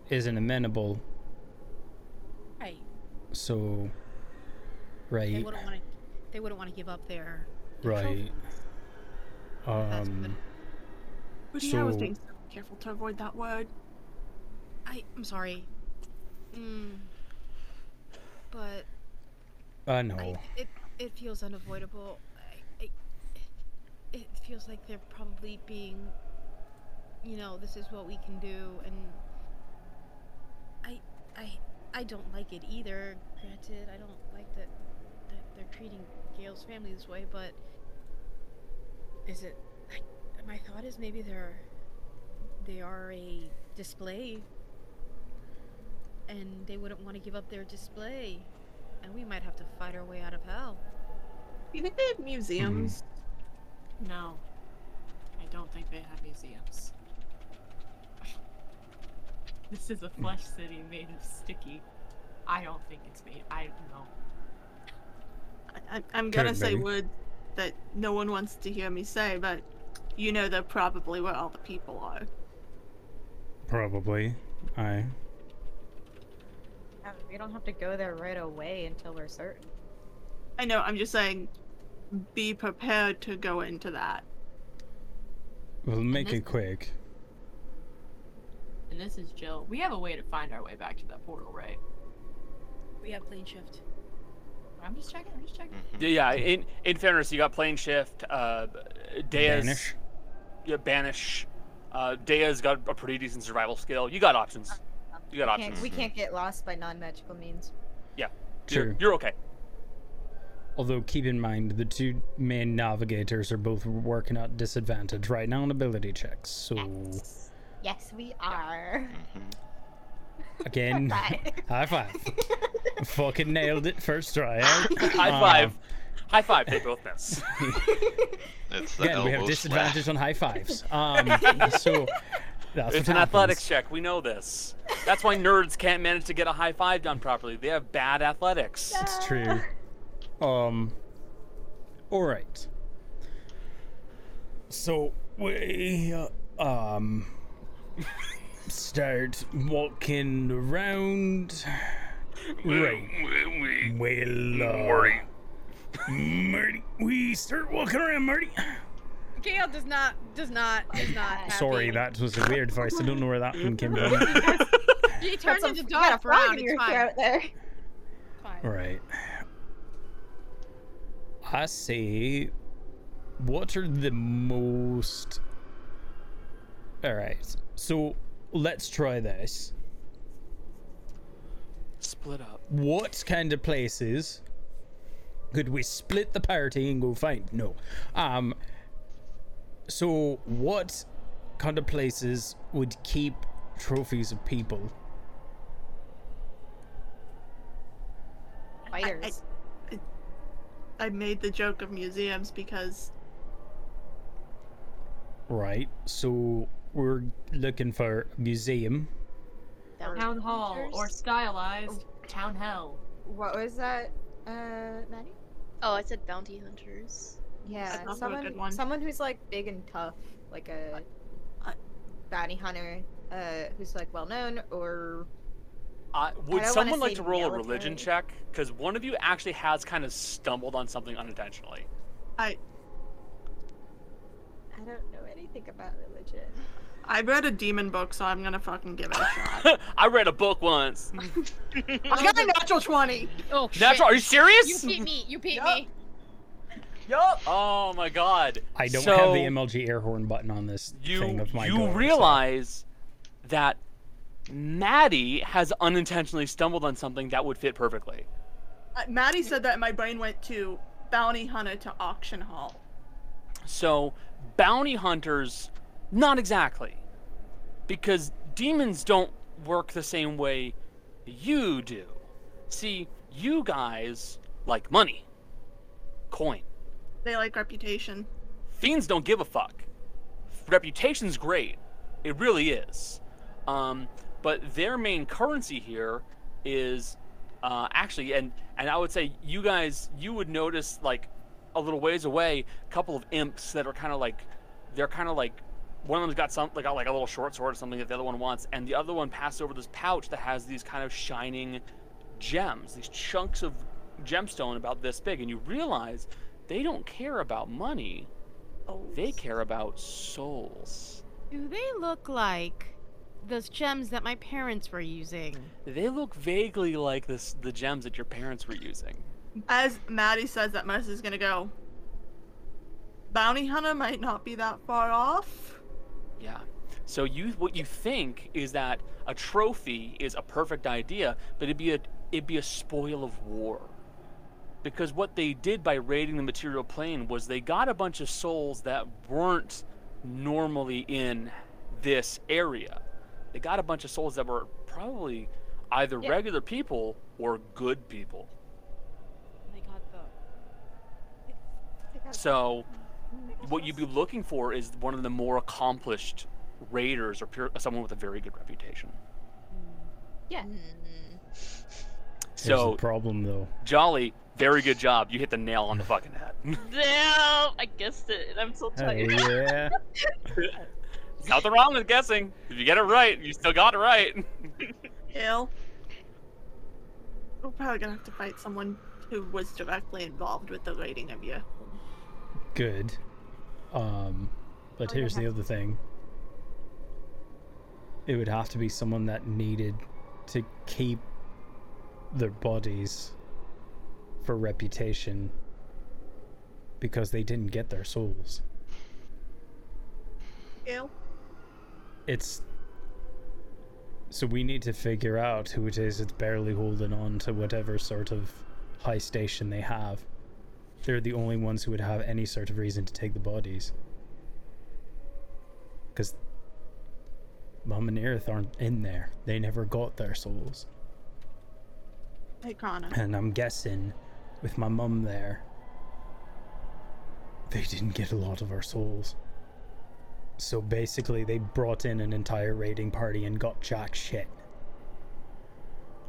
isn't amenable, Right. so They right, wouldn't want to. They wouldn't want to give up their. their right. trophy. That's. Um But yeah, I was So- being so careful to avoid that word. I I'm sorry. Mm, but Uh, no. I, it it feels unavoidable. I, I, it feels like they're probably being, you know, this is what we can do, and I I I don't like it either. Granted, I don't like that that they're treating Gale's family this way, but is it? I, my thought is maybe they're they are a display, and they wouldn't want to give up their display and we might have to fight our way out of hell. Do you think they have museums? Mm-hmm. No. I don't think they have museums. This is a flesh city made of sticky. I don't think it's made. I don't know. I, I'm gonna Could say be. would that no one wants to hear me say, but you know they're probably where all the people are. Probably. I. We don't have to go there right away until we're certain. I know. I'm just saying, be prepared to go into that. We'll make it quick. And this is Jill. We have a way to find our way back to that portal, right? We have plane shift. I'm just checking. I'm just checking. Mhm. Yeah, yeah. In in fairness, you got plane shift. Uh, Dea's Vanish. Yeah, banish. Uh, Dea's got a pretty decent survival skill. You got options. You got We can't, we can't get lost by non-magical means. You're, you're okay. Although keep in mind the two main navigators are both working at disadvantage right now on ability checks. So Yes, we are. Mhm. again, Right. high five. Fucking nailed it first try. out. High Um, five. High five. They both miss. Again, we have disadvantage slap. on high fives. Um, so that's it's what an athletics check. We know this. That's why nerds can't manage to get a high five done properly. They have bad athletics. It's true. Um. All right. So we uh, um start walking around. Right. Well, uh, Marty, we start walking around, Marty. Gale does not does not is not. Sorry, that was a weird voice. I don't know where that one came from. She Got turned into you got a Dolph frog around. in It's your fine. throat there. fine. All right. I say, what are the most. Alright, so let's try this. Split up. What kind of places could we split the party and go find? No. Um. So, what kind of places would keep trophies of people? Fighters. I made the joke of museums because Right, so we're looking for a museum. Town hall or Hunters? stylized town hell. What was that, uh, Maddie? Oh, I said bounty hunters. Yeah, That's also a someone, good one. someone who's like big and tough, like a I- bounty hunter, uh, who's like well known, or Uh, would don't someone like to roll a religion check? Because one of you actually has kind of stumbled on something unintentionally. I I don't know anything about religion. I read a demon book, so I'm gonna fucking give it a shot. I read a book once. I got a natural twenty. Oh shit! Natural? Are you serious? You beat me. You beat Yup. me. Yup. Oh my god. I don't so have the MLG air horn button on this You thing of my you door, so- realize that Maddie has unintentionally stumbled on something that would fit perfectly. Uh, Maddie said that, my brain went to bounty hunter to auction hall. So, bounty hunters, not exactly. Because demons don't work the same way you do. See, you guys like money, coin. They like reputation. Fiends don't give a fuck. Reputation's great. It really is. Um, but their main currency here is uh, actually, and and I would say you guys, you would notice like a little ways away, a couple of imps that are kind of like, they're kind of like, one of them's got some, like got like a little short sword or something that the other one wants, and the other one passed over this pouch that has these kind of shining gems, these chunks of gemstone about this big, and you realize they don't care about money. Oh. They care about souls. Do they look like those gems that my parents were using. They look vaguely like this the gems that your parents were using. As Maddie says that, Mess is gonna go. Bounty hunter might not be that far off. Yeah. So you what you think is that a trophy is a perfect idea, but it'd be a it'd be a spoil of war. Because what they did by raiding the material plane was they got a bunch of souls that weren't normally in this area. They got a bunch of souls that were probably either Yeah. regular people or good people. They got the. So what you'd be looking for is one of the more accomplished raiders or pure, someone with a very good reputation. Yeah. Hmm. So the problem, though. Jolly, very good job. You hit the nail on the fucking head. Damn! I guessed it. and I'm so Hell tired. yeah. Nothing wrong with guessing. If you get it right, you still got it right. Ill. We're probably gonna have to fight someone who was directly involved with the raiding of you. Good. Um, but Oh, yeah, here's the other thing. It would have to be someone that needed to keep their bodies for reputation because they didn't get their souls. Ill. It's so we need to figure out who it is that's barely holding on to whatever sort of high station they have. They're the only ones who would have any sort of reason to take the bodies. Because Mom and Aerith aren't in there. They never got their souls. Hey, Connor. And I'm guessing with my mum there, they didn't get a lot of our souls. So basically, they brought in an entire raiding party and got jack shit.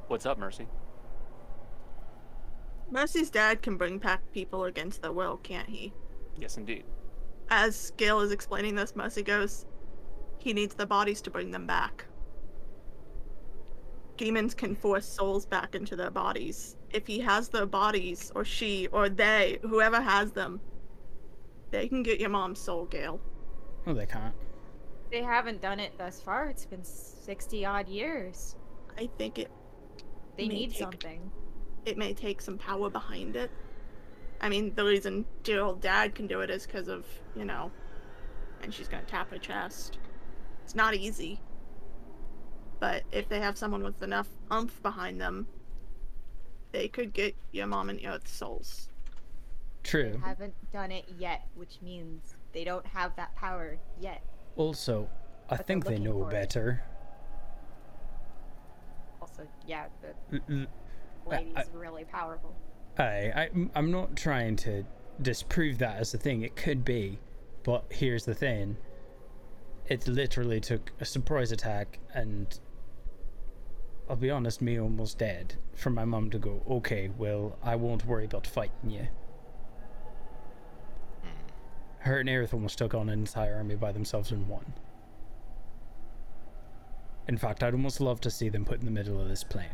What's up, Mercy? Mercy's dad can bring back people against their will, can't he? Yes, indeed. As Gil is explaining this, Mercy goes, he needs the bodies to bring them back. Demons can force souls back into their bodies. If he has their bodies, or she, or they, whoever has them, they can get your mom's soul, Gale. Oh, they can't. They haven't done it thus far. It's been 60 odd years. I think it They need take- something. it may take some power behind it. I mean, the reason dear old dad can do it is because of, you know, and she's gonna tap her chest. It's not easy. But if they have someone with enough umph behind them, they could get your mom and your souls. They True. haven't done it yet, which means they don't have that power yet. Also, I But think they know for it. better. Also, yeah, the mm, mm. L- l- lady's I- really powerful. I, I, I'm not trying to disprove that as a thing. It could be, but here's the thing. It literally took a surprise attack, and I'll be honest, me almost dead for my mum to go. Okay, well, I won't worry about fighting you. Hmm. Her and Aerith almost took on an entire army by themselves in one. In fact, I'd almost love to see them put in the middle of this plane.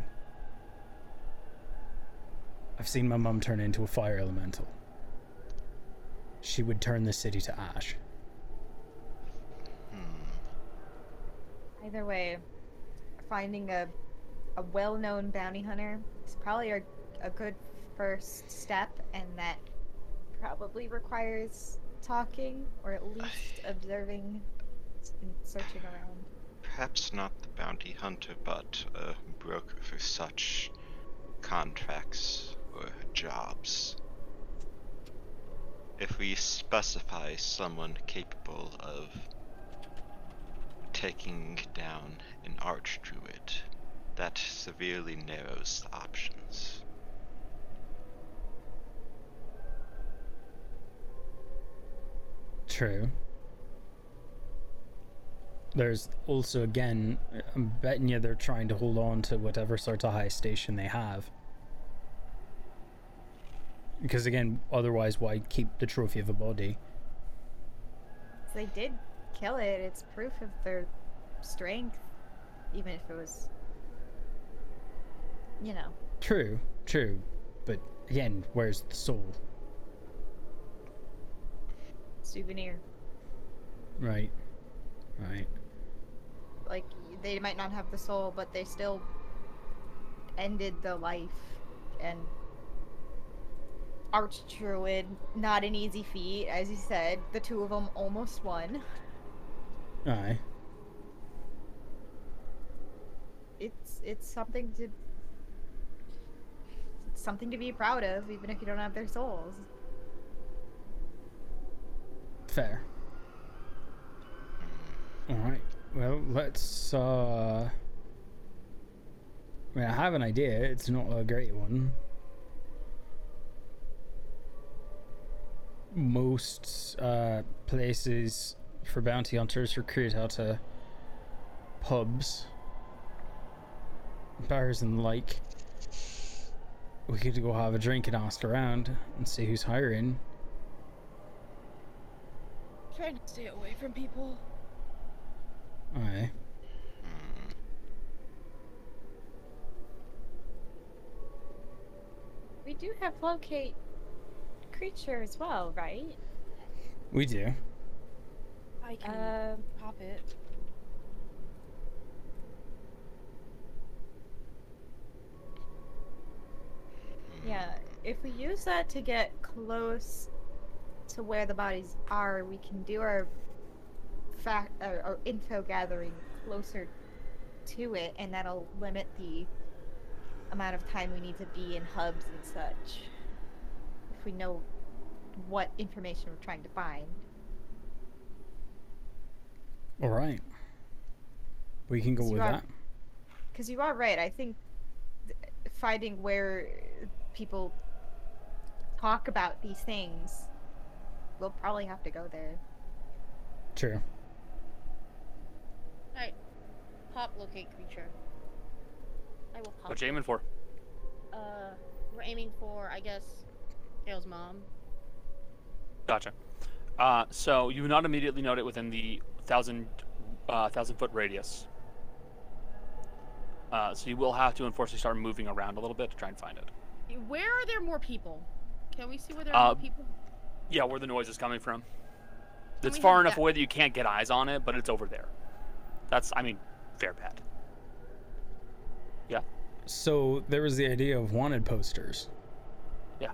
I've seen my mum turn into a fire elemental. She would turn the city to ash. Hmm. Either way, finding a a well-known bounty hunter is probably a, a good first step, and that probably requires talking or at least observing and searching around. Perhaps not the bounty hunter, but a broker for such contracts or jobs. If we specify someone capable of taking down an archdruid, that severely narrows the options. True. There's also, again, I'm betting you they're trying to hold on to whatever sort of high station they have. Because, again, otherwise, why keep the trophy of a body? they did kill it. It's proof of their strength, even if it was, you know. True, true. But, again, where's the soul? souvenir. Right. Right. Like they might not have the soul, but they still ended the life and Archdruid, not an easy feat, as you said. The two of them almost won. Aye. It's it's something to something to be proud of, even if you don't have their souls. Fair. Alright. Well, let's, uh. I mean, I have an idea. It's not a great one. Most uh, places for bounty hunters recruit out of pubs, bars, and the like. We could go have a drink and ask around and see who's hiring. Trying to stay away from people. Aye. We do have locate creature as well, right? We do. I can Um, pop it. Yeah, if we use that to get close to where the bodies are, we can do our fact or, info gathering closer to it, and that'll limit the amount of time we need to be in hubs and such. If we know what information we're trying to find. All right. We can go with are- that. Because you are right. I think th- finding where people talk about these things, we'll probably have to go there. True. Alright. Pop locate creature. I will pop. What you aiming for? Uh, we're aiming for, I guess, Gale's mom. Gotcha. Uh, so you would not immediately note it within the thousand uh, thousand foot radius. Uh, so you will have to unfortunately start moving around a little bit to try and find it. Where are there more people? Can we see where there are Uh, more people? Yeah, where the noise is coming from. It's far enough that- away that you can't get eyes on it, but it's over there. That's, I mean, fair bet. Yeah. So there was the idea of wanted posters. Yeah.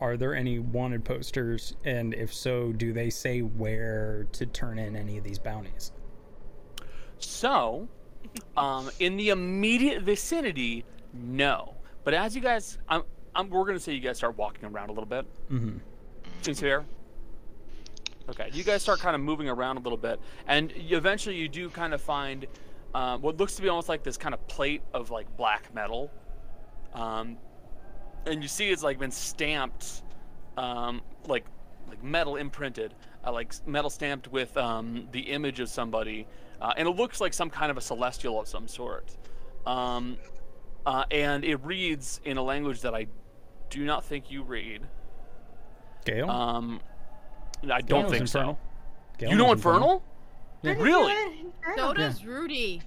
Are there any wanted posters? And if so, do they say where to turn in any of these bounties? So, um, in the immediate vicinity, no. But as you guys, I'm, I'm, we're gonna say you guys start walking around a little bit. Mm-hmm. Seems fair. Okay, you guys start kind of moving around a little bit, and you, eventually you do kind of find um, what looks to be almost like this kind of plate of like black metal, um, and you see it's like been stamped, um, like like metal imprinted, uh, like metal stamped with um, the image of somebody, uh, and it looks like some kind of a celestial of some sort, um, uh, and it reads in a language that I do not think you read. Gale? Um, I Gale don't knows think Infernal. so. Gale you know knows Infernal? Yeah. Really? So does Rudy.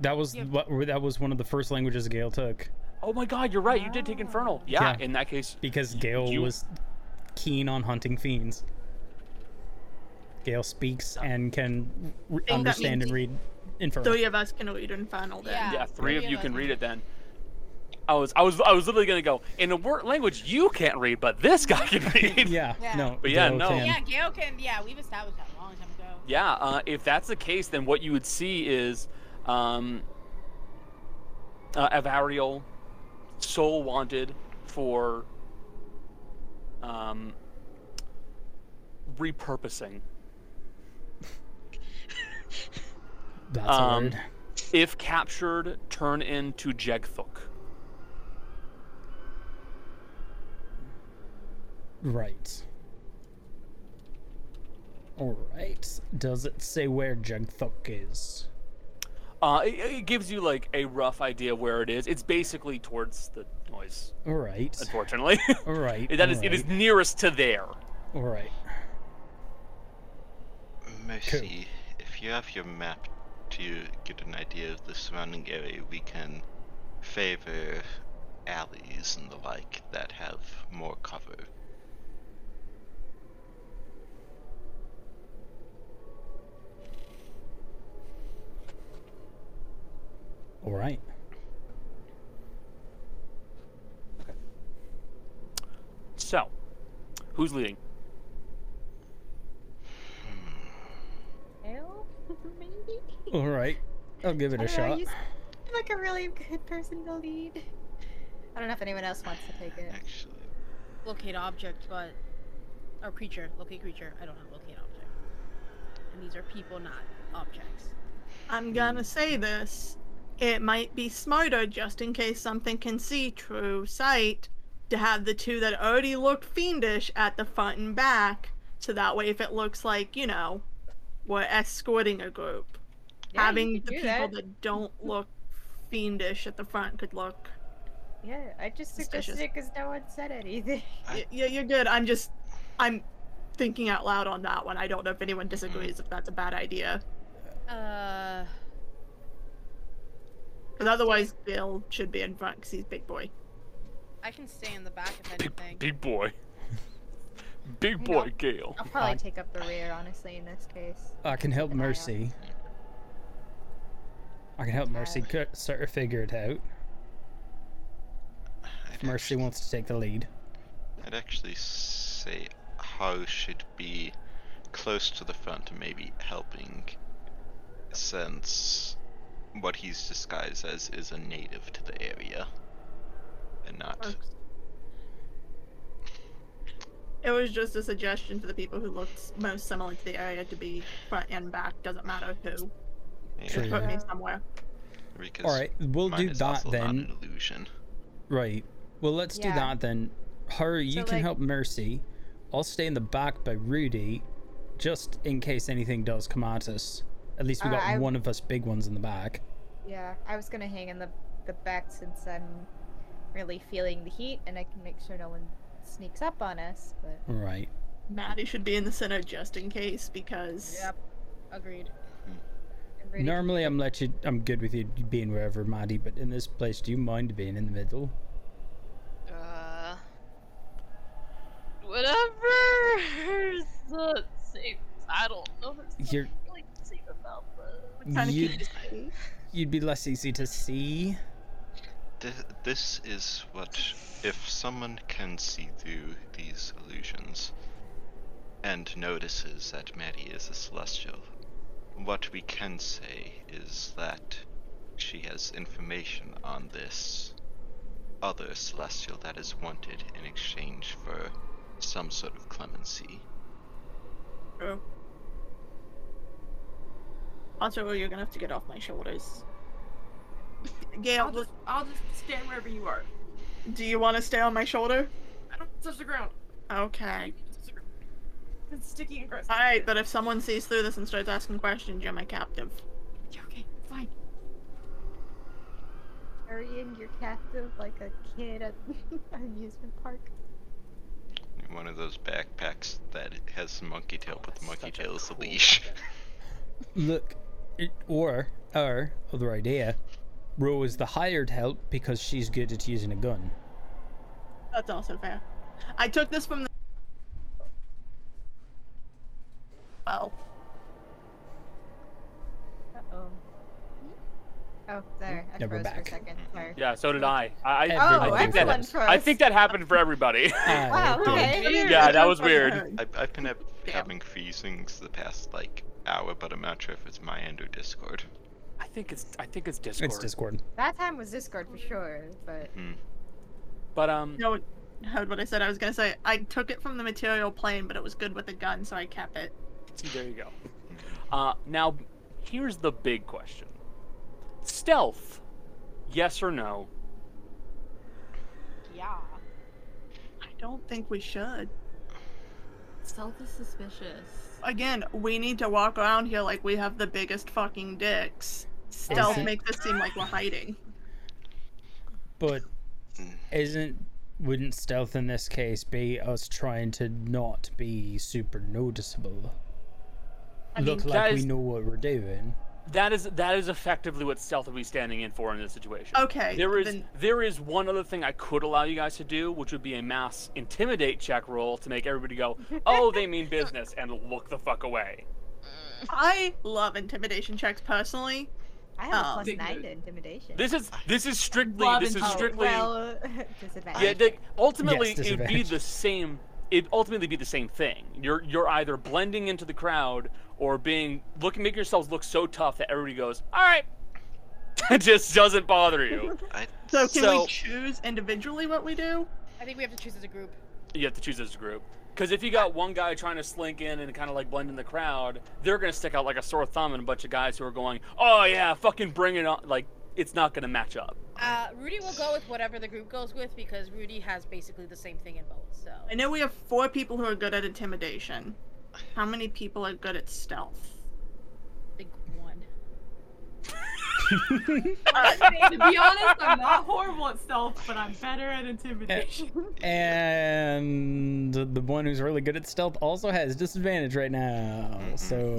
That was Yeah. what that was one of the first languages Gale took Oh my God, you're right. You did take Infernal. Yeah. Yeah. In that case, because Gale you- was keen on hunting fiends. Gale speaks and can r- that understand means and read Infernal. Three of us can read Infernal then. Yeah. yeah, three of you of can us. read it then. I was, I was, I was literally gonna go in a word language you can't read, but this guy can read. yeah, Yeah. no. But yeah, Gale no. can. Yeah, Gale can. Yeah, we've established that a long time ago. Yeah, uh, if that's the case, then what you would see is um, uh, Avariel, soul wanted for um, repurposing. That's Um, a word. If captured, turn into Jegthuk. Right. All right. Does it say where Jugthuk is? Uh, it, it gives you like a rough idea where it is. It's basically towards the noise, All right. unfortunately. All right. that is, all it is right, nearest to there. All right. Mercy, if you have your map to get an idea of the surrounding area, we can favor alleys and the like that have more cover. All right. Okay. So, who's leading? Hell, maybe. All right. I'll give it I a don't know, shot. you seem like a really good person to lead. I don't know if anyone else wants to take it. Actually, Locate object, but or creature. Locate creature. I don't have locate object. And these are people, not objects. I'm gonna say this. It might be smarter, just in case something can see true sight, to have the two that already look fiendish at the front and back, so that way if it looks like, you know, we're escorting a group, Yeah, having the people that. that don't look fiendish at the front could look. Yeah, I just Suspicious. suggested it because no one said anything. Y- yeah, you're good. I'm just, I'm thinking out loud on that one. I don't know if anyone disagrees if that's a bad idea. Uh, Because otherwise, Bill should be in front because he's big boy. I can stay in the back if Big, anything. big boy. Big boy know. Gale. I'll probably Uh, take up the rear, honestly, in this case. I can help Keep an eye out. Mercy. I can help Mercy cut- start to figure it out. I'd If Mercy wants to take the lead. I'd actually say How should be close to the front and maybe helping, since what he's disguised as is a native to the area, and not. It was just a suggestion for the people who looked most similar to the area to be front and back. Doesn't matter who. Yeah, True. Put me somewhere. Because All right, we'll mine do is that also not then. an illusion. Right. Well, let's do that then. Her, you So, can like- help Mercy. I'll stay in the back by Rudy, just in case anything does come at us. At least we got Alright, I- one of us big ones in the back. Yeah, I was gonna hang in the the back since I'm really feeling the heat, and I can make sure no one sneaks up on us. But Right. Maddie should be in the center just in case because Yep, Agreed. I'm ready to Normally, I'm let you. I'm good with you being wherever, Maddie. But in this place, do you mind being in the middle? Uh, whatever. It's not safe. I don't know. There's You're. nothing really safe about that. Kind of You'd, cute to see. you'd be less easy to see. Th- this is what if someone can see through these illusions and notices that Maddie is a celestial. What we can say is that she has information on this other celestial that is wanted in exchange for some sort of clemency. True. Also, you're gonna have to get off my shoulders. Gale, I'll just, I'll just stand wherever you are. do you want to stay on my shoulder? I don't touch the ground. Okay. It's sticky and gross. Alright, but if someone sees through this and starts asking questions, you're my captive. Okay, fine. carrying your captive like a kid at an amusement park. One of those backpacks that has the monkey tail, but oh, the monkey tail is the cool leash. Look, it, or or other idea. Ro is the hired help because she's good at using a gun. That's also fair. I took this from the. Well, Uh oh. Oh, there. I Yeah, we're for a second. Sorry. Yeah, so did I. I, I, Everybody I think that everyone. I think that happened for everybody. Wow, okay. yeah, that was weird. I've, I've been have, Damn. having freezings the past like hour, but I'm not sure if it's my end or Discord. I think it's I think it's Discord. It's Discord. That time was Discord for sure, but Hmm. But um, no, heard what I said. I was gonna say I took it from the material plane, but it was good with a gun, so I kept it. see, there you go. Uh, now, here's the big question: stealth, yes or no? Yeah. I don't think we should. Stealth is suspicious. Again, we need to walk around here like we have the biggest fucking dicks. Stealth Okay. makes it seem like we're hiding. But Mm. isn't wouldn't stealth in this case be us trying to not be super noticeable? I mean, Look that like we know what we're doing. That is that is effectively what stealth would be standing in for in this situation. Okay, There is then- there is one other thing I could allow you guys to do, which would be a mass intimidate check roll to make everybody go, "Oh, they mean business," and look the fuck away. I love intimidation checks personally, I have a Oh. plus Big nine mood. to intimidation. This is this is strictly Love this is strictly well, disadvantage. yeah. The, ultimately, Yes, it would be the same. It ultimately be the same thing. You're you're either blending into the crowd or being looking making yourselves look so tough that everybody goes, all right. it just doesn't bother you. I, So can So- we choose individually what we do? I think we have to choose as a group. You have to choose as a group. Because if you got one guy trying to slink in and kind of like blend in the crowd, they're gonna stick out like a sore thumb, and a bunch of guys who are going, "Oh yeah, fucking bring it on!" Like it's not gonna match up. Uh, Rudy will go with whatever the group goes with because Rudy has basically the same thing in both. So I know we have four people who are good at intimidation. How many people are good at stealth? big one. Uh, to be honest, I'm not horrible at stealth, but I'm better at intimidation. And the one who's really good at stealth also has disadvantage right now. So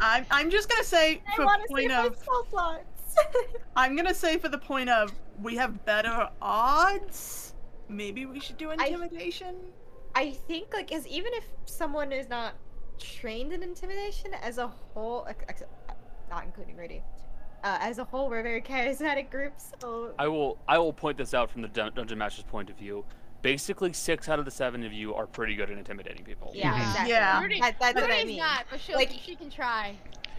I'm, I'm just gonna say I for want to see point my of spell. I'm gonna say for the point of we have better odds. Maybe we should do intimidation. I think like as even if someone is not trained in intimidation as a whole, ex- ex- not including Rudy, uh, as a whole, we're a very charismatic group. So I will I will point this out from the dun- dungeon master's point of view. Basically, six out of the seven of you are pretty good at intimidating people. yeah, Mhm. exactly. Yeah. Rudy, That, that's what I Rudy's mean. not, but she'll, Like- she can try.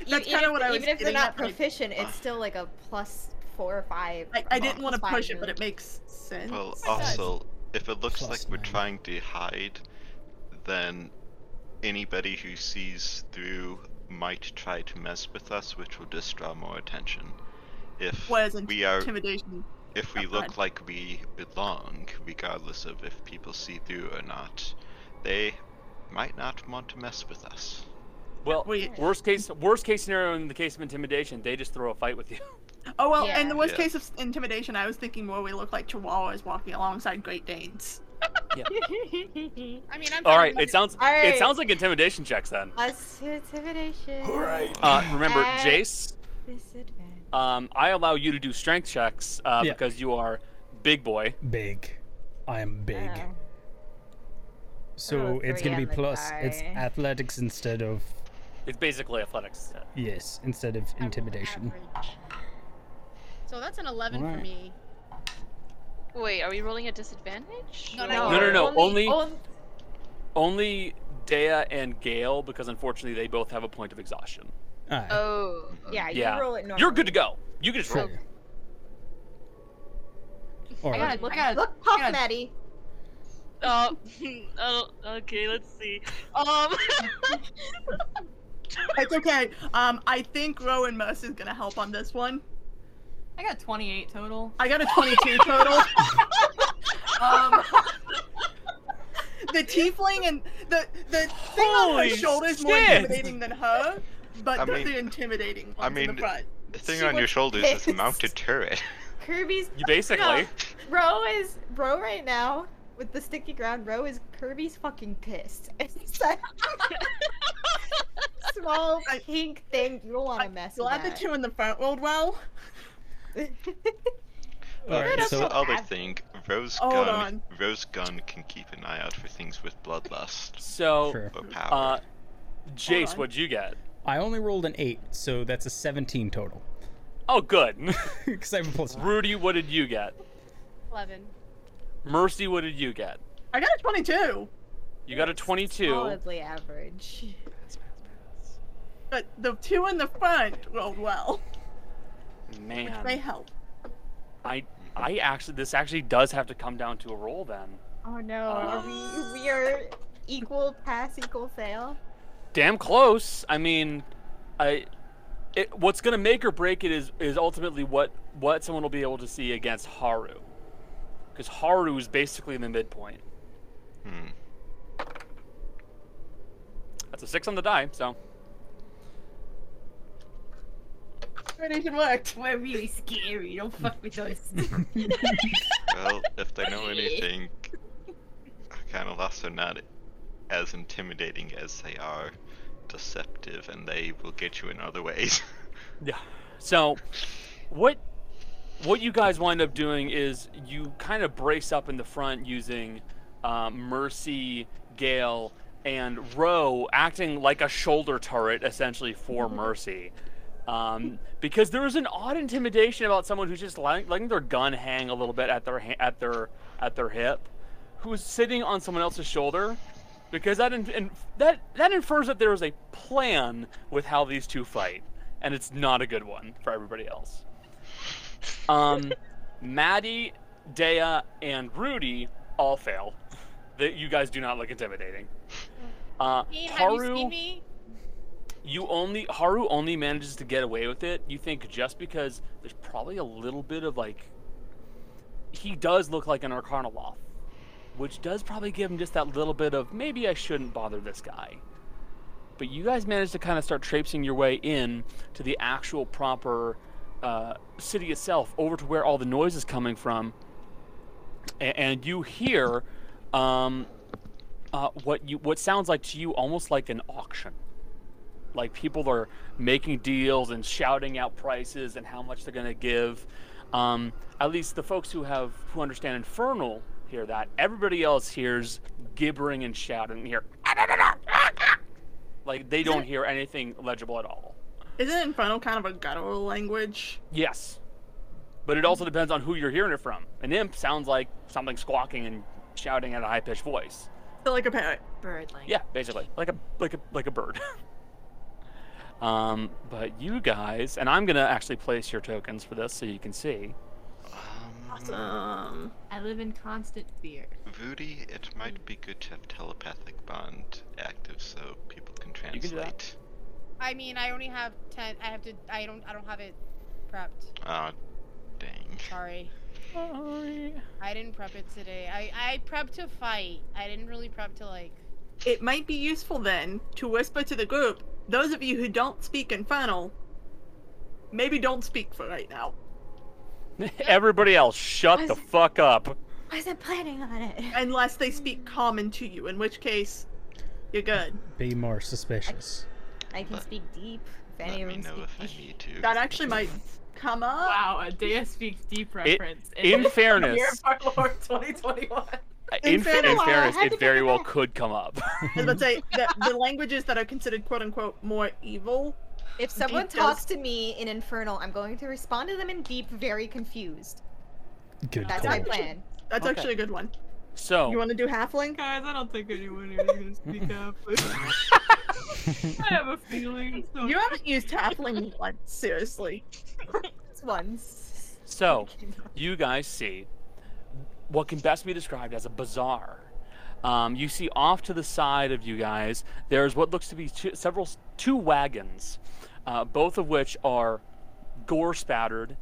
That's kinda what I was even if they're not at, like- proficient, it's still like a plus four or five. I, I didn't want to push it, but it makes sense. well, my God. also, if it looks Plus like we're trying to hide, then anybody who sees through might try to mess with us, which will just draw more attention. If Whereas we are, intimidation. if we look ahead. like we belong, regardless of if people see through or not, they might not want to mess with us. Well, Wait. worst case worst case scenario in the case of intimidation, they just throw a fight with you. Oh well, Yeah. in the worst Yeah. case of intimidation, I was thinking more we look like Chihuahuas walking alongside Great Danes. Yeah. I mean, I'm. All fine right, it sounds All right. it sounds like intimidation checks then. Plus two intimidation. Uh, remember, Uh, Jace, um, I allow you to do strength checks uh, Yeah. because you are big boy. big. I am big. Oh. So Oh, it's gonna be on the plus. It's athletics instead of It's basically athletics. yes, instead of I roll intimidation. average. So that's an 11 for me. Wait, are we rolling a disadvantage? No, No, no, no, no. only- on- Only Dea and Gale, because unfortunately they both have a point of exhaustion. Alright. Oh. yeah, you Yeah. roll it normally. You're good to go. You can just roll. Sure. I gotta look at Look, puff, Yeah. Maddie. Oh, oh, okay, let's see. Um. It's okay. Um, I think Rowan Merce is gonna help on this one. I got 28 total. I got a 22 total. um, the tiefling and the the thing on her shoulder is more shit. intimidating than her, but I they're mean- the intimidating ones I in mean, the front. The thing She on your looks shoulders is a mounted turret. Kirby's You basically. Ro is Ro right now with the sticky ground. Ro is Kirby's fucking pissed. It's that small I- pink thing. You don't want to mess with Glad the two in the front rolled well. Alright, That's so the other have- thing. Rose Hold gun. on. Rose gun can keep an eye out for things with bloodlust So, sure. or power. uh, Jace, on. what'd you get? I only rolled an eight, so that's a 17 total. Oh, good. Because I have a plus one. Rudy, what did you get? 11. Mercy, what did you get? I got a 22, You got a 22. Solidly average. but the two in the front rolled well, which may help. I, I actually, this actually does have to come down to a roll then. Oh no, are we we are equal pass, equal fail. Damn close. I mean, I, it, what's gonna make or break it is is ultimately what what someone will be able to see against Haru, because Haru is basically in the midpoint. Hmm. That's a six on the die, so Intimidation worked. We're really scary. Don't fuck with us. Well, if they know anything, kind of lost are not as intimidating as they are deceptive, and they will get you in other ways. Yeah. So, what what you guys wind up doing is you kind of brace up in the front using um, Mercy, Gale, and Ro acting like a shoulder turret essentially for Mercy. Um, because there is an odd intimidation about someone who's just letting, letting their gun hang a little bit at their ha- at their at their hip, who's sitting on someone else's shoulder, because that in, in, that that infers that there is a plan with how these two fight, and it's not a good one for everybody else. Um, Maddie, Dea, and Rudy all fail. That you guys do not look intimidating. Uh, Hey, have Haru, you only Haru only manages to get away with it. You think just because there's probably a little bit of like he does look like an Arcanaloth, which does probably give him just that little bit of maybe I shouldn't bother this guy. But you guys managed to kind of start traipsing your way in to the actual proper uh, city itself, over to where all the noise is coming from, A- and you hear um, uh, what you what sounds like to you almost like an auction like people are making deals and shouting out prices and how much they're going to give um, at least the folks who have who understand infernal hear that everybody else hears gibbering and shouting here ah, ah, ah. like they don't hear anything legible at all Isn't Infernal kind of a guttural language? yes but it also depends on who you're hearing it from an imp sounds like something squawking and shouting at a high-pitched voice So like a parrot. Bird language. Yeah, basically, like a like a like a bird. um, but you guys, and I'm gonna actually place your tokens for this so you can see. Um, Um, I live in constant fear. Rudy, it might be good to have telepathic bond active so people can can do that. translate. I mean, I only have ten. I have to. I don't. I don't have it prepped. Oh, dang. Sorry. Sorry. I didn't prep it today. I I prepped to fight. I didn't really prep to like. it might be useful then to whisper to the group. Those of you who don't speak Infernal, maybe don't speak for right now, Everybody else, shut the fuck up. I wasn't planning on it. unless they speak Common to you. In which case, you're good. Be more suspicious. I can Let- speak deep. If any Let of me them know speak if I deep. need to. That actually might come up. Wow, a Dea speaks deep It- reference. in fairness- year of our Lord 2021. In, fa- in Infernal, fairness, it very well back. could come up. I was say the, the languages that are considered quote unquote more evil. If someone Deep does- talks to me in Infernal, I'm going to respond to them in deep, very confused. Good That's call. my plan. That's Okay. actually a good one. So You want to do halfling? Guys, I don't think anyone here is gonna speak up. I have a feeling. So You haven't used halfling once, seriously. Once. So, you guys see what can best be described as a bazaar. Um, you see off to the side of you guys, there's what looks to be two, several two wagons, uh, both of which are gore spattered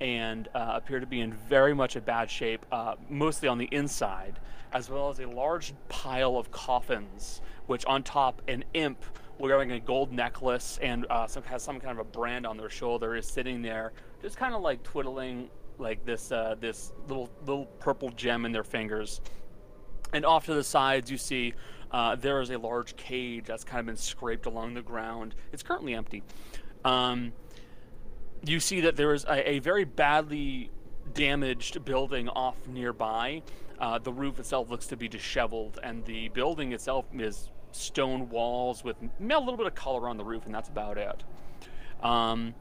and uh, appear to be in very much a bad shape, uh, mostly on the inside, as well as a large pile of coffins, which on top an imp wearing a gold necklace and uh, some has some kind of a brand on their shoulder is sitting there, just kind of like twiddling like this uh, this little little purple gem in their fingers. And off to the sides, you see uh, there is a large cage that's kind of been scraped along the ground. It's currently empty. Um, you see that there is a, a very badly damaged building off nearby. Uh, the roof itself looks to be disheveled, and the building itself is stone walls with a little bit of color on the roof, and that's about it. Um,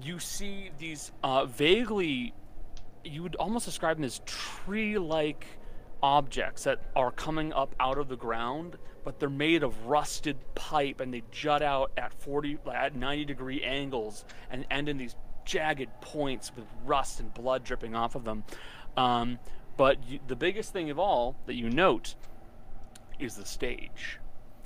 you see these uh, vaguely, you would almost describe them as tree like objects that are coming up out of the ground, but they're made of rusted pipe and they jut out at 40, at 90 degree angles and end in these jagged points with rust and blood dripping off of them. Um, but you, the biggest thing of all that you note is the stage.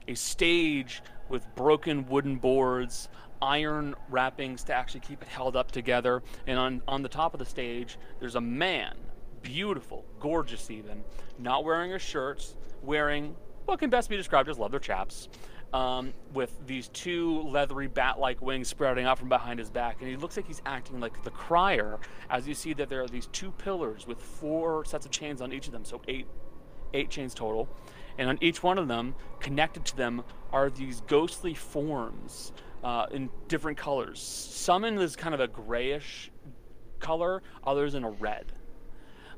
A stage with broken wooden boards, iron wrappings to actually keep it held up together, and on, on the top of the stage, there's a man, beautiful, gorgeous even, not wearing a shirt, wearing what can best be described as leather chaps, um, with these two leathery bat-like wings sprouting out from behind his back, and he looks like he's acting like the crier, as you see that there are these two pillars with four sets of chains on each of them, so eight eight chains total. And on each one of them, connected to them, are these ghostly forms uh, in different colors. Some in this kind of a grayish color, others in a red.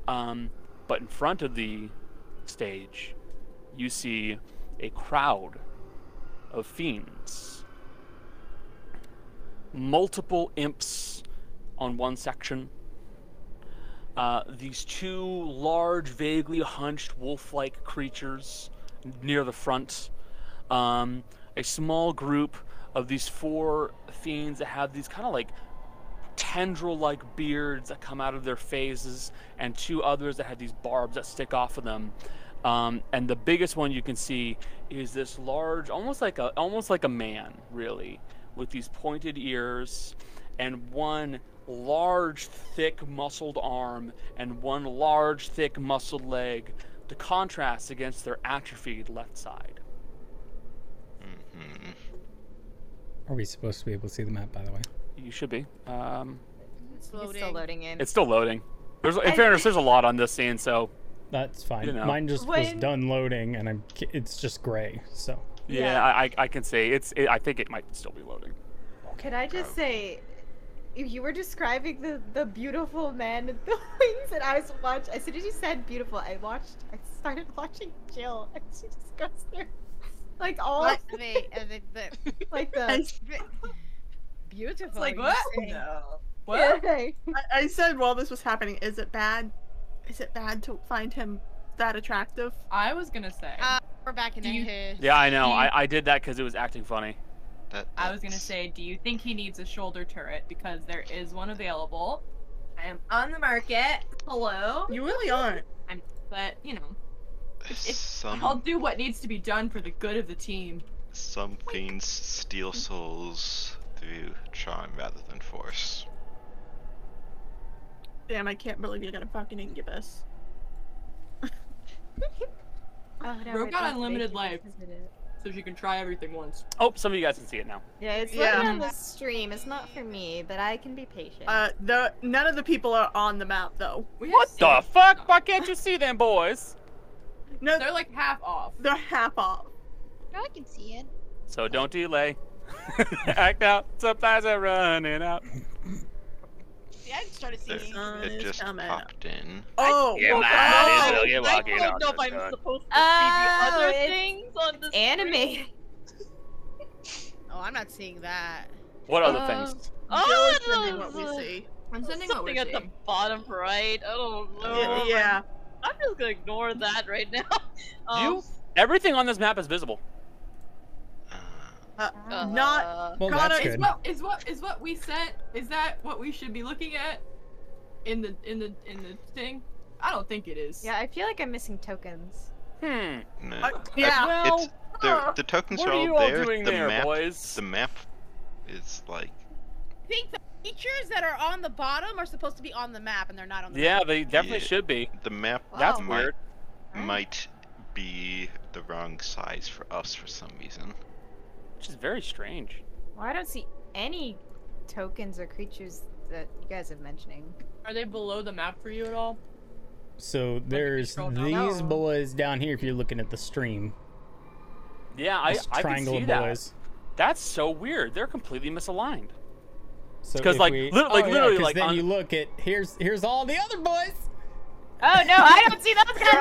Um, but in front of the stage, you see a crowd of fiends. multiple imps on one section. Uh, these two large, vaguely hunched wolf-like creatures near the front. Um, a small group of these four fiends that have these kind of like tendril-like beards that come out of their faces, and two others that have these barbs that stick off of them. Um, and the biggest one you can see is this large, almost like a almost like a man, really, with these pointed ears, and one large, thick, muscled arm, and one large, thick, muscled leg, to contrast against their atrophied left side. hmm Are we supposed to be able to see the map, by the way? You should be. Um, It's It's still loading. loading in. it's still loading. There's, in I- fairness, there's a lot on this scene, so That's fine. You know. Mine just was done loading, and I'm. It's just gray. So yeah, Yeah. I, I I can say it's. It, I think it might still be loading. Could I just say, if you were describing the the beautiful man with the wings, and I was watch. As soon as you said beautiful, I watched. I started watching Jill, and she just goes through, like all What? I mean, I think that like the. Beautiful. It's like what? No. What? Yeah. I, I said while this was happening, is it bad? Is it bad to find him that attractive? I was gonna say. Uh, we're back in Do you- here. Yeah, I know. You- I, I did that because it was acting funny. That, I was gonna say, do you think he needs a shoulder turret? Because there is one available. I am on the market. Hello. You really aren't. I'm, but you know, if- some I'll do what needs to be done for the good of the team. some fiends steal souls through charm rather than force. Damn, I can't believe you got gonna fucking incubus. Oh, no, Rogue got unlimited life. because of it. So she can try everything once. Oh, some of you guys can see it now. Yeah, it's Yeah. on the stream. It's not for me, but I can be patient. Uh, the none of the people are on the map though. We What the fuck? Why can't you see them boys? No, They're like half off. they're half off. I can see it. So don't delay. Act out. Supplies are running out. See, I just started There- seeing. Sun it is just coming. popped in. Oh, Yeah, oh, man, oh, it's okay. I don't know if I'm sun. supposed to Oh, see the other things on the Anime. Oh, I'm not seeing that. What other Uh, things? Oh, Jill is sending what we uh, see. I'm sending what something we're at the bottom right. I don't know. Yeah, yeah. I'm just gonna ignore that right now. Um, You? Everything on this map is visible. Uh, Uh, not uh, well, Connor, that's Is good. what is what is what we sent? Is that what we should be looking at? In the in the in the thing? I don't think it is. Yeah, I feel like I'm missing tokens. Hmm. no. Uh, yeah. Well, It's the, the tokens what are are all you all there. doing the there, map, boys? The map is like I think the features that are on the bottom are supposed to be on the map, and they're not on the map. Yeah, map. they definitely Yeah. should be. the map. That's Wow. might, weird. Might be the wrong size for us for some reason. Which is very strange. Well, I don't see any tokens or creatures that you guys are mentioning. Are they below the map for you at all? So there's these No. boys down here if you're looking at the stream. Yeah, I, This I can see of that. That's so weird. They're completely misaligned. So 'cause, if like, we- lit- like, oh, yeah, like, then on- you look at here's here's all the other boys. Oh no, I don't see those guys at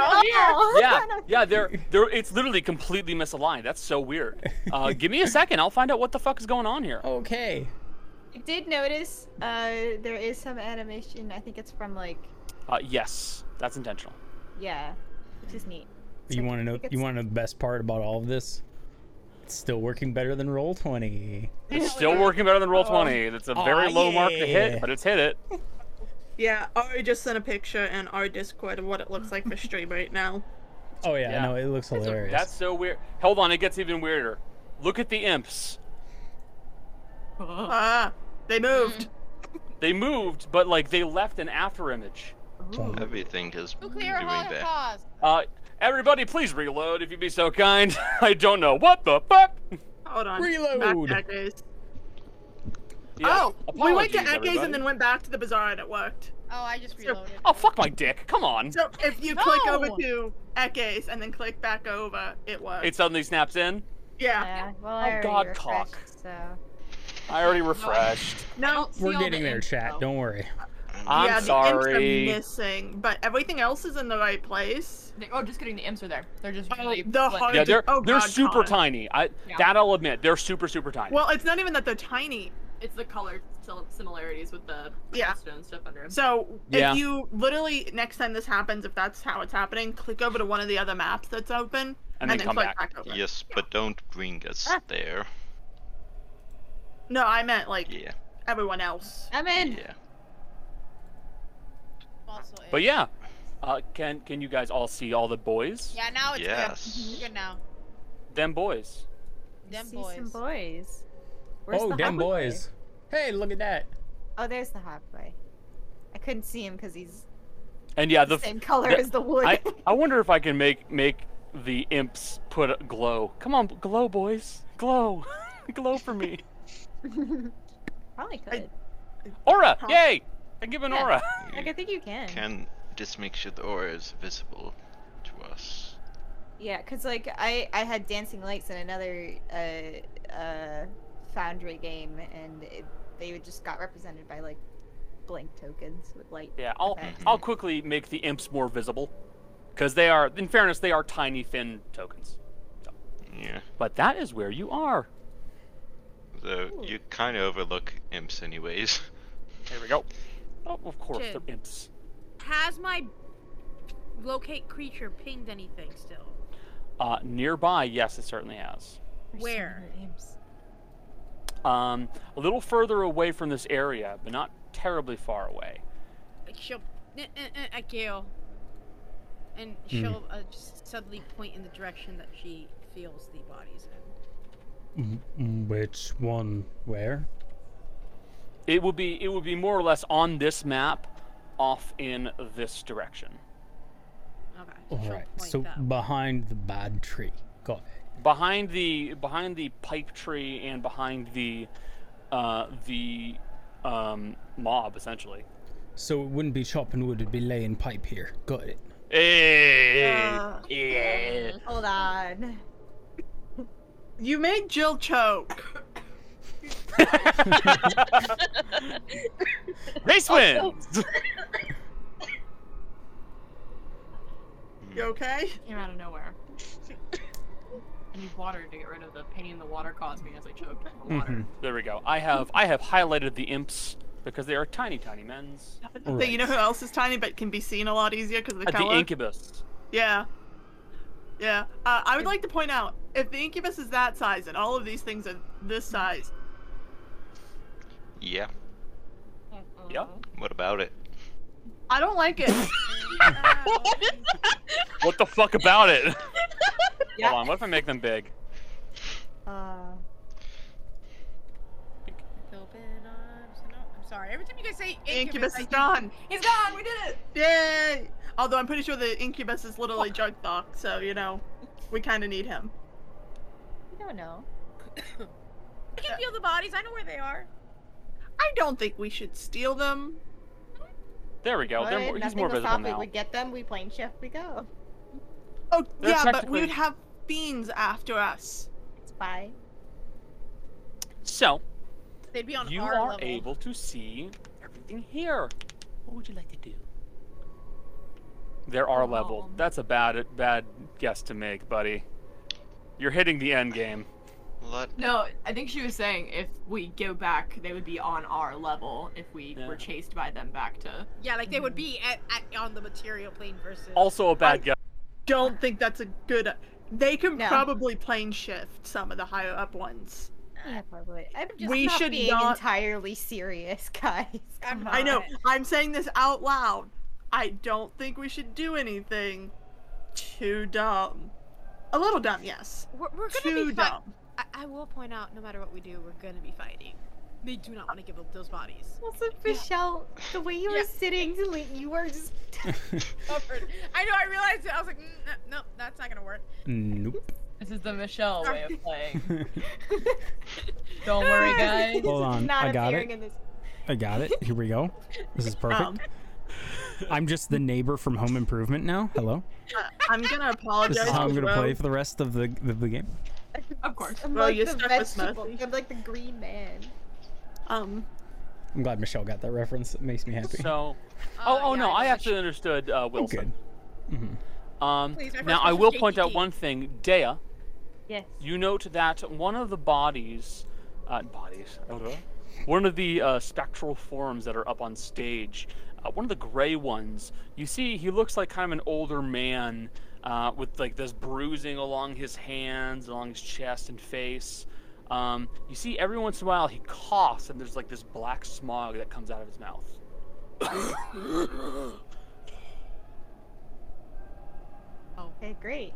all. Yeah, yeah, they're they're it's literally completely misaligned. That's so weird. Uh, give me a second. I'll find out what the fuck is going on here. Okay. I did notice uh, there is some animation. I think it's from like Uh, yes, that's intentional. yeah, which is neat. You So want to know? You want to know the best part about all of this? It's still working better than Roll Twenty. It's still working better than Roll Twenty. That's a very Aw, low mark to yeah. hit, but it's hit it. Yeah, Ari just sent a picture in our Discord of what it looks like for stream right now. Oh yeah, Yeah. no, it looks hilarious. That's so weird. Hold on, it gets even weirder. Look at the imps. Ah, they moved. They moved, but like they left an after image. Everything is Nuclear doing that. holocaust. Uh, everybody, please reload if you'd be so kind. I don't know what the fuck. Hold on. Reload. Back to Echoes. Yeah, Oh, we went to apologies, Echoes everybody. and then went back to the bazaar and it worked. Oh, I just So- Oh fuck my dick! Come on. So if you click over to Echoes and then click back over, it works. It suddenly snaps in. yeah. Yeah, well, Oh, I already God, refreshed, cock. So I already refreshed. No, We're getting the there, chat. Don't worry. I'm yeah, the imps are missing, but everything else is in the right place. They- oh, just kidding. The imps are there. They're just Oh, really. the like- hard- Yeah, they're Oh, they're God, super Connor. tiny. I Yeah. that I'll admit, they're super super tiny. Well, it's not even that they're tiny. It's the color similarities with the Yeah. stone stuff under him. So Yeah. if you literally next time this happens, if that's how it's happening, click over to one of the other maps that's open, And then come click back. over. Yes, but don't bring us Ah. there. No, I meant like Yeah, everyone else. I'm in. yeah. Also, But yeah, uh, can can you guys all see all the boys? Yeah, now it's Yes. good. Good now. Them boys. Them See boys. some boys. Where's oh, the damn hot boy? boys. Hey, look at that. Oh, there's the hot boy. I couldn't see him because he's And yeah, the the same color the- as the wood. I I wonder if I can make make the imps put a glow. Come on, glow, boys, glow, glow for me. Probably could. Aura, Huh. yay! I give an Yeah. aura. Like I think you can. Can just make sure the aura is visible to us. Yeah, cause like I I had dancing lights in another uh uh Foundry game, and it, they would just got represented by like blank tokens with light. Yeah, I'll effects. I'll quickly make the imps more visible, because they are, in fairness, they are tiny fin tokens. Yeah. But that is where you are. Though Ooh. you kind of overlook imps anyways. There we go. Oh, of course, Jin. they're imps. Has my locate creature pinged anything still? Uh, nearby, yes, it certainly has. There's Where? many imps. Um, a little further away from this area, but not terribly far away. She'll eh, at Gale, and she'll uh, just suddenly point in the direction that she feels the bodies in. Mm, Which one? Where? It would be it would be more or less on this map, off in this direction. Okay. Alright, so that. behind the bad tree. Got it. behind the behind the pipe tree and behind the uh, the um, mob essentially. So it wouldn't be chopping wood, it'd be laying pipe here. Got it. Hey, Uh, yeah. Hold on. You made Jill choke. Race wins. You okay? Came out of nowhere. I need water to get rid of the pain the water caused me as I choked on the water. Mhm. there we go. I have I have highlighted the imps because they are tiny tiny men's. So you know who else is tiny but can be seen a lot easier because of the Uh, color? the incubus. Yeah. Yeah. Uh, I would like to point out if the incubus is that size and all of these things are this size, Yeah. Yeah. What about it? I don't like it. What the fuck about it? Yeah. Hold on. What if I make them big? Uh, Open arms. No, I'm sorry. Every time you guys say incubus, incubus is think- gone. He's gone. We did it. Yay! Although I'm pretty sure the incubus is literally junk thought, so you know, we kind of need him. you don't know. I can feel the bodies. I know where they are. I don't think we should steal them. There we go. They're Alright, more, he's nothing more will visible stop it. now. We get them. We plane shift. We go. Oh They're yeah, but we'd have beans after us. It's fine. So They'd be on you our are level. able to see everything here. What would you like to do? There are level. Um. That's a bad bad guess to make, buddy. You're hitting the end game. Let No, I think she was saying if we go back, they would be on our level if we Yeah. were chased by them back to. Yeah, like they would be at, at on the material plane versus. Also a bad I- guess. Don't think that's a good. They can No. probably plane shift some of the higher up ones. Yeah, probably. I'm just We not should being not- entirely serious, guys. I'm Come not. I know. I'm saying this out loud. I don't think we should do anything too dumb. A little dumb, yes. We're, we're gonna Too be fi- dumb. I, I will point out, no matter what we do, we're gonna be fighting. They do not want to give up those bodies. Also, Michelle, the way you were Yeah. sitting, you were just. Covered. I know. I realized it. I was like, mm, no, no, that's not gonna work. nope. This is the Michelle way of playing. Don't worry, guys. Hold on, I got it. I got it. Here we go. This is perfect. Um, I'm just the neighbor from Home Improvement now. Hello. uh, I'm gonna apologize. This is how I'm gonna well. play for the rest of the of the game. Of course. I'm Well, like you the stuck with vegetable. Smurfy. I'm like the green man. Um, I'm glad Michelle got that reference. It makes me happy. So, Uh, oh, oh yeah, no, I I know. actually understood uh, Oh, Wilson. good. hmm Um, Please, now I will point out one thing, Dea. Yes. You note that one of the bodies, uh, bodies, one of the uh, spectral forms that are up on stage, uh, one of the gray ones, you see he looks like kind of an older man uh, with like this bruising along his hands, along his chest and face. Um, you see every once in a while he coughs and there's like this black smog that comes out of his mouth. Okay, great.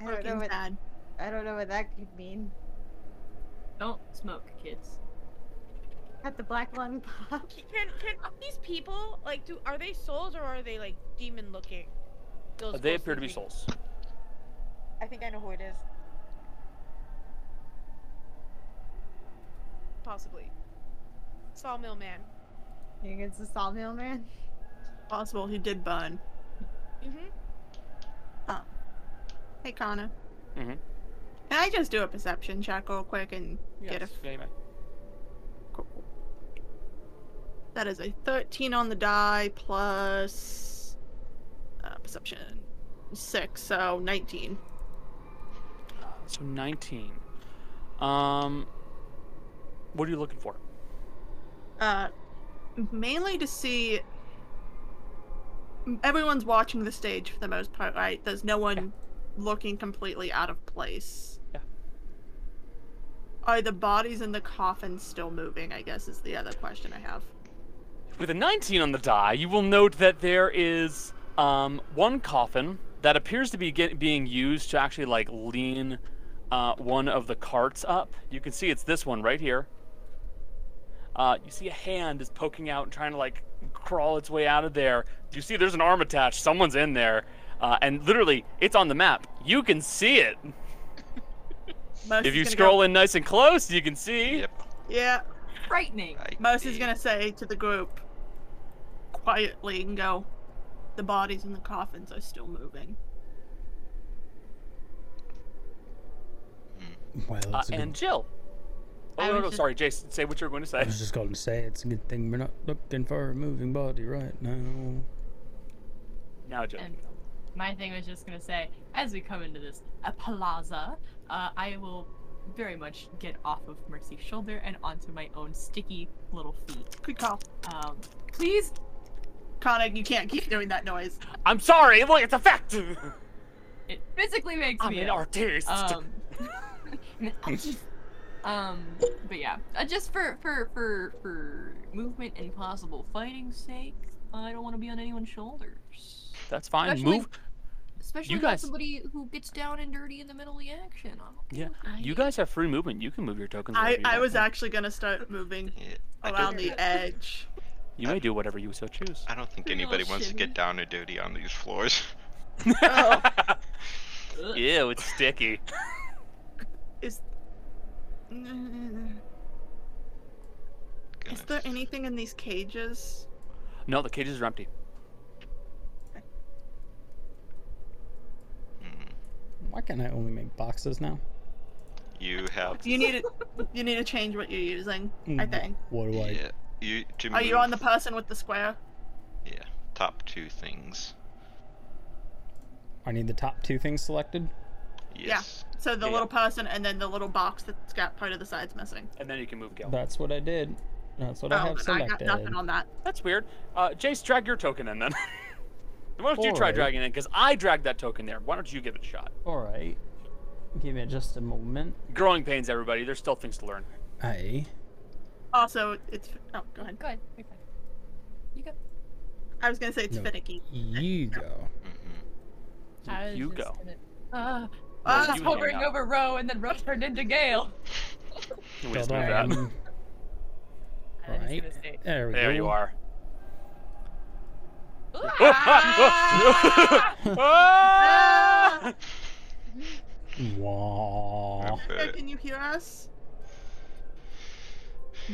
I don't know what sad. I don't know what that could mean. Don't smoke, kids. At the black lung pop. Can can these people like do are they souls or are they like demon looking? Those Uh, they appear to be souls. I think I know who it is. Possibly. Sawmill man. You think it's the sawmill man? Possible he did burn. Mm-hmm. Hey, Connor. Mhm. Can I just do a perception check real quick and get a Yes, yeah, you. Cool. That is a 13 on the die plus uh, perception 6, so 19. So 19. Um, what are you looking for? Uh, mainly to see. Everyone's watching the stage for the most part, right? There's no one looking completely out of place. Yeah. Are the bodies in the coffin still moving? I guess is the other question I have. With a 19 on the die, you will note that there is um, one coffin that appears to be get, being used to actually like lean uh, one of the carts up. You can see it's this one right here. Uh, you see a hand is poking out and trying to like crawl its way out of there. You see there's an arm attached. Someone's in there, uh, and literally it's on the map. You can see it. If you scroll go- in nice and close, you can see. Yep. yeah, Frightening. I Most is gonna say to the group quietly and go, the bodies in the coffins are still moving. Well, Uh, it's good- and Jill. Oh, I no, no, just- sorry, Jason. Say what you were going to say. I was just going to say it's a good thing we're not looking for a moving body right now. Now, Jill. And my thing was just gonna say, as we come into this uh, plaza, uh, I will very much get off of Mercy's shoulder and onto my own sticky little feet. Good call. Um, please, Connor, you can't keep doing that noise. I'm sorry. Look, it's a fact. it physically makes I'm me an ill. artist. Um, um, but yeah, uh, just for for for for movement and possible fighting sake, I don't want to be on anyone's shoulders. That's fine. Especially- Move. Especially You guys- somebody who gets down and dirty in the middle of the action. I'm okay Yeah, you guys have free movement. You can move your tokens. I, you I was actually gonna start moving around the edge. You may do whatever you so choose. I don't think Pretty anybody little wants to get down or dirty on these floors. Oh. Ew, it's sticky. Is is there anything in these cages? No, the cages are empty. Hmm. Why can't I only make boxes now? You have You need to you need to change what you're using. I Mm, think. What do I? yeah, you to Are you on the person with the square? yeah top two things. I need the top two things selected. Yes. So the Yeah. little person and then the little box that's got part of the sides missing. And then you can move Gil. That's what I did. That's what I oh, have then I got nothing on that. That's weird. Uh, Jace, drag your token in then. Why don't you try Alright. dragging in? Because I dragged that token there. Why don't you give it a shot? All right. Give me just a moment. Growing pains, everybody. There's still things to learn. Hey. Also, it's oh, go ahead. Go ahead. You're fine. You go. I was gonna say it's No. finicky. You go. hmm I was You just go. Gonna... Uh, Ah, I you was hang hovering over Ro, and then Ro turned into Gale. We just move that. Right. gonna say. There we go. There you are. Ah! Wow. Can you hear us?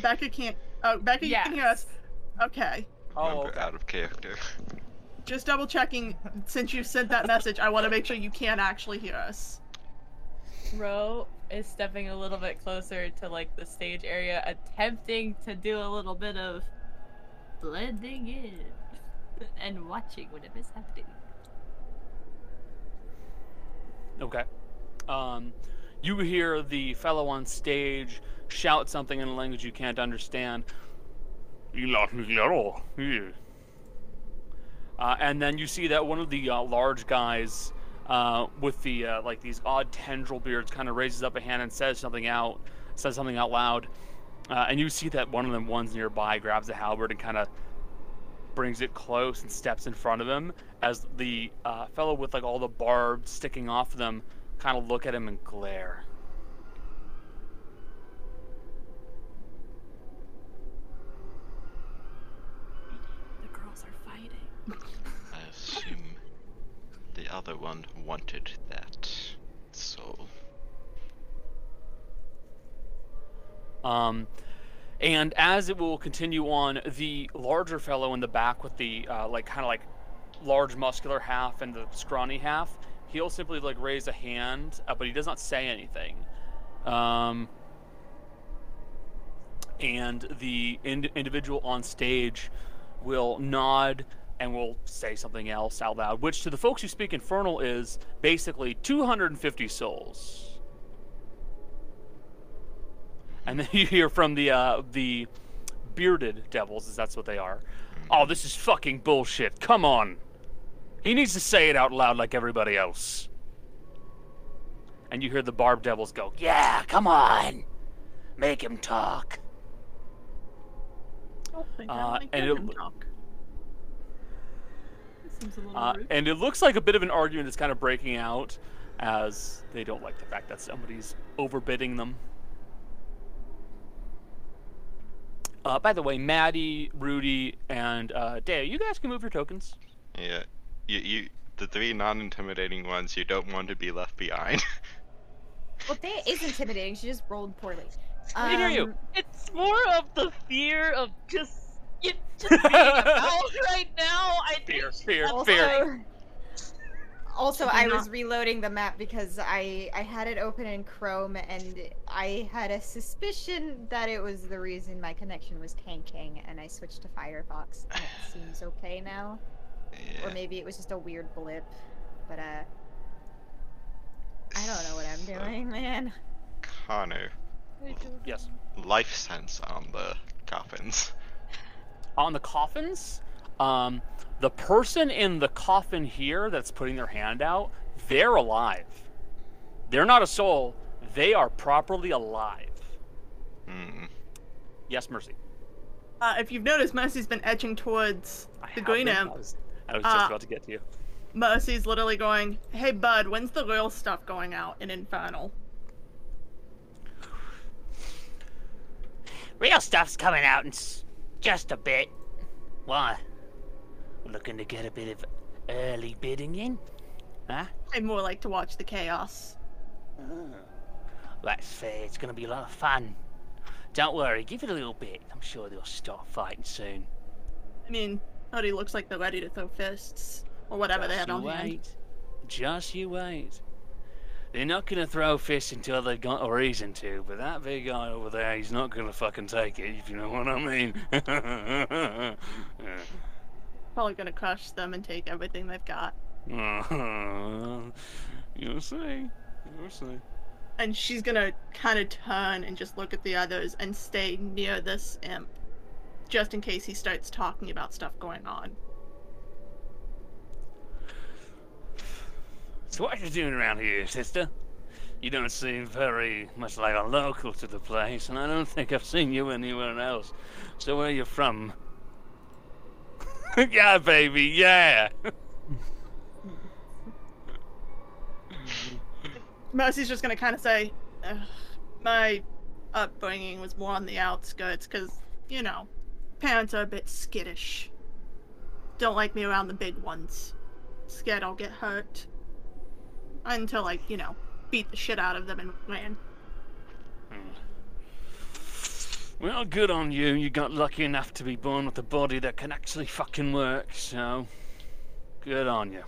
Becca can't. Oh, Becca, you can hear us. Okay. Oh, okay. out of character. Just double checking. Since you sent that message, I want to make sure you can actually hear us. Ro is stepping a little bit closer to like the stage area, attempting to do a little bit of blending in and watching whatever's happening. Okay. Um, you hear the fellow on stage shout something in a language you can't understand. Uh, and then you see that one of the uh, large guys uh, with the uh, like these odd tendril beards kind of raises up a hand and says something out, says something out loud, uh, and you see that one of them ones nearby grabs a halberd and kind of brings it close and steps in front of him as the uh, fellow with like all the barbs sticking off of them kind of look at him and glare. The girls are fighting. I assume the other one wanted that soul. Um, and as it will continue on, the larger fellow in the back with the uh, like kind of like large muscular half and the scrawny half, he'll simply like raise a hand, uh, but he does not say anything. Um, and the ind- individual on stage will nod and we'll say something else out loud, which to the folks who speak Infernal is basically 250 souls. And then you hear from the uh, the bearded devils, as that's what they are. Oh, this is fucking bullshit. Come on. He needs to say it out loud like everybody else. And you hear the barb devils go, Yeah, come on. Make him talk. Oh, Uh, and it talk. Seems a little Uh, rude. and it looks like a bit of an argument is kind of breaking out as they don't like the fact that somebody's overbidding them. Uh, by the way, Maddie, Rudy, and uh, Dale, you guys can move your tokens. Yeah, you, you, the three non-intimidating ones, you don't want to be left behind. Well, Thea is intimidating. She just rolled poorly. I hear you. Um, It's more of the fear of just you just being about right now. I Fear, she- fear, also, fear. also, I you was reloading the map because I I had it open in Chrome and I had a suspicion that it was the reason my connection was tanking, and I switched to Firefox. And it seems okay now, or maybe it was just a weird blip. But uh, I don't know what I'm doing, man. Connor, Yes. life sense on the coffins. On the coffins, um, the person in the coffin here that's putting their hand out, they're alive. They're not a soul. They are properly alive. Hmm. Yes, Mercy. Uh, if you've noticed, Mercy's been edging towards I the green been- imp. I was, I was just Uh, about to get to you. Mercy's literally going, "Hey, bud, when's the real stuff going out in Infernal?" Real stuff's coming out in s- just a bit. Why? Looking to get a bit of early bidding in? Huh? I more like to watch the chaos. That's fair. It's going to be a lot of fun. Don't worry. Give it a little bit. I'm sure they'll stop fighting soon. I mean, already looks like they're ready to throw fists or whatever they Just have you on hand. wait. Just you wait. They're not gonna throw fists until they've got a reason to, but that big guy over there, he's not gonna fucking take it, if you know what I mean. Probably gonna crush them and take everything they've got. You'll see. You'll see. And she's gonna kind of turn and just look at the others and stay near this imp, just in case he starts talking about stuff going on. So what you doing around here, sister? You don't seem very much like a local to the place, and I don't think I've seen you anywhere else. So where you from? yeah, baby, yeah. Mercy's just gonna kind of say, "My upbringing was more on the outskirts, cause you know, parents are a bit skittish. Don't like me around the big ones. Scared I'll get hurt. Until like you know, beat the shit out of them and ran. Well, good on you. You got lucky enough to be born with a body that can actually fucking work, so. Good on you.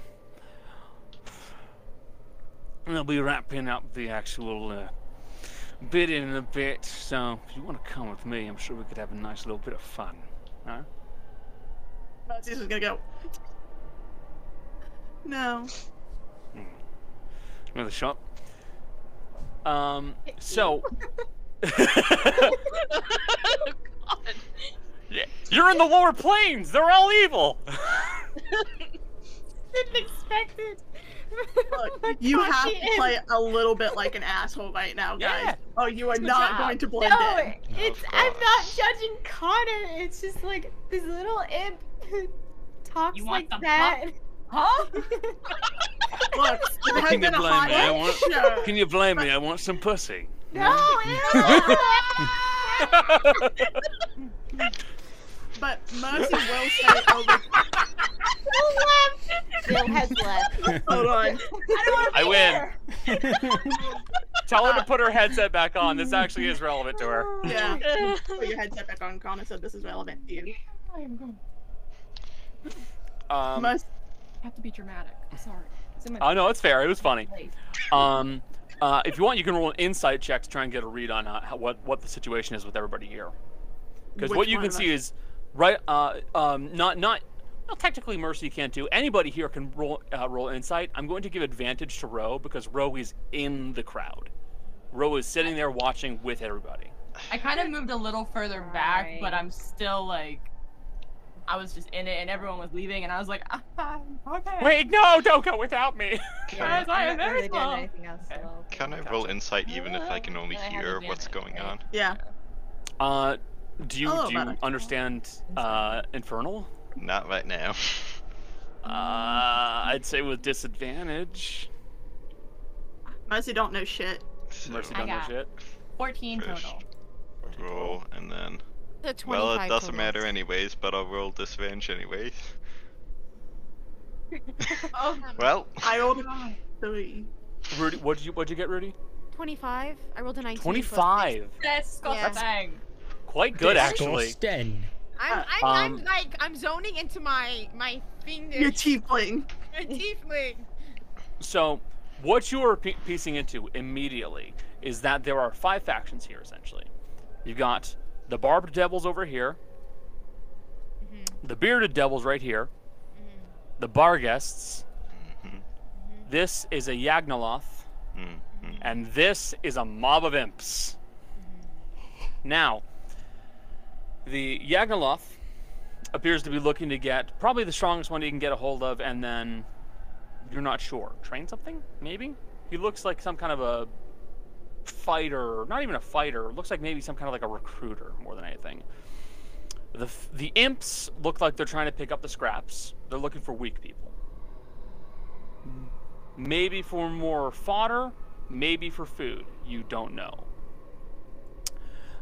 I'll be wrapping up the actual uh, bit in a bit, so if you want to come with me, I'm sure we could have a nice little bit of fun. Huh? Mercy's just gonna go. No. Another shot. Um, so. Yeah, You're in the lower planes. They're all evil. Didn't expect it. Look, you have to play a little bit like an asshole right now, guys. Yeah. Oh, you are Good not job. going to blend no, in. it's I'm not judging Connor. It's just like this little imp who talks You want like the that. Huh? Look, it has Can you been a blame hot me? I want. Can you blame me? I want some pussy. no, But Mercy will say over. Bill has left. Hold on. I win. Tell her to put her headset back on. This actually is relevant to her. Yeah. Put your headset back on. Connor said this is relevant to you. I am going. Um, Mercy, I have to be dramatic. Sorry. It's in my oh no, it's fair. It was funny. Um, uh, if you want, you can roll an insight check to try and get a read on uh, how, what what the situation is with everybody here. Because what you can see us? is right. Uh, um, not not. Well, technically, Mercy can't do. Anybody here can roll uh, roll insight. I'm going to give advantage to Ro because Ro is in the crowd. Ro is sitting there watching with everybody. I kind of moved a little further back, Right. but I'm still like, I was just in it, and everyone was leaving, and I was like, ah, okay. Wait, no, don't go without me. Guys, I am I'm not very really doing small. anything else. So Can I roll insight even if I can only I hear what's advantage, going right? on? yeah. Uh, do you do you understand uh, infernal? Not right now. Uh, I'd say with disadvantage. Mercy don't know shit. So Mercy don't know got- shit. 14 First. total. roll and then. The Well, it doesn't total. matter anyways, but I'll roll disadvantage anyways. Oh, Well, I rolled three. Rudy, what did you what did you get, Rudy? 25. I rolled a 19. plus Twenty-five. that's Yeah. bang. Quite good, actually. Disgusting. I'm, Uh, I'm, Um, I'm like I'm zoning into my my fingers. Your tiefling. My tiefling. So, what you are pe- piecing into immediately is that there are five factions here, essentially. You've got the barbed devils over here, the bearded devils right here, the Barghests. Mhm. This is a Yagnoloth, mhm. and this is a mob of imps. Now, the Yagnoloth appears to be looking to get probably the strongest one he can get a hold of, and then you're not sure. Train something? Maybe? He looks like some kind of a fighter, not even a fighter, looks like maybe some kind of like a recruiter more than anything. The, the imps look like they're trying to pick up the scraps. They're looking for weak people. Maybe for more fodder, maybe for food. You don't know.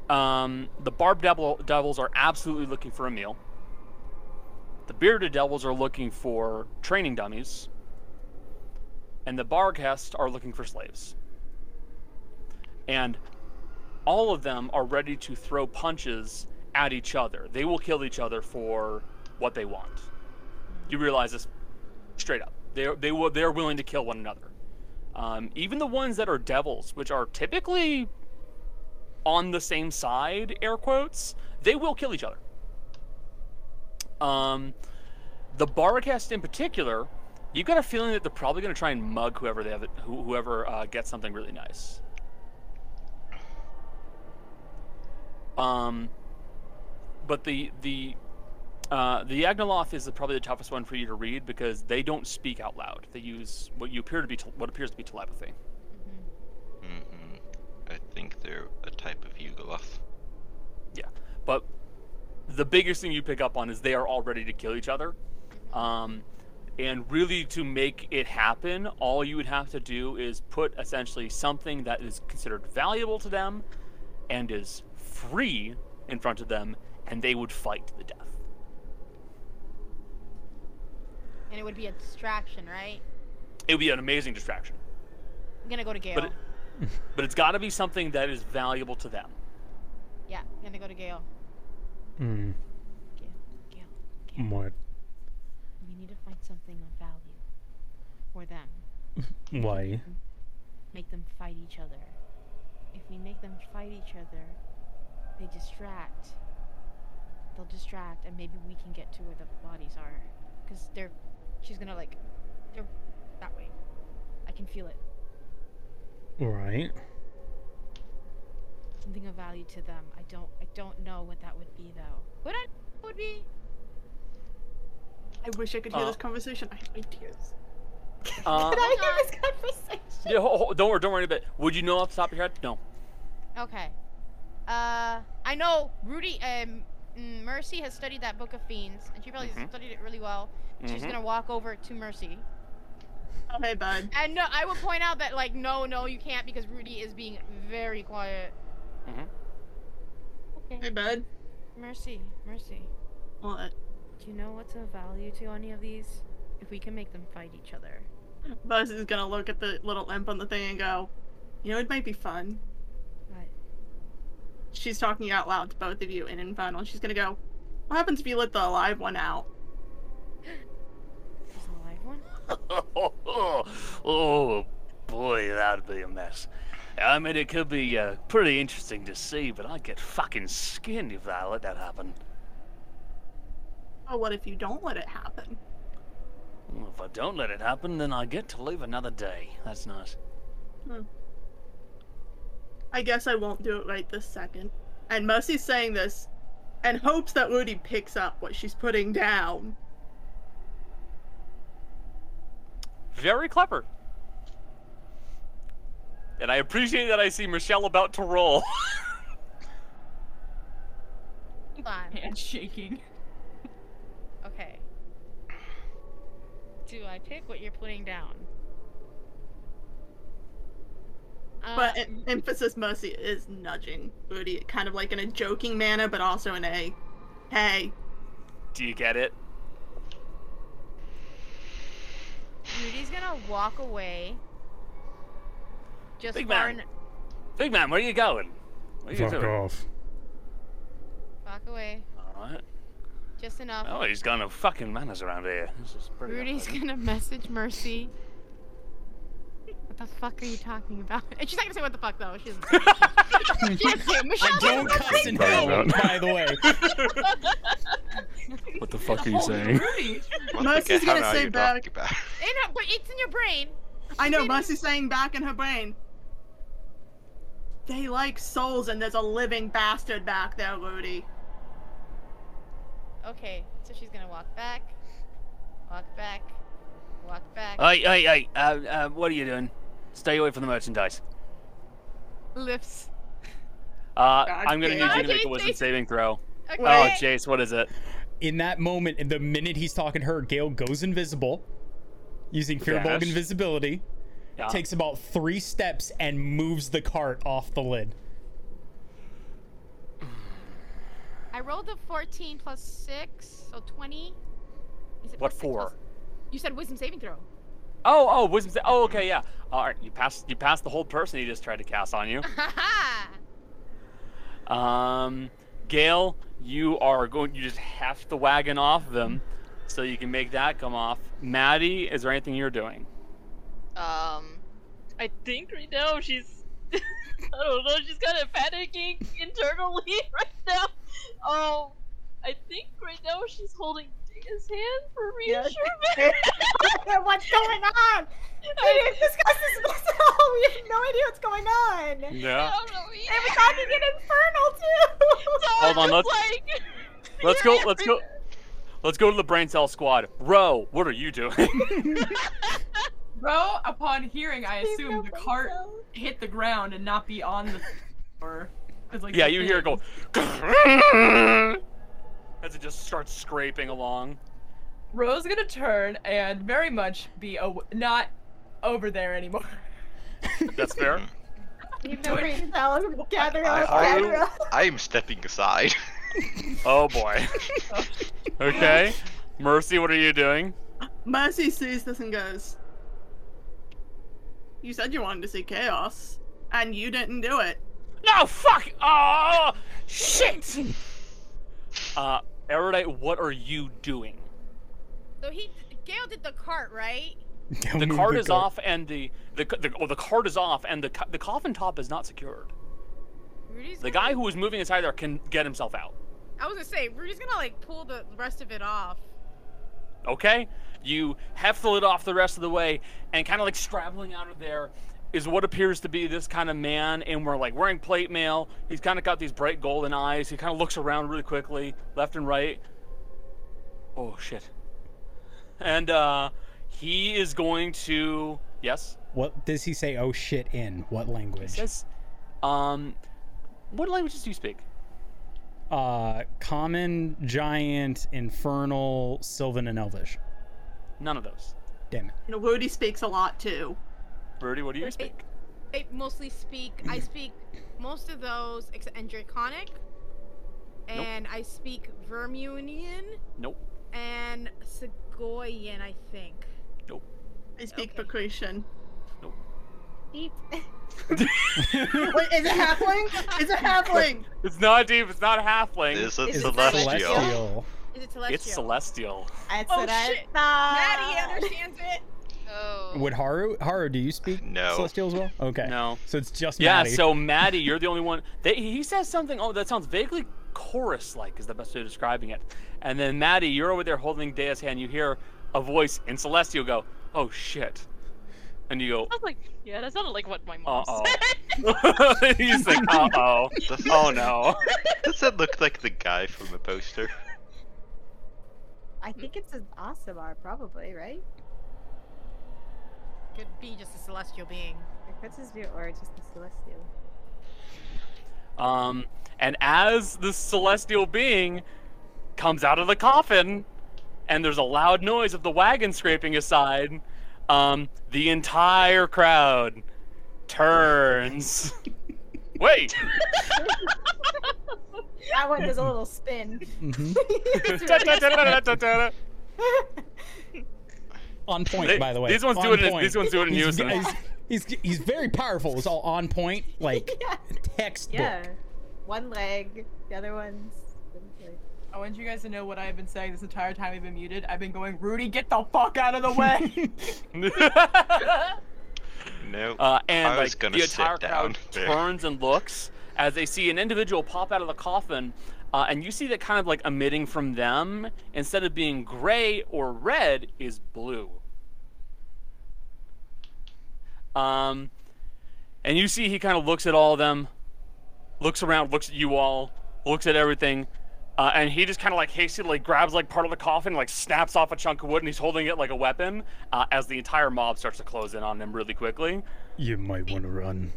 Um, the barbed devil, devils are absolutely looking for a meal. The bearded devils are looking for training dummies. And the Barghest are looking for slaves. And all of them are ready to throw punches at each other. They will kill each other for what they want. You realize this straight up. They're, they will, they're willing to kill one another. Um, even the ones that are devils, which are typically on the same side, air quotes, they will kill each other. Um, the Barghest in particular, you've got a feeling that they're probably going to try and mug whoever they have, whoever uh, gets something really nice. Um, but the the uh, the Yagnoloth is the, probably the toughest one for you to read because they don't speak out loud. They use what you appear to be tel- what appears to be telepathy. Mm-hmm. I think they're a type of Yugoloth. Yeah, but the biggest thing you pick up on is they are all ready to kill each other. Um, and really, to make it happen, all you would have to do is put essentially something that is considered valuable to them and is free in front of them, and they would fight to the death. And it would be a distraction, right? It would be an amazing distraction, I'm gonna go to Gale. but it, but it's got to be something that is valuable to them. Yeah, I'm gonna go to Gale. Hmm. Gale, Gale, Gale. What? We need to find something of value for them. Why? Make them fight each other. If we make them fight each other, they distract. They'll distract, and maybe we can get to where the bodies are. Cause they're, she's gonna like, they're that way. I can feel it. Right. something of value to them. I don't I don't know what that would be though. What I would be? I wish I could hear Uh. this conversation. I have ideas. Uh, Can I hear this conversation? yeah, ho- ho- don't worry, don't worry about it. Would you know off the top of your head? No. Okay. Uh, I know Rudy. Um, mm, Mercy has studied that book of fiends, and she probably Mhm. studied it really well. She's Mhm. gonna walk over to Mercy, Oh, hey, bud. and no, I will point out that like, no, no, you can't because Rudy is being very quiet. Mhm. Hey, bud. Mercy, Mercy. What? Do you know what's of value to any of these? If we can make them fight each other. Buzz is gonna look at the little imp on the thing and go, you know, it might be fun. What? She's talking out loud to both of you in Infernal. She's gonna go, what happens if you let the alive one out? There's a live one. oh boy, that'd be a mess. I mean, it could be uh, pretty interesting to see, but I'd get fucking skinned if I let that happen. Oh, what if you don't let it happen? Well, if I don't let it happen, then I get to live another day. That's nice. I guess I won't do it right this second. And Mercy's saying this and hopes that Rudy picks up what she's putting down. Very clever. And I appreciate that I see Michelle about to roll. Hold on. Hand shaking. Okay. Do I pick what you're putting down? But um, em- emphasis mostly is nudging Rudy, kind of like in a joking manner, but also in a, hey, Do you get it? Rudy's gonna walk away. Just Big far man. en- Big man, where are you going? What are you Fuck doing? off. walk away. Alright. Just enough. Oh, he's got no fucking manners around here. This is pretty Rudy's unpleasant. gonna message Mercy. What the fuck are you talking about? And she's not gonna say what the fuck though. She doesn't. Say she doesn't say. Michelle I don't doesn't cuss in hell, by the way. What the fuck are you saying? Rudy. What Mercy's the gonna say you back- In her, but it's in your brain. I know Mercy's saying back in her brain. They like souls, and there's a living bastard back there, Rudy. Okay, so she's gonna walk back, walk back, walk back. Hey, hey, hey, uh, uh, what are you doing? Stay away from the merchandise. Lifts. Uh, God I'm gonna need you to make a wisdom saving throw. Okay. Oh, Jace, what is it? In that moment, the minute he's talking to her, Gale goes invisible using firbolt Vanish. invisibility, Yeah. takes about three steps, and moves the cart off the lid. I rolled a 14 plus 6, so 20. You said What plus six for? plus- You said wisdom saving throw. Oh, oh, wisdom. Sa- oh, okay, yeah. All right, you passed. You passed the whole person he just tried to cast on you. Um, Gale, you are going. You just heft the wagon off them, so you can make that come off. Maddie, is there anything you're doing? Um, I think right now she's. I don't know. She's kind of panicking internally right now. Um, I think right now she's holding Dea's hand for Yes. reassurance. what's going on? We didn't discuss this at all. We have no idea what's going on. I Yeah. don't know. They were talking in Infernal too. So Hold I'm on, let's- like, Let's go. Let's go. Let's go to the brain cell squad. Ro, what are you doing? Bro, upon hearing, I assume the cart cells. hit the ground and not be on the floor. 'Cause, like, yeah, the you hear it go as it just starts scraping along. Ro's gonna turn and very much be aw- not over there anymore. That's fair. Leave no brain cells. Gather I, up. Gather I, up. I am stepping aside. Oh boy. okay. Mercy, what are you doing? Mercy sees this and goes, You said you wanted to see chaos, and you didn't do it. No, fuck! Oh, shit! Uh, Erudite, what are you doing? So he, Gale did the cart, right? Gale The moved card is cart. off, and the the the, oh, the card is off, and the the coffin top is not secured. Rudy's The gonna- guy who was moving inside there can get himself out. I was gonna say, Rudy's gonna like pull the rest of it off. Okay? You heft the lid off the rest of the way, and kind of like scrabbling out of there, is what appears to be this kind of man, and we're like wearing plate mail. He's kind of got these bright golden eyes. He kind of looks around really quickly, left and right. Oh shit! And uh, he is going to yes. What does he say? Oh shit! In what language? Says, um, what languages do you speak? Uh, common, giant, infernal, sylvan, and elvish. None of those. Damn it. You know, Woody speaks a lot too. Birdie, what do you Right. speak? I mostly speak. I speak most of those, except and Draconic, and I speak Vermunian Nope. and Segoyan. I think. Nope. I speak Okay. Nope. Deep. Wait, is it halfling? Is it halfling? It's not deep. It's not halfling. Is it Is it celestial? Celestial. Is it Celestial? It's celestial. That's Oh, what I shit. thought. Maddie understands it. Oh. Would Haru? Haru, do you speak No. celestial as well? Okay. No. So it's just Yeah. Maddie. So Maddie, you're the only one. They, he says something. Oh, that sounds vaguely chorus-like. Is the best way of describing it. And then Maddie, you're over there holding Dea's hand. You hear a voice in celestial go, "Oh shit," and you go, I was like yeah, that sounded like what my mom "Uh said. oh." you think, "Uh oh." Does, Oh no. does that look like the guy from the poster? I think it's an Aasimar, probably, right? Could be just a celestial being. Or could just be, or just the celestial. Um, and as the celestial being comes out of the coffin, and there's a loud noise of the wagon scraping aside, um, the entire crowd turns. Wait! That one does a little spin. Mhm. On point, They- by the way. these ones On do it point. these ones do it in he's, unison. He's, he's, he's very powerful. It's all on point, like Yeah. textbook. Yeah. One leg, the other one's. I want you guys to know what I've been saying this entire time I've been muted. I've been going, Rudy, get the fuck out of the way. No. Uh, and I was like gonna the sit entire down crowd there. turns and looks as they see an individual pop out of the coffin, uh, and you see that kind of like emitting from them instead of being gray or red is blue. Um, and you see he kind of looks at all of them, looks around, looks at you all, looks at everything. Uh, and he just kind of like hastily grabs like part of the coffin, like snaps off a chunk of wood, and he's holding it like a weapon. Uh, as the entire mob starts to close in on him really quickly. You might want to run.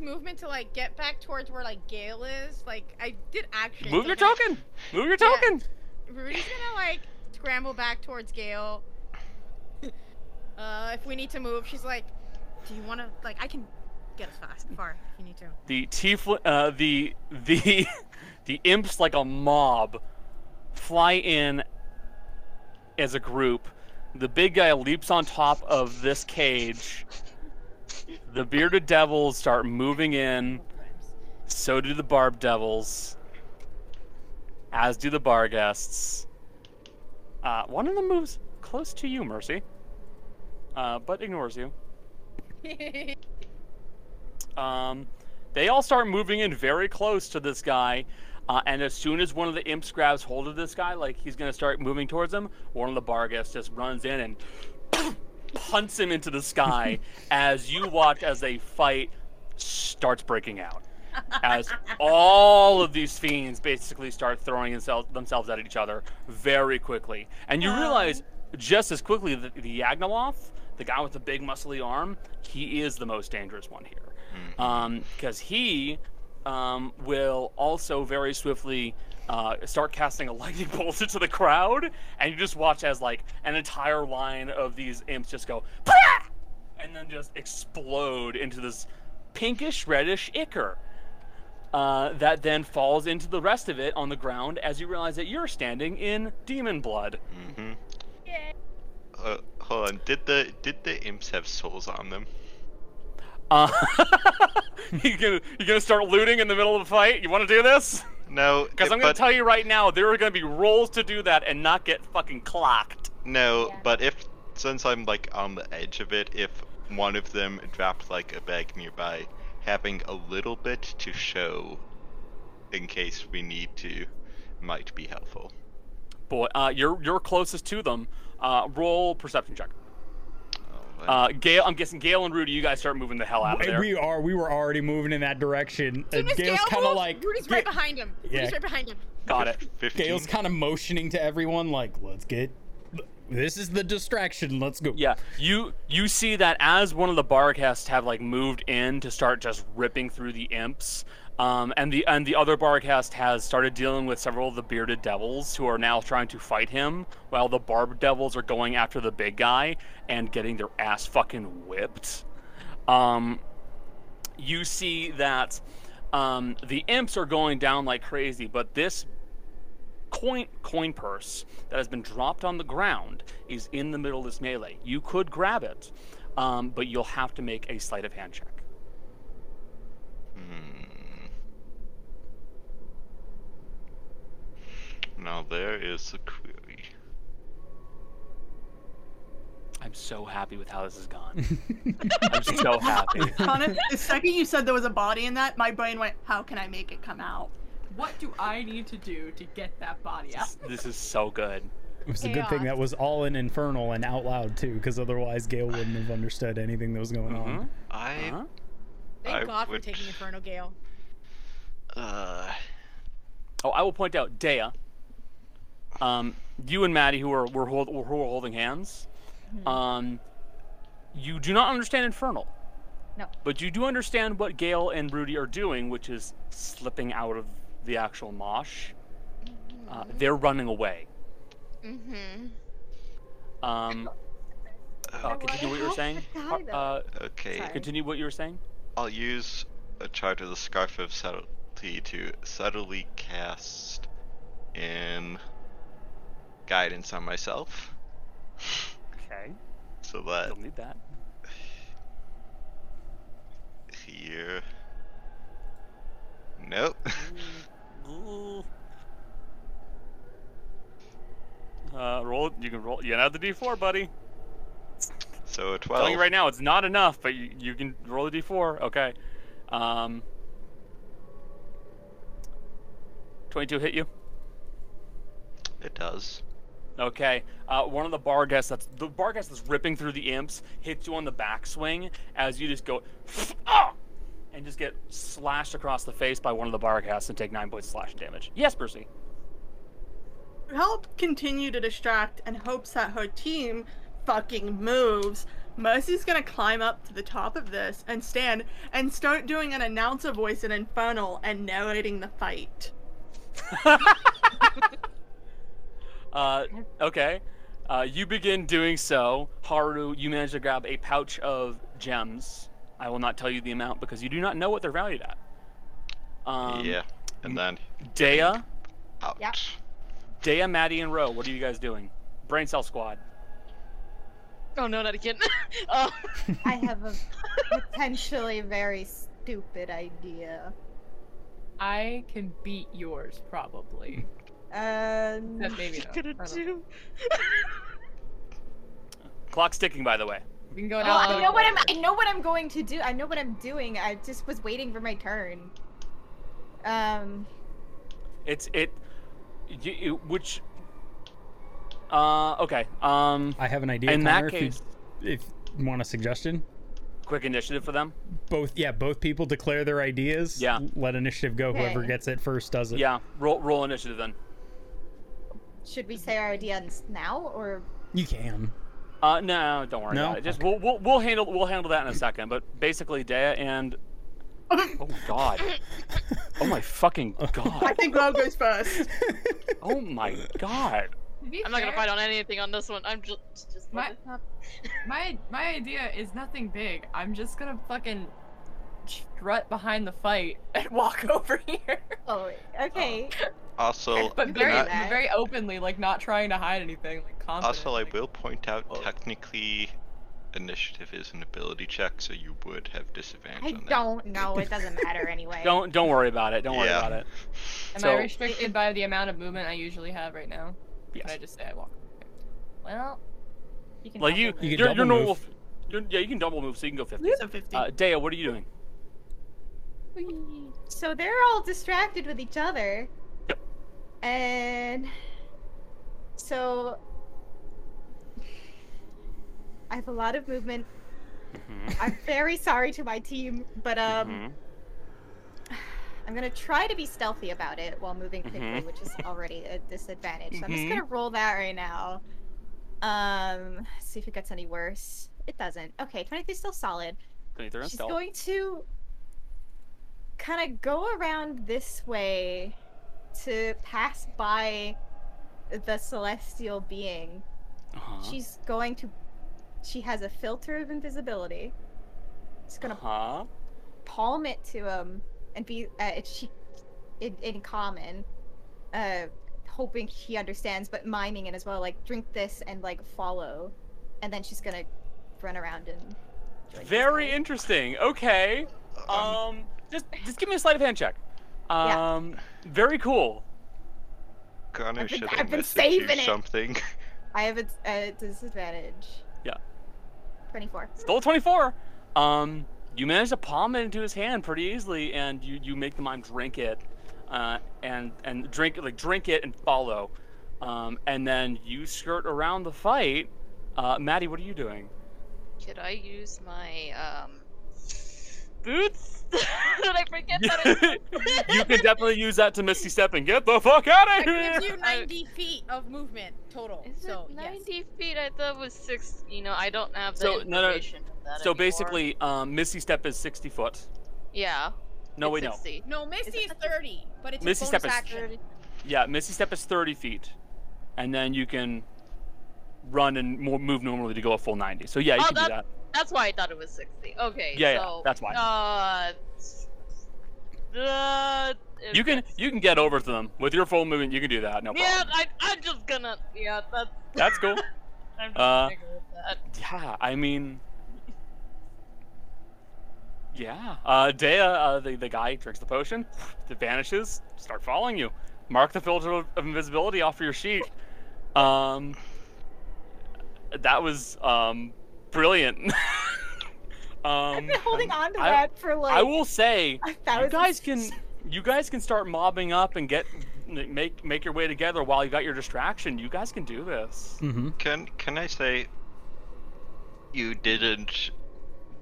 Movement to like get back towards where like Gale is. Like I did actually. Move your token. Move your Yeah. token. Rudy's gonna like scramble back towards Gale. Uh, if we need to move, she's like, "Do you want to? Like, I can get us fast, far if you need to." The tiefling, uh, the the the imps like a mob fly in as a group. The big guy leaps on top of this cage. The bearded devils start moving in. So do the barb devils. As do the Barghests. Uh, one of them moves close to you, Mercy, uh, but ignores you. Um, they all start moving in very close to this guy. Uh, and as soon as one of the imps grabs hold of this guy, like he's gonna start moving towards him, one of the Barghests just runs in and punts him into the sky as you watch as a fight starts breaking out. As all of these fiends basically start throwing themselves, themselves at each other very quickly. And you um. realize just as quickly that the Yagnoloth, the guy with the big muscly arm, he is the most dangerous one here mm-hmm. um, because he um, will also very swiftly uh, start casting a lightning bolt into the crowd, and you just watch as like an entire line of these imps just go, "Pah!" and then just explode into this pinkish reddish ichor. Uh, that then falls into the rest of it on the ground as you realize that you're standing in demon blood. Mm-hmm. Uh, hold on. Did the did the imps have souls on them? Uh, you gonna you gonna start looting in the middle of a fight? You want to do this? No, Because I'm gonna tell you right now, there are gonna be rolls to do that and not get fucking clocked. No, Yeah. but if since I'm like on the edge of it, if one of them dropped like a bag nearby, having a little bit to show in case we need to might be helpful. Boy, uh, you're you're closest to them. Uh, roll perception check. Uh, Gale, I'm guessing Gale and Rudy, you guys start moving the hell out of there. We are. We were already moving in that direction. Soon And as Gale's Gale kind of like. Rudy's Ga- right behind him. Yeah. Rudy's right behind him. Got it. 15. Gale's kind of motioning to everyone, like, let's get. This is the distraction. Let's go. Yeah, you you see that as one of the Barghests have like moved in to start just ripping through the imps, um, and the and the other Barghest has started dealing with several of the bearded devils who are now trying to fight him, while the barbed devils are going after the big guy and getting their ass fucking whipped. Um, you see that um, the imps are going down like crazy, but this coin coin purse that has been dropped on the ground is in the middle of this melee. You could grab it, um, but you'll have to make a sleight of hand check. Hmm. Now there is a query. I'm so happy with how this has gone. I'm so happy. Connor, the second you said there was a body in that, my brain went, "How can I make it come out?" What do I need to do to get that body out? This is so good. It was a good thing that was all in Infernal and out loud, too, because otherwise Gale wouldn't have understood anything that was going on. I Uh-huh. Thank I God for taking Inferno Gale. uh Oh, I will point out, Dea. Um, you and Maddie, who are were, hold, who are holding hands, um, you do not understand Infernal. No. But you do understand what Gale and Rudy are doing, which is slipping out of the actual mosh. Uh, they're running away. Mm-hmm. Um, uh, continue what you were saying. Uh, okay. Sorry. continue what you were saying. I'll use a charge of the Scarf of Subtlety to subtly cast in guidance on myself. Okay. So that You'll need that. here. Nope. Uh, roll. You can roll. You can add the d4, buddy. so a telling 12. you right now, it's not enough, but you, you can roll the D4. Okay. Um, 22 hit you. It does. Okay. Uh, one of the Barghests that's the Barghest that's ripping through the imps hits you on the backswing as you just go ah! and just get slashed across the face by one of the Barghests and take nine points of slashing damage. Yes, Percy. Help continue to distract and hopes that her team fucking moves, Mercy's gonna climb up to the top of this and stand and start doing an announcer voice in Infernal and narrating the fight. Uh, okay. Uh, you begin doing so. Haru, you manage to grab a pouch of gems. I will not tell you the amount because you do not know what they're valued at. Um, yeah. And then Dea, out. Yep. Dea, Maddie, and Ro, what are you guys doing? Brain Cell Squad. Oh no, not again. oh. I have a potentially very stupid idea. I can beat yours probably. Um, That maybe not. gonna don't know. do? Clock's ticking, by the way. We can go Oh. I know what I'm. I know what I'm going to do. I know what I'm doing. I just was waiting for my turn. Um. It's it, you, you- which. Uh, okay. Um, I have an idea. In Connor, that if you- case- if you want a suggestion, quick initiative for them. both yeah, both people declare their ideas. Yeah. Let initiative go. Whoever gets it first does it. Yeah, roll roll initiative then. Should we say our ideas now or? You can. Uh, no, don't worry No? about it. Just we'll, we'll we'll handle we'll handle that in a second. But basically, Dea and oh my god, oh my fucking god. I think Ro goes first. oh my god. I'm not gonna fight on anything on this one. I'm just just My, my my idea is nothing big. I'm just gonna fucking strut behind the fight and walk over here. Oh, okay. Also, but very do very openly, like not trying to hide anything, like confident. also, I will point out Oh. technically, initiative is an ability check, so you would have disadvantage I on that. don't know. It doesn't matter anyway. Don't don't worry about it. Don't worry Yeah. about it. Am So- I restricted by the amount of movement I usually have right now? Yes. Can I just say I walk? Well, You can Like you, You you can are you're normal. move. You're, yeah, you can double move, so you can go 50. So 50. Uh, Dea, what are you doing? So they're all distracted with each other. Yep. And so I have a lot of movement. Mhm. I'm very sorry to my team, but um, Mhm. I'm gonna try to be stealthy about it while moving quickly, Mhm. which is already a disadvantage. So I'm just Mhm. gonna roll that right now. Um, see if it gets any worse. It doesn't. Okay, 23 is still solid. 23 and She's stealth. going to kind of go around this way to pass by the celestial being. Uh-huh. She's going to. She has a filter of invisibility. She's gonna Huh? palm it to him and be uh, she in, in common uh hoping he understands but miming it as well like drink this and like follow and then she's gonna run around and join Very interesting. Okay. Um, Um, just just give me a sleight of hand check. Yeah. Um, very cool. Connor I've been- should I've been messaged you saving it. something. i have a, a disadvantage Yeah. 24 Still 24. Um, you manage to palm it into his hand pretty easily, and you, you make the mime drink it, uh, and and drink like drink it and follow, um, and then you skirt around the fight. Uh, Maddie, what are you doing? Could I use my um boots? Did I forget that? You can definitely use that to Misty Step and get the fuck out of That here. gives you 90 feet of movement total. Is so it yes. 90 feet? I thought it was six. You know, I don't have the So, no, no, of that So anymore. basically, um, Misty Step is 60 foot. yeah. No, it's wait, no. 60. No, Misty is 30, but it's Misty a bonus Step is action. 30. Yeah, Misty Step is 30 feet, and then you can run and mo- move normally to go a full 90. So yeah, you Oh, can do that- that. That's why I thought it was 60. Okay. Yeah, yeah, that's why. Uh. Uh. You can you can get over to them with your full movement. You can do that. No Yeah, problem. I, I'm just gonna. Yeah, that's. That's cool. I'm just Uh, gonna go with that. Yeah, I mean, yeah. Uh, Dea, uh, the the guy drinks the potion, it vanishes, start following you. Mark the filter of of invisibility off of your sheet. Um, that was um brilliant. i've um, been holding on to I- that for like I will say, you guys can you guys can start mobbing up and get make make your way together while you got your distraction. You guys can do this. Mm-hmm. Can can I say you didn't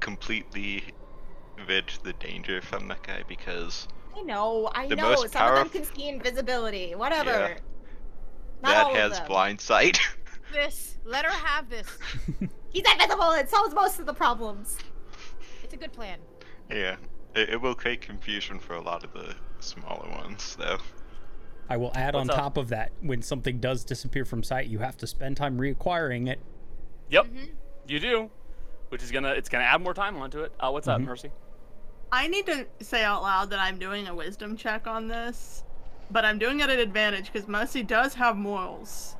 completely rid the danger from that guy because i know i The know most some of them can see invisibility whatever Yeah. Not that all of has them. blind sight. This. Let her have this. he's invisible it solves most of the problems It's a good plan. yeah, it, it will create confusion for a lot of the smaller ones, though. I will add What's on up? top of that, when something does disappear from sight, you have to spend time reacquiring it. Yep, Mm-hmm. you do. Which is gonna it's gonna add more time onto it. Uh, what's up, Mhm. Mercy? I need to say out loud that I'm doing a wisdom check on this, but I'm doing it at advantage because Mercy does have morals.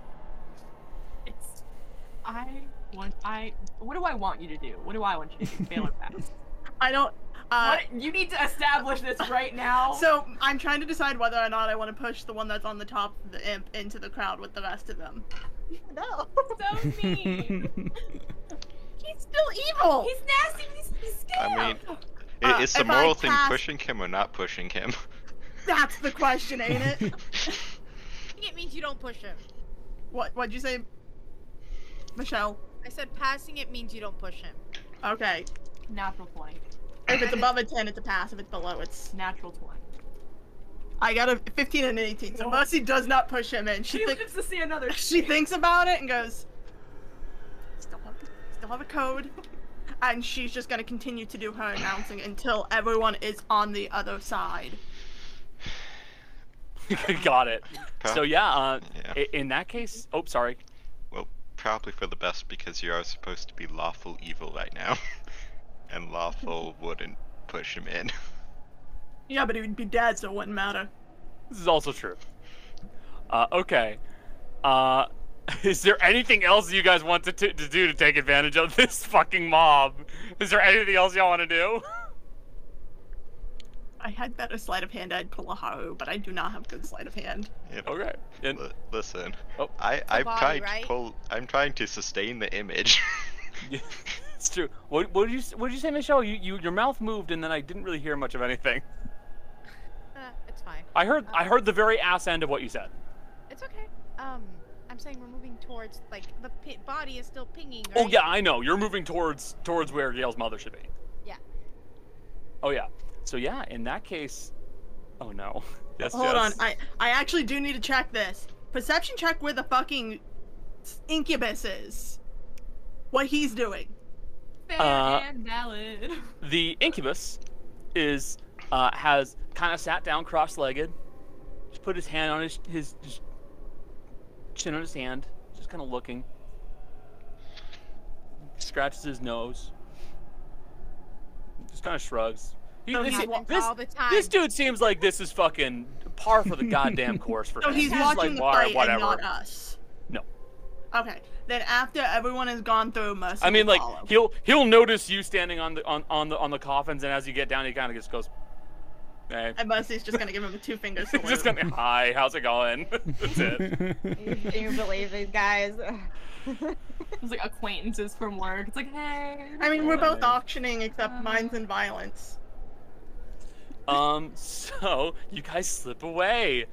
It's. I want. I. What do I want you to do? What do I want you to do? Fail or pass? I don't. Uh, what? You need to establish this right now. So I'm trying to decide whether or not I want to push the one that's on the top of the imp into the crowd with the rest of them. no so mean. He's still evil. He's nasty. He's, he's I scared. mean, i Uh, is the if I moral thing pass- pushing him or not pushing him? That's the question, ain't it? It means you don't push him. what? What'd you say, Michelle? I said passing it means you don't push him. Okay. Natural twenty. If it's above a ten, it's a pass. If it's below, it's. Natural twenty. I got a 15 and an 18, so Whoa. Mercy does not push him in. She She thinks lives to see another. she thinks about it and goes, still have, still have a code, and she's just gonna continue to do her announcing until everyone is on the other side. Got it. So yeah, uh, Yeah. in that case, oh sorry. Well, probably for the best because you are supposed to be lawful evil right now, and lawful wouldn't push him in. Yeah, but he would be dead, so it wouldn't matter. This is also true. Uh, okay. Uh, is there anything else you guys want to, t- to do to take advantage of this fucking mob? Is there anything else y'all want to do? I had better sleight of hand, I'd pull a Haru, but I do not have good sleight of hand. Yep. Okay. And, Li- listen, Oh. I I'm body, trying right? to pull. I'm trying to sustain the image. yeah, it's true. What, what did you What did you say, Michelle? You, you your mouth moved, and then I didn't really hear much of anything. Uh, it's fine. I heard I heard the very ass end of what you said. It's okay. Um, I'm saying we're moving towards like the pi- body is still pinging. Oh yeah, I know. You're moving towards towards where Gale's mother should be. Yeah. Oh yeah. So yeah, in that case. Oh no. Yes. Hold on. I I actually do need to check this. Perception check where the fucking incubus is. What he's doing. Fair Uh, and valid. the incubus is uh, has kind of sat down cross-legged, just put his hand on his his, his chin on his hand, just kind of looking. Scratches his nose. Just kind of shrugs. He, So this, he's this, all the time. this dude seems like this is fucking par for the goddamn course for So him. he's just watching like, the fight whatever. and not us. No. Okay. Then after everyone has gone through, Mercy. I mean, like follow. he'll he'll notice you standing on the on, on the on the coffins, and as you get down, he kind of just goes, "Hey." and Mercy's just gonna give him a two finger salute. just gonna hi, how's it going? That's it. Can you believe these guys? It's like acquaintances from work. It's like, hey. I mean, we're both auctioning except mine's in violence. Um, so you guys slip away.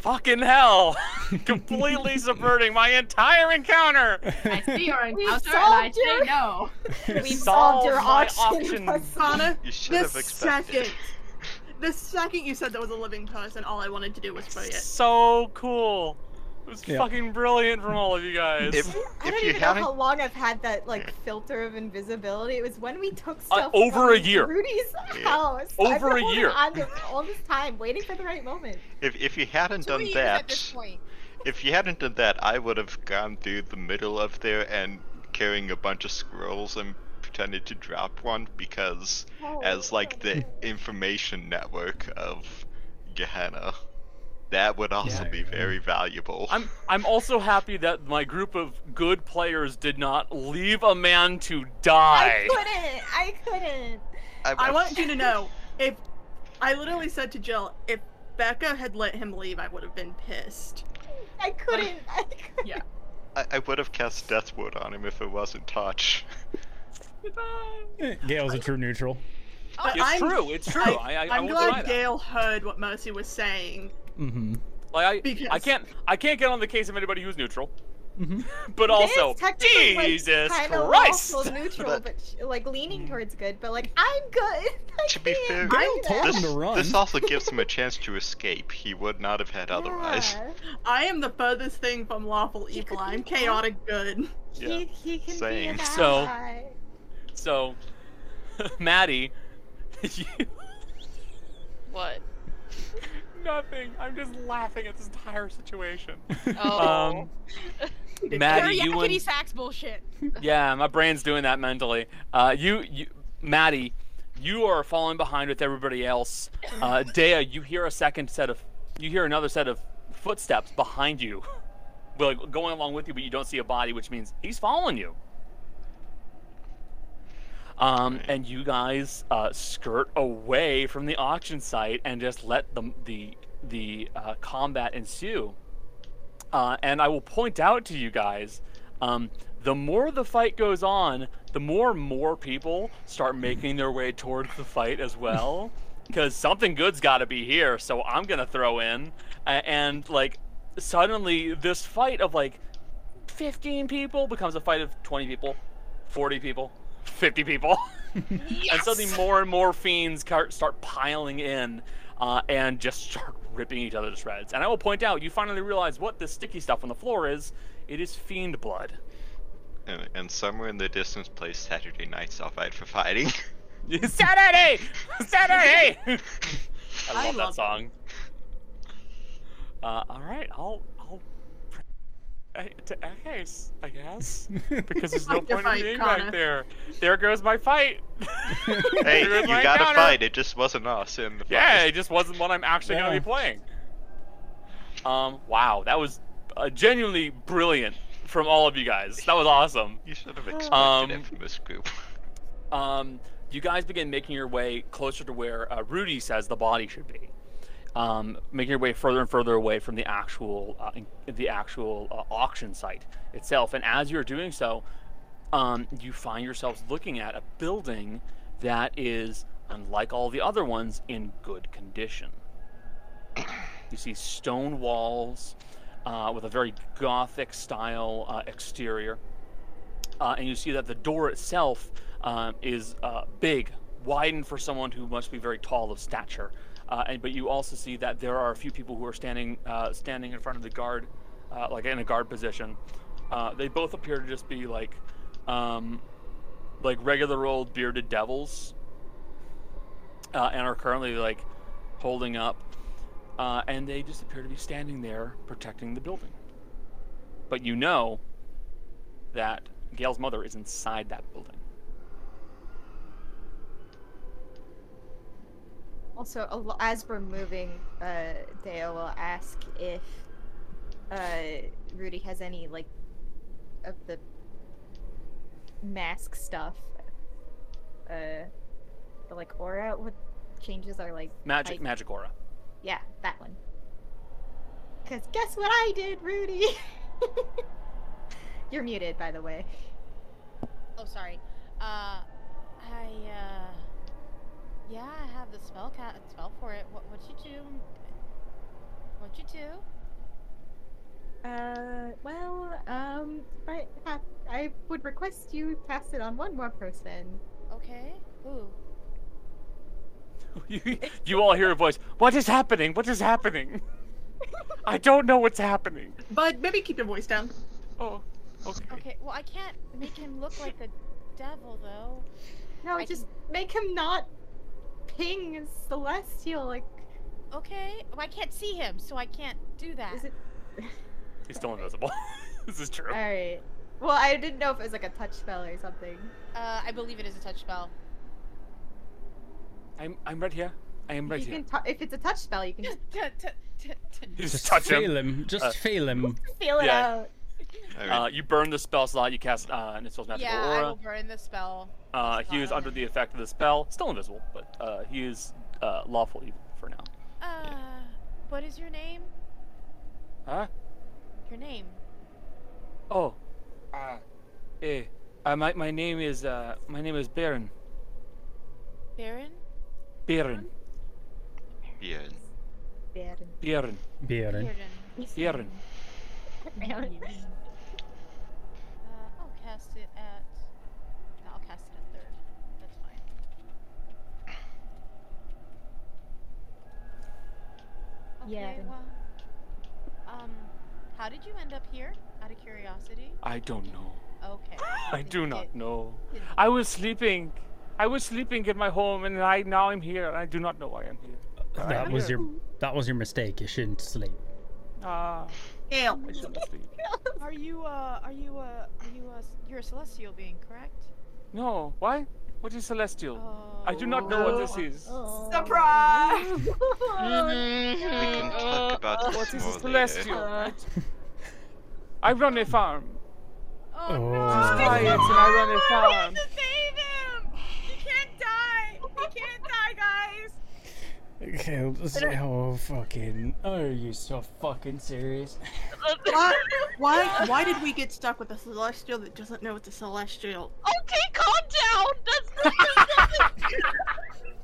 Fucking hell! Completely subverting my entire encounter. I see your We encounter and I solved say your- no. we solved your my auction. auction. Connor, You should the have expected. second, the second you said there was a living person, all I wanted to do was spray it. So cool. It was Yeah. fucking brilliant from all of you guys. If I if don't you even know haven't how long I've had that like filter of invisibility. It was when we took stuff Uh, over from a year. Rudy's Yeah. house. Over I've a year. On this, all this time, waiting for the right moment. if if you hadn't Two done years that, at this point. if you hadn't done that, I would have gone through the middle of there and carrying a bunch of scrolls and pretended to drop one because as like the information network of Gehenna, that would also Yeah. be very valuable. I'm I'm also happy that my group of good players did not leave a man to die. I couldn't. I couldn't. I want you to know, if I literally said to Jill, if Becca had let him leave, I would have been pissed. I couldn't. I couldn't. Yeah. I, I would have cast Deathwood on him if it wasn't touch. Goodbye. Gale's a true neutral. But It's I'm- true. It's true. I I, I I'm won't glad. Gale heard what Mercy was saying. Mm-hmm. Like I, I can't I can't get on the case of anybody who's neutral. Mm-hmm. But It also, is technically, like, Jesus kinda Christ! lawful neutral, But- but sh- like leaning towards good. But like I'm good. I To be can't fair, do told him this, to run. this also gives him a chance to escape. He would not have had otherwise. Yeah. I am the furthest thing from lawful He evil. I'm chaotic good. He, he can Same. be an So- So, Maddie, you, What? Nothing. I'm just laughing at this entire situation. Oh. Um, Maddie, you Teriyaki and sacks bullshit. yeah, my brain's doing that mentally. Uh, you, you, Maddie, you are falling behind with everybody else. Uh, Dea, you hear a second set of, you hear another set of footsteps behind you, like, going along with you, but you don't see a body, which means he's following you. Um, and you guys uh, skirt away from the auction site and just let the the the uh, combat ensue. Uh, and I will point out to you guys, um, the more the fight goes on, the more and more people start making their way towards the fight as well. Because something good's got to be here, so I'm gonna throw in, and like suddenly this fight of like 15 people becomes a fight of 20 people, 40 people, 50 people. And suddenly more and more fiends start piling in uh, and just start ripping each other to shreds. And I will point out, you finally realize what this sticky stuff on the floor is. It is fiend blood. And, and somewhere in the distance plays Saturday Night Sulfide for fighting. Saturday! Saturday! I I love that love song. Uh, all right, I'll I'll to Echase, I guess, because there's no Like your point in being Connor. back there. There goes my fight. hey, you gotta encounter. fight. It just wasn't us in the fight. Yeah, it just wasn't what I'm actually Yeah. gonna be playing. Um, wow, that was uh, genuinely brilliant from all of you guys. That was awesome. You should have expected Um, it from this group. um, you guys begin making your way closer to where uh, Rudy says the body should be. Um, making your way further and further away from the actual uh, the actual uh, auction site itself. And as you're doing so, um, you find yourselves looking at a building that is, unlike all the other ones, in good condition. You see stone walls. uh, with a very gothic style uh, exterior. Uh, and you see that the door itself um, is uh, big, widened for someone who must be very tall of stature. Uh, and but you also see that there are a few people who are standing uh, standing in front of the guard, uh, like in a guard position. Uh, they both appear to just be like um, like regular old bearded devils, uh, and are currently like holding up. Uh, and they just appear to be standing there protecting the building. But you know that Gale's mother is inside that building. Also, as we're moving, uh, Dale will ask if uh, Rudy has any like of the mask stuff. Uh, the like aura. What changes are like Magic, height- magic aura. Yeah, that one. Cause guess what I did, Rudy? You're muted, by the way. Oh, sorry. Uh, I, uh, yeah, I have the spell cat spell for it. What, what you do? What'd you do? Uh, well, um, I ha- I would request you pass it on one more person. Okay. Ooh. you, you all hear a voice. What is happening? What is happening? I don't know what's happening. But maybe keep your voice down. Oh, okay. Okay. Well, I can't make him look like the devil, though. No, I just make him not ping celestial. Like, Okay. Well, I can't see him, so I can't do that. is it? He's still invisible. this is true. All right. Well, I didn't know if it was like a touch spell or something. Uh, I believe it is a touch spell. I'm I'm right here. I am right you here. can tou- if it's a touch spell, you can just You just, Just touch him. feel him. Just Uh, feel him. feel it Yeah. out. Alright. Uh, you burn the spell slot. You cast uh, Nystul's magical yeah, I aura. will burn the spell. Uh, he is under the effect of the spell. Still invisible, but uh, he is uh, lawful evil for now. Uh, what is your name? Huh? Your name? Oh. Uh, eh. Uh, my my name is uh my name is Baron. Baron? Baron. yeah. Baron. Baron. Baron. Baron. Uh, I'll cast it at. no, I'll cast it at third. That's fine. Okay, Yeah, then- well. Um, how did you end up here? Out of curiosity. I don't know. Okay. I do not know. I was sleeping. I was sleeping in my home, and I now I'm here. and I do not know why I'm here. That I'm was here. your that was your mistake. You shouldn't sleep. Ah, Gale. I shouldn't sleep. Are you uh? Are you uh? Are you uh? You're a celestial being, correct? No, why? What is celestial? Oh. I do not know what this oh. is. Surprise! We can talk about What this is more celestial? later. I run a farm. Oh, Oh. no! Quiet, and I run a farm. to save him! He can't die! He can't die, guys! Okay, let's- oh fucking. Are you so fucking serious? Why, why, why did we get stuck with a celestial that doesn't know it's a celestial? Okay, calm down. That's not, there's nothing.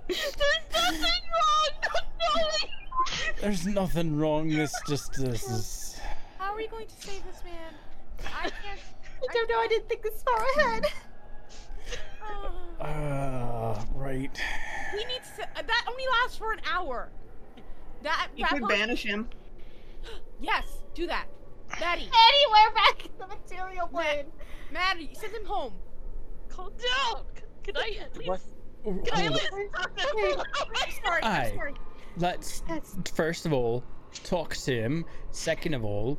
there's nothing wrong. Not. There's nothing wrong. This just this is. How are we going to save this man? I can't. I don't know. I didn't think this far ahead. Oh. Uh, right. He needs to. uh, that only lasts for an hour. That. You could potion- banish him. Yes, do that. Maddie, Anywhere back in the material plane. Maddie, send him home. Calm down. Can I at least? What? Can I at least talk to him? I'm sorry. I'm sorry. Let's Yes. first of all talk to him. Second of all,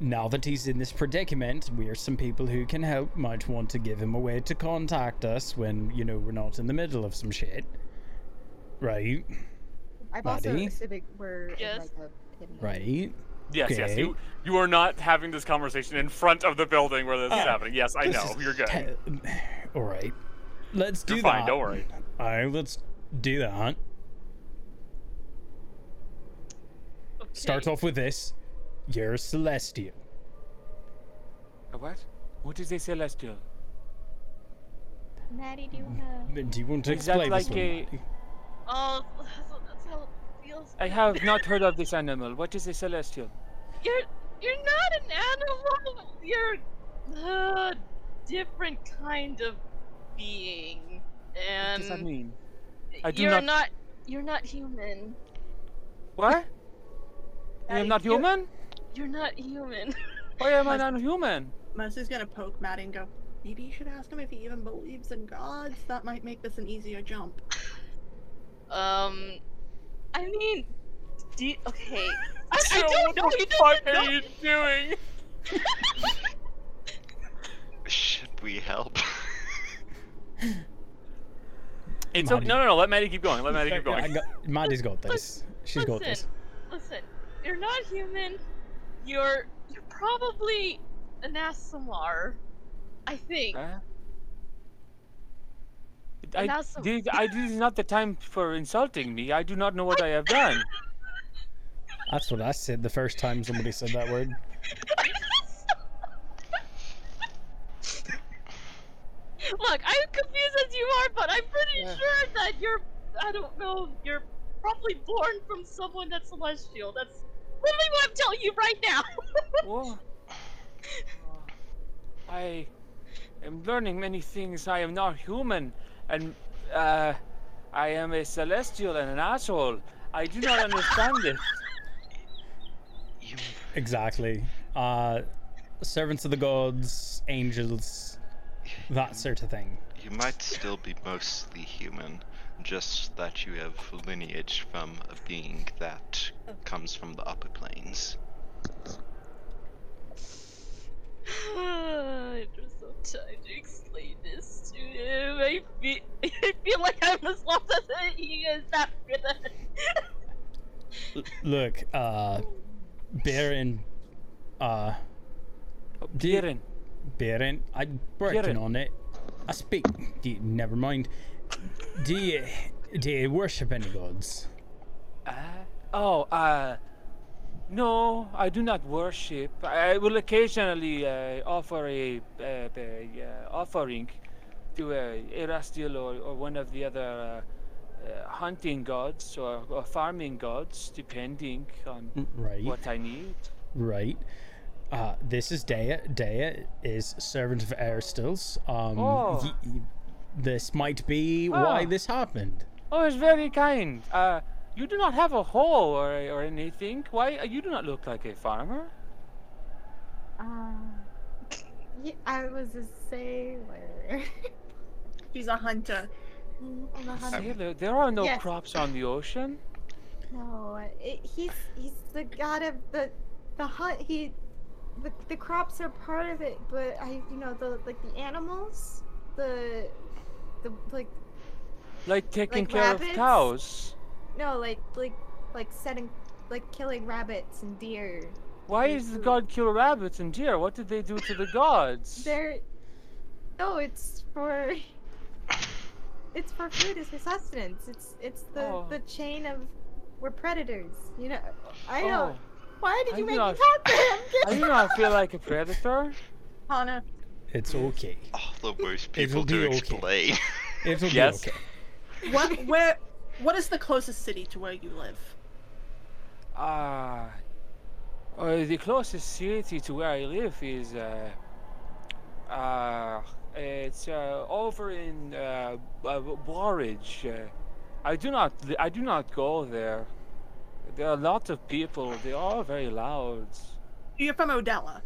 now that he's in this predicament, we're some people who can help. Might want to give him a way to contact us when you know we're not in the middle of some shit. Right. I'm also Buddy? assuming we're in, Yes. like a Right. Yes, yes. You you are not having this conversation in front of the building where this is Uh, happening. Yes, I know. You're good. te- all right. Let's do You're that. fine, don't worry. All right. Let's do that. Start Okay. off with this. You're celestial. A what? What is a celestial? Maddie, do you wanna? Mm, do you want to Is that explain this one, a- Maddie? Oh, that's, that's how it feels. I have not heard of this animal. What is a celestial? You're you're not an animal. You're a different kind of being, And What does that mean? I do you're not- not. You're not human. What? I am not you're- human? You're not human. Why am I not human? Mercy's gonna poke Maddie and go, maybe you should ask him if he even believes in gods. That might make this an easier jump. Um, I mean, do you, okay. I, I don't know. what the fuck doesn't are you doing? Should we help? It's okay. No, no, no. Let Maddie keep going. Let Maddie keep I going. got, Maddie's got this. She's got this. Listen, listen. You're not human. You're you're probably an Aasimar. I think. Huh? I, also- did, I, this is not the time for insulting me. I do not know what I have done. That's what I said the first time somebody said that word. Look, I'm confused as you are, but I'm pretty Yeah. sure that you're. I don't know. You're probably born from someone that's celestial. That's literally what I'm telling you right now. Whoa. I am learning many things. I am not human, and uh, I am a celestial and an asshole. I do not understand this. Exactly. Uh, servants of the gods, angels, that sort of thing. you might still be mostly human, just that you have lineage from a being that comes from the upper planes. I'm just so tired to explain this to him. I feel, I feel like I'm as lost as he is after that. L- look, uh, Baron, uh, do you- Kieran, Baron, I'm working Kieran. on it. I speak. Never mind. Do you, do you worship any gods? Uh, oh, uh, no, I do not worship. I will occasionally uh, offer a, uh, a uh, offering to uh, Erastil or, or one of the other uh, uh, hunting gods or, or farming gods, depending on Mm, Right. what I need. Right. Uh, this is Dea. Dea is servant of Erastil's. Um, Oh. y- y- this might be why Oh. this happened. Oh, it's very kind. Uh, you do not have a hoe or, or anything. Why? You do not look like a farmer. Uh, yeah, I was a sailor. He's a hunter. I'm a hunter. Sailor, there are no Yes. crops on the ocean. No, it, he's he's the god of the the hunt. He the, the crops are part of it, but I you know the like the animals, the the like Like taking Like care rabbits? of cows. no like like like setting like killing rabbits and deer. Why does the god kill rabbits and deer? What did they do to the gods? They're no, it's for it's for food. It's for sustenance. It's it's the Oh. the chain of we're predators. You know. I know. Oh, Why did you do make not- me talk to him? I do not feel like a predator. Hana, It's okay. All the worst It'll people be to okay. explain. It'll Yes. be okay. what, where, what is the closest city to where you live? Ah, uh, the closest city to where I live is uh, uh, it's uh, over in uh, uh, Warridge. Uh, I do not, I do not go there. There are lots of people. They are very loud. You're from Odella.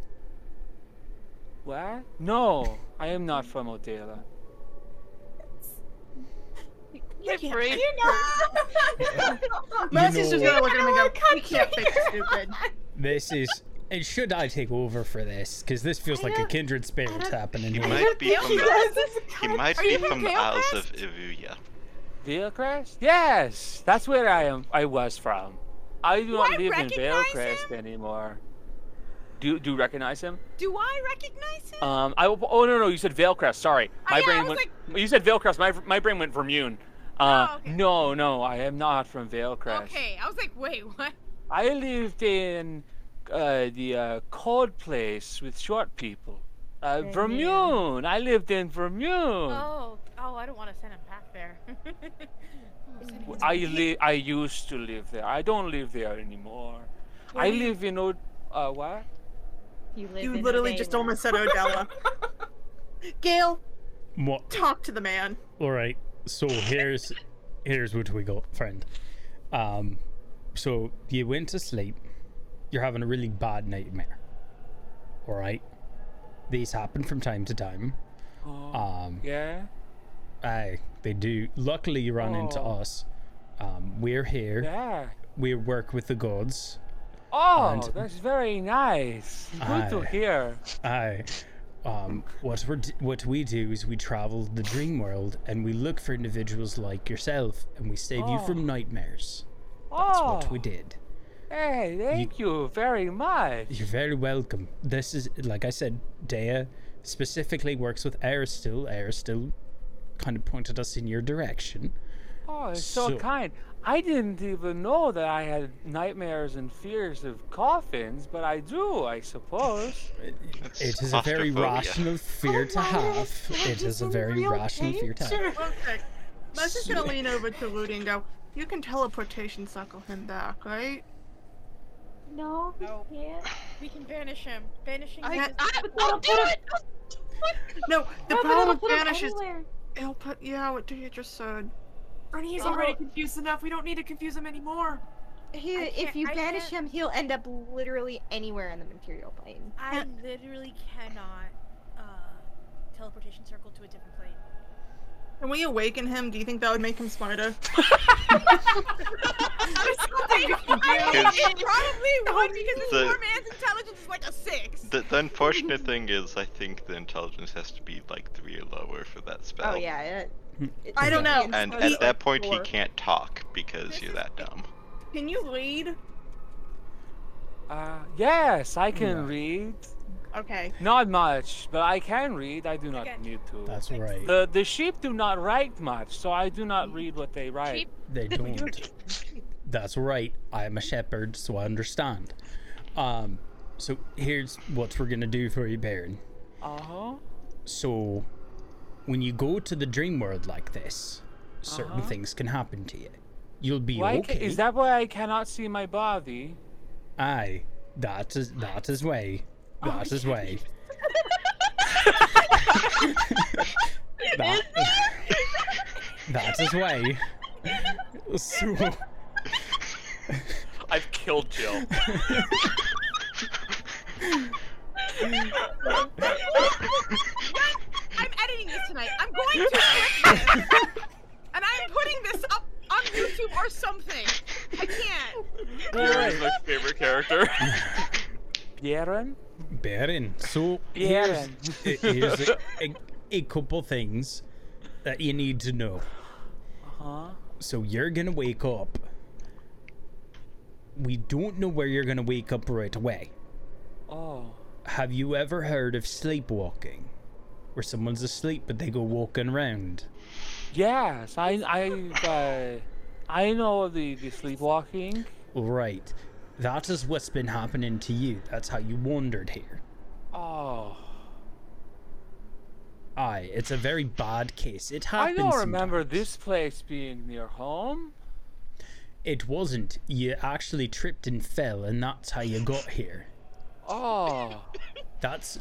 What? No, I am not from Odela. You My can't brain fix hurts. Mercy's just gonna look at him and go, "We can't fix stupid." This is. And should I take over for this? Because this feels I like a kindred spirit happening He might be from he the, does this he might be from from the Isles of Ivuya. Veilcrest? Yes, that's where I am. I was from. I do not I live in recognize Veilcrest anymore. Do do you recognize him? Do I recognize him? Um, I oh no no you said Veilcrest. Sorry, Oh, my yeah, brain went. You said Veilcrest. My my brain went Vermune. Uh, Oh, okay. No, no, I am not from Veilcrest. Okay, I was like, wait, what? I lived in uh, the uh, cold place with short people. Uh, Vermune. Vermune. I lived in Vermune. Oh, oh, I don't want to send him back there. Send him to I li- I used to live there. I don't live there anymore. I live in Od- uh what? You live You in literally just Odella. almost said Odella. Gale, What? talk to the man. All right. So here's here's what we got, friend. Um, so you went to sleep. You're having a really bad nightmare. All right. These happen from time to time. Oh, Um, yeah. aye, they do. Luckily, you run into Oh. us. Um, we're here. Yeah. We work with the gods. Oh, And- that's very nice. Good to hear. Aye. Um, what we what we do is we travel the dream world and we look for individuals like yourself and we save you Oh. from nightmares. That's oh, what we did. hey, thank you very much. You're very welcome. This is like I said, Dea specifically works with Erastil. Erastil kind of pointed us in your direction. Oh, it's so, So- kind. I didn't even know that I had nightmares and fears of coffins, but I do, I suppose. It's It is a very rational fear to have. It is a very rational fear to have. Okay. Let's just gonna lean over to Rudy and go, you can teleportation circle him back, right? No, we No. can't. We can banish him. Banishing I- him I- is- Ah, don't do it! No, the No, but power it'll put him banish is anywhere. it'll put yeah, what you just said. Ernie, he's Oh. already confused enough. We don't need to confuse him anymore. He, if you I banish can't- him, he'll end up literally anywhere in the material plane. I literally cannot uh, teleportation circle to a different plane. Can we awaken him? Do you think that would make him smarter? it probably would because this The- poor man's intelligence is like a six. The, the unfortunate thing is, I think the intelligence has to be like three or lower for that spell. Oh yeah. It, it- I don't know. And at that point, he can't talk because This you're that dumb. Can you read? Uh, yes, I can Yeah. read. Okay. Not much, but I can read. I do not Again. need to. That's right. the the sheep do not write much, so I do not read what they write. Sheep? They don't. That's right. I am a shepherd, so I understand. Um, so here's what we're gonna do for you, Baron. Uh huh. So, when you go to the dream world like this, certain Uh-huh. things can happen to you. You'll be Why okay. ca- is that why I cannot see my body? Aye, that is that is way. That is way. that, that is way. So, I've killed Jill. I'm editing this tonight. I'm going to clip this, and I'm putting this up on YouTube or something. I can't. Baron's my favorite character. Yeren? Baron. So here's, Baron. here's a, a, a couple things that you need to know. Uh huh? So you're gonna wake up. We don't know where you're gonna wake up right away. Oh. Have you ever heard of sleepwalking? Where someone's asleep but they go walking around? Yes, I I uh, I know the the sleepwalking. Right. That is what's been happening to you. That's how you wandered here. Oh. Aye, it's a very bad case. It happens. I don't remember sometimes. this place being near home. It wasn't. You actually tripped and fell, and that's how you got here. Oh. That's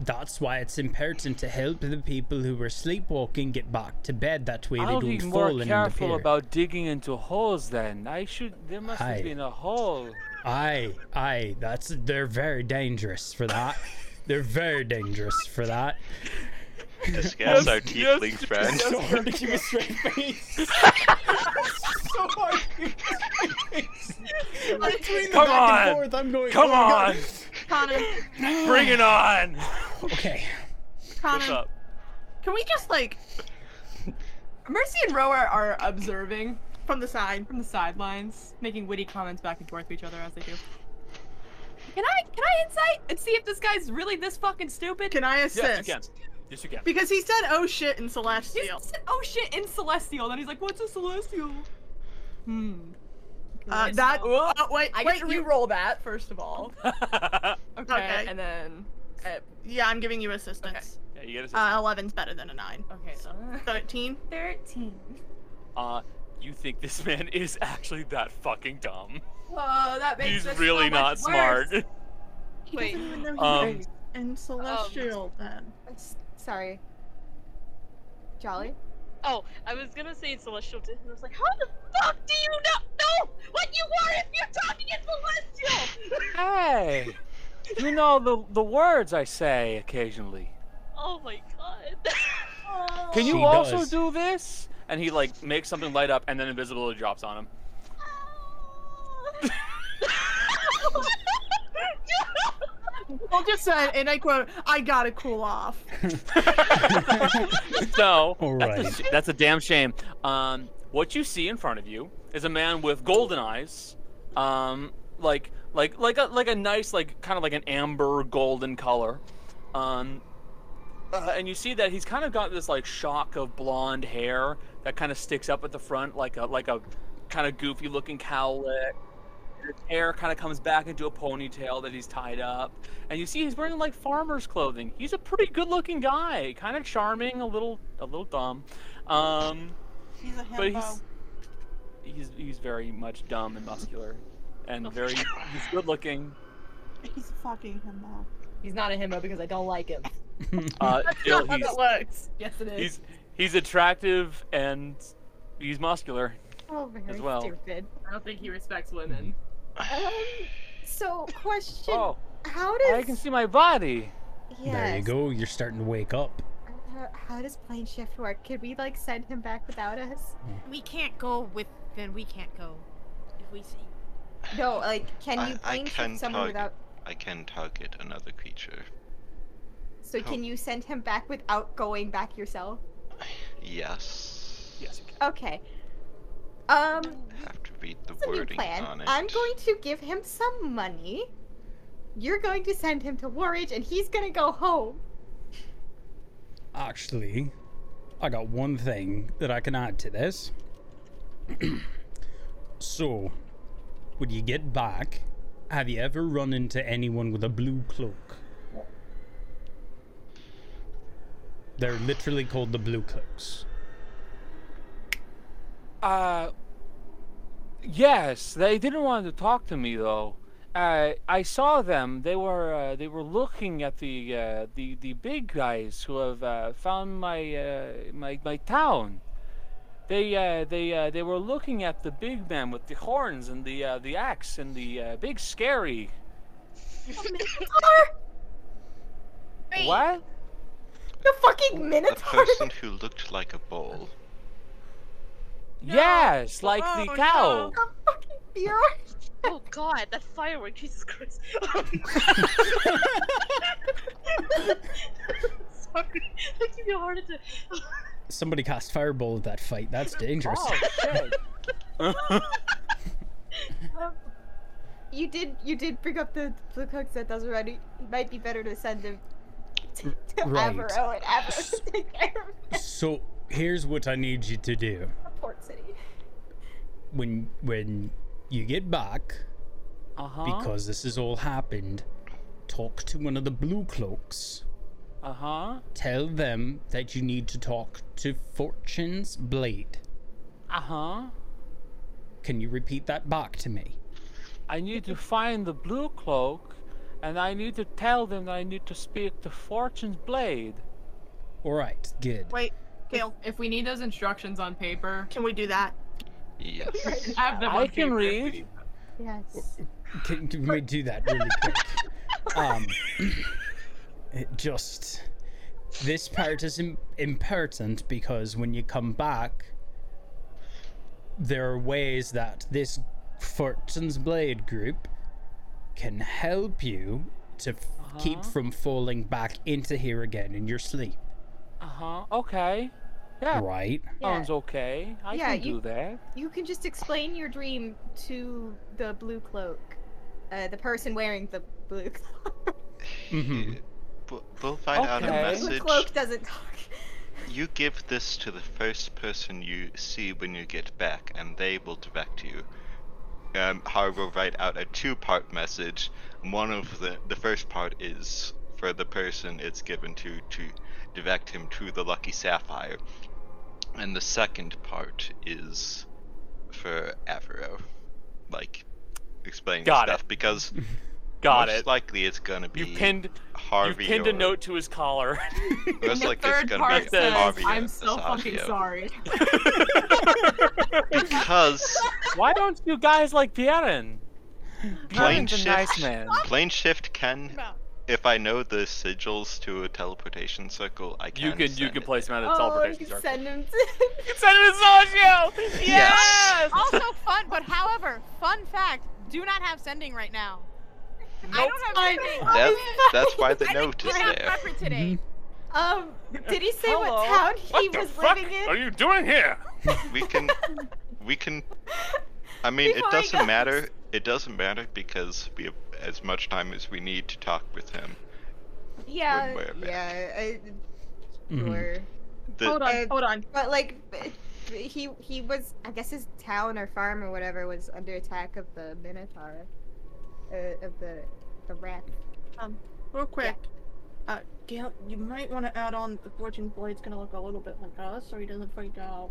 that's why it's important to help the people who were sleepwalking get back to bed. That way they I'll don't be fall more in careful the pier. about digging into holes then. I should there must Aye. have been a hole. Aye, aye. That's they're very dangerous for that. they're very dangerous for that. Discuss our yes, tieflings, friend. so hard to keep a straight face. so hard to keep a straight face. Between the Come back on. and forth, I'm going. Come oh my God. on. Connor, Bring it on. Okay. What's Connor, up? can we just like Mercy and Ro are, are observing from the side? from the sidelines, making witty comments back and forth to each other as they do. Can I can I insight and see if this guy's really this fucking stupid? Can I assist? Yes, you can. Yes, you can. Because he said "oh shit" in Celestial. He said, oh shit in Celestial. Then he's like, what's a Celestial? Hmm. Uh, that. so- Oh, wait, I wait. get to you- re-roll that first of all. Okay, Okay. and then uh, Yeah, I'm giving you assistance. yeah, you get a Uh, 11's better than a nine. okay, so 13. thirteen. Uh, you think this man is actually that fucking dumb? Oh, that makes He's really so much not worse. smart. He Wait. doesn't even know he's Um, in Celestial then. Sorry. Jolly? Oh, I was gonna say celestial, and I was like, how the fuck do you not know what you are if you're talking in celestial? Hey, you know the the words I say occasionally. oh my god. Can you She also does. do this? And he like makes something light up, and then invisibility drops on him. Oh. Well, just said, and I quote, "I gotta cool off." so All that's, a, that's a damn shame. Um, what you see in front of you is a man with golden eyes, um, like like like a like a nice like kind of like an amber golden color, um, uh, and you see that he's kind of got this like shock of blonde hair that kind of sticks up at the front like a like a kind of goofy looking cowlet. His hair kind of comes back into a ponytail that he's tied up, and you see he's wearing like farmer's clothing. He's a pretty good-looking guy, kind of charming, a little a little dumb, um, He's a but he's he's he's very much dumb and muscular, and very he's good-looking. He's a fucking himbo. He's not a himbo because I don't like him. Uh, still, How he's that works. Yes, it is. he's he's attractive and he's muscular. Oh, very well. stupid. I don't think he respects women. Um, so, question. Oh, How does. I can see my body. Yes. There you go. You're starting to wake up. How, how does plane shift work? Could we, like, send him back without us? We can't go with. Then we can't go. If we see. No, like, can I- you I plane can shift someone target- without. I can target another creature. So, Oh. can you send him back without going back yourself? Yes. Yes, you can. Okay. Um, Have to read the It's a new wording plan. on it. I'm going to give him some money. You're going to send him to Warridge, and he's gonna go home. Actually, I got one thing that I can add to this. so, when you get back, have you ever run into anyone with a blue cloak? They're literally called the blue cloaks. Uh, yes, they didn't want to talk to me though. Uh, I saw them. They were uh, they were looking at the uh, the the big guys who have uh, found my uh, my my town. They uh, they uh, they were looking at the big man with the horns and the uh, the axe and the uh, big scary. What? The fucking A Minotaur! person who looked like a bull. Yes, like the Oh, cow. The fucking Bjorn! oh god, that firework, Jesus Christ. Sorry, that gave me a heart attack. Somebody cast fireball at that fight. That's dangerous. Oh shit! Um, you did you did bring up the blue cloak set those already. It might be better to send him to, to Right. Avro and Avro to take care of So, here's what I need you to do. Port City. When when you get back, Uh huh. because this has all happened, talk to one of the blue cloaks. Uh huh. Tell them that you need to talk to Fortune's Blade. Uh huh. Can you repeat that back to me? I need to find the blue cloak, and I need to tell them that I need to speak to Fortune's Blade. All right, good. Wait, Gale, If we need those instructions on paper, can we do that? Yes. have them I can paper. read. Yes. Can, can we do that really quick? Um, it just this part is Im- important because when you come back, there are ways that this Fortune's Blade group can help you to f- keep Uh-huh. from falling back into here again in your sleep. Uh huh. Okay. Yeah. Right? Yeah. Sounds okay. I Yeah, can you- do that. You can just explain your dream to the blue cloak. Uh, the person wearing the blue cloak. Mhm. We'll- We'll find out a Okay. The blue cloak doesn't talk. You give this to the first person you see when you get back, and they will direct you. Um, Har will write out a two-part message. One of the the first part is for the person it's given to to direct him to the lucky sapphire, and the second part is for Avro, like explaining Got stuff because Got most it. likely it's gonna be You pinned. Harvey you pinned or a note to his collar. most the likely it's third gonna part be says, Harvey "I'm so fucking sorry." Because Why don't you guys like Bjorn? plane a shift, nice man. plane shift can, No. If I know the sigils to a teleportation circle, I can. You can you can it. place him at a Oh, teleportation you circle. send him to. You can send him to Socio! Yes! Also fun, but however, fun fact: do not have sending right now. I don't have sending. That, that's why the I note didn't is have there. pepper today. Um, did he say Hello? what town he What was fuck living in? What are you doing here? We can, we can. I mean, it Before he doesn't matter. It doesn't matter because we have as much time as we need to talk with him. Yeah, When we're back. yeah, I, Mhm. sure. The, Hold on, Uh, hold on. But like, b- b- he he was. I guess his town or farm or whatever was under attack of the Minotaur, uh, of the the rat. Um, Real quick. Uh, Gale, you might want to add on the Fortune Blade's gonna look a little bit like us, so he doesn't freak out.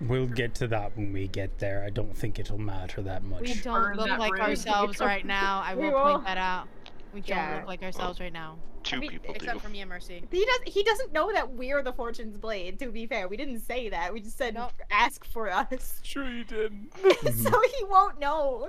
We'll get to that when we get there. I don't think it'll matter that much. We don't Burn look like bridge. ourselves right now. I We will will. point that out. We don't Yeah. look like ourselves right now. two mean, people do. Except for me and Mercy. He doesn't. He doesn't know that we're the Fortune's Blade. To be fair, we didn't say that. We just said Nope. ask for us, Sure you didn't. so he won't know.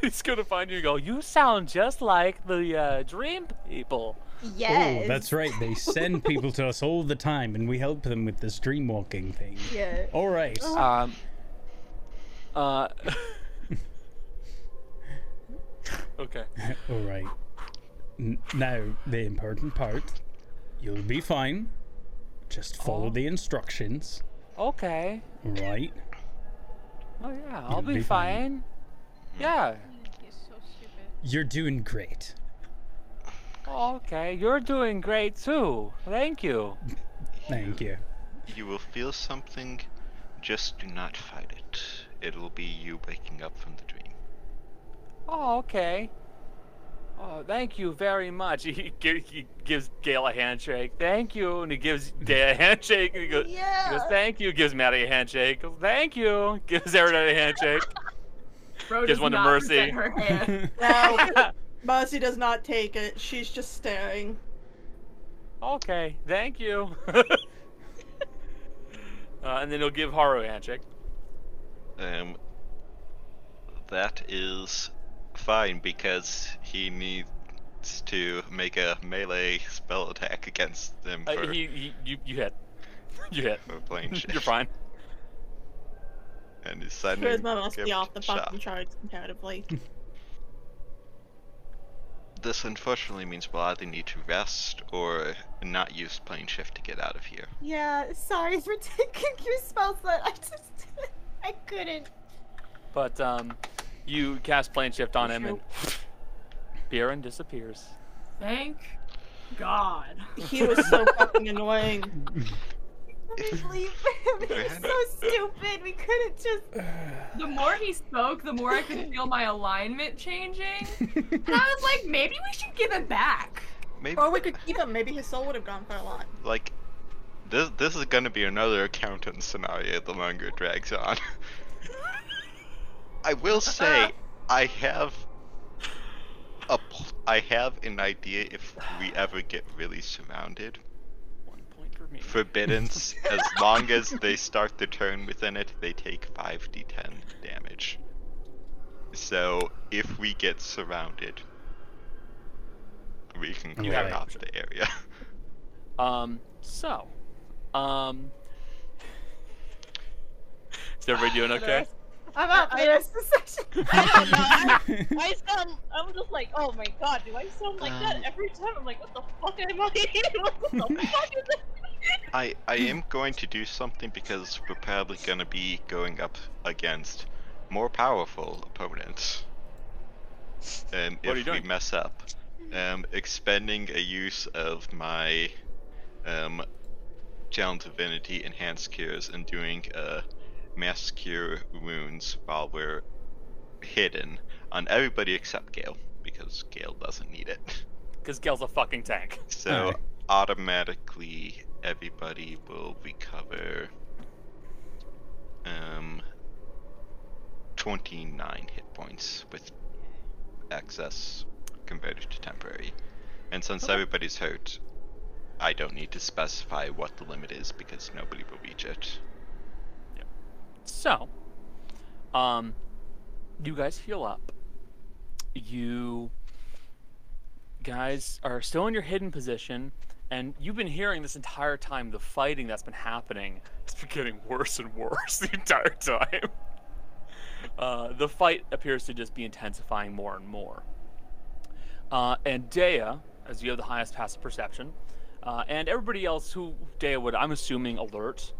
He's gonna find you and go, you sound just like the uh, dream people. Yes. Oh, that's right. They send people to us all the time, and we help them with this dream walking thing. Yeah. All right. Um. Uh. okay. All right. N- now, the important part. You'll be fine. Just follow Oh. the instructions. Okay. All right. Oh yeah, I'll be, be fine. fine. Yeah. He's so stupid. You're doing great. Oh, Okay, you're doing great too. Thank you. Thank you. You will feel something. Just do not fight it. It will be you waking up from the dream. Oh, okay. Oh, thank you very much. He, gi- he gives Gale a handshake. Thank you, and he gives Day a handshake. And he goes, he goes, thank you. Gives Maddie a handshake. Goes, thank you. Gives everybody a handshake. Bro Gives one to Mercy. Her hand. No, Mercy does not take it. She's just staring. okay, thank you. uh, and then he'll give Haru a handshake. Um, that is fine because he needs to make a melee spell attack against them Uh, he, he, you, you hit. You hit. for playing shit. You're fine. And he's sending Charisma must be gift off the fucking shot. charts comparatively. This unfortunately means we'll either need to rest or not use plane shift to get out of here. Yeah. Sorry for taking your spell slot. I just. I couldn't. But um, you cast plane shift on him, and Bjorn disappears. Thank God. he was so fucking annoying. Please leave him. He was so stupid. We couldn't just. The more he spoke, the more I could feel my alignment changing. And I was like, maybe we should give it back. Maybe Or we could keep him. Maybe his soul would have gone for a lot. like this this is gonna be another accountant scenario the longer it drags on. I will say I have a pl- I have an idea if we ever get really surrounded. One point for me. Forbiddance, as long as they start the turn within it, they take 5d10 damage. So if we get surrounded, we can You clear have out option. the area. Um, so, um, is everybody doing okay? I'm out for the rest of the session. I don't know. I, I sound. I'm just like, oh my god, do I sound like that Um, every time? I'm like, what the fuck am I? what the fuck is this? I I am going to do something because we're probably going to be going up against more powerful opponents. Um, What are you if we mess up, um, expending a use of my um, channel divinity enhanced cures and doing a mass cure wounds while we're hidden on everybody except Gale because Gale doesn't need it. Because Gale's a fucking tank. So Alright. automatically everybody will recover um 29 hit points with access converted to temporary. And since Okay. everybody's hurt, I don't need to specify what the limit is because nobody will reach it. So, um, you guys heal up. You guys are still in your hidden position, and you've been hearing this entire time the fighting that's been happening. It's been getting worse and worse the entire time. Uh, the fight appears to just be intensifying more and more. Uh, and Dea, as you have the highest passive perception, uh, and everybody else who Dea would, I'm assuming, alert,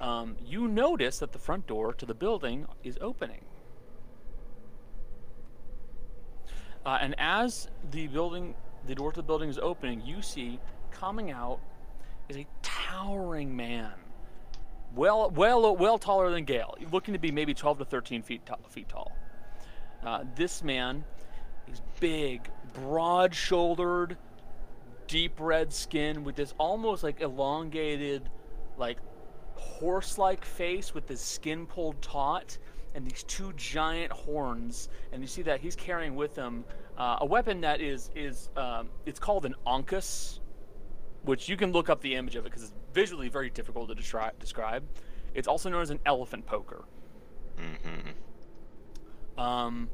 um, you notice that the front door to the building is opening. Uh, and as the building, the door to the building is opening, you see coming out is a towering man, well, well, well taller than Gale, looking to be maybe 12 to 13 feet, feet tall. Uh, this man is big, broad-shouldered, deep red skin with this almost like elongated, like horse-like face with his skin pulled taut and these two giant horns. And you see that he's carrying with him uh, a weapon that is is um, it's called an ankus which you can look up the image of it because it's visually very difficult to descri- describe it's also known as an elephant poker hmm um,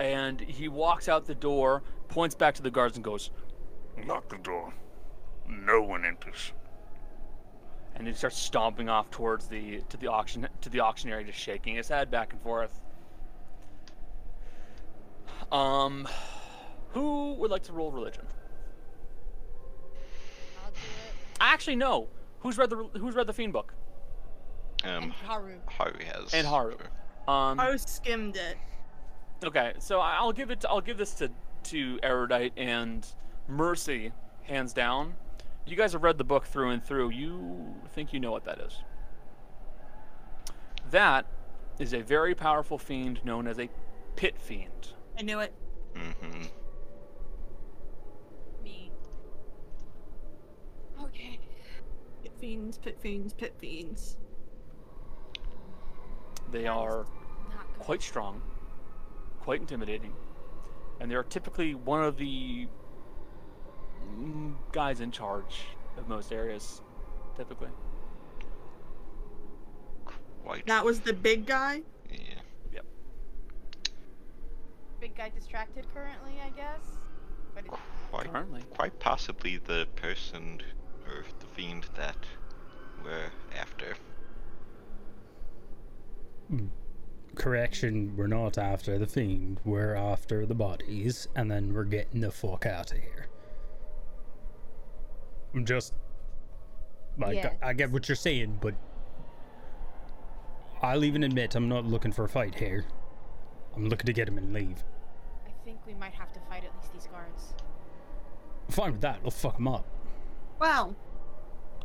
and he walks out the door points back to the guards and goes Lock the door. No one enters. and he starts stomping off towards the to the auction to the auctioneer, just shaking his head back and forth. Um, who would like to roll religion? I'll do it. I actually, no. Who's read the Who's read the Fiend book? Um, And Haru. Haru has. And Haru. Um, I skimmed it. okay, so I- I'll give it. I'll give this to to Erudite and Mercy, hands down. You guys have read the book through and through. You think you know what that is. That is a very powerful fiend known as a pit fiend. I knew it. hmm Me. Okay. Pit fiends, pit fiends, pit fiends. They are quite strong, quite intimidating, and they are typically one of the mm, guys in charge of most areas. Typically, Quite. That was the big guy. Yeah. Yep. Big guy distracted currently, I guess. But it, Quite. currently. Quite possibly the person or the fiend that we're after. Hmm. Correction, we're not after the fiend. We're after the bodies, and then we're getting the fuck out of here. I'm just like Yes. I, I get what you're saying, but I'll even admit I'm not looking for a fight here. I'm looking to get him and leave. I think we might have to fight at least these guards. Fine with that. I'll fuck him up. Well,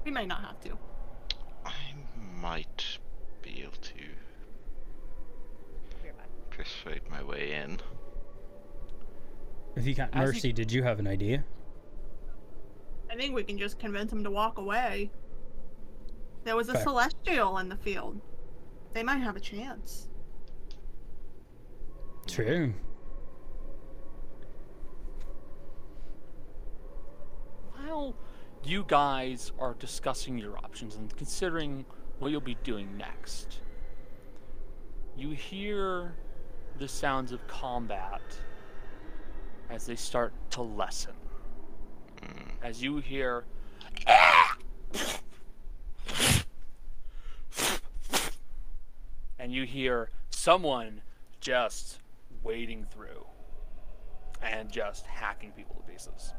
we may not have to. I might be able to Be right persuade my way in. If you got As you- mercy, did you have an idea? I think we can just convince him to walk away. There was a Fair. celestial in the field. They might have a chance. True. while you guys are discussing your options and considering what you'll be doing next, you hear the sounds of combat as they start to lessen. Mm. As you hear. And you hear someone just wading through and just hacking people to pieces.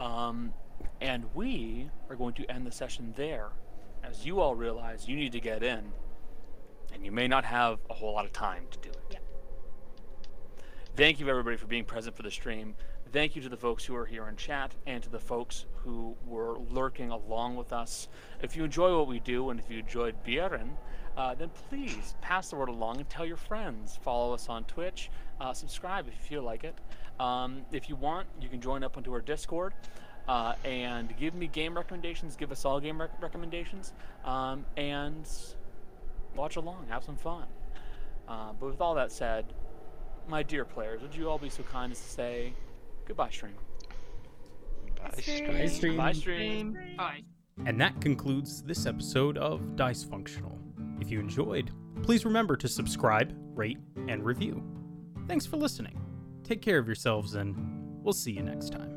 Um, and we are going to end the session there, as you all realize you need to get in, and you may not have a whole lot of time to do it. Yeah. Thank you, everybody, for being present for the stream. Thank you to the folks who are here in chat and to the folks who were lurking along with us. If you enjoy what we do and if you enjoyed Bjorn, uh, then please pass the word along and tell your friends. Follow us on Twitch. Uh, subscribe if you feel like it. Um, if you want, you can join up onto our Discord uh, and give me game recommendations. Give us all game rec- recommendations. Um, and watch along. Have some fun. Uh, but with all that said, my dear players, would you all be so kind as to say goodbye, stream? Bye, Bye, stream. Bye, stream. Bye. And that concludes this episode of Dicefunctional. If you enjoyed, please remember to subscribe, rate, and review. Thanks for listening. Take care of yourselves, and we'll see you next time.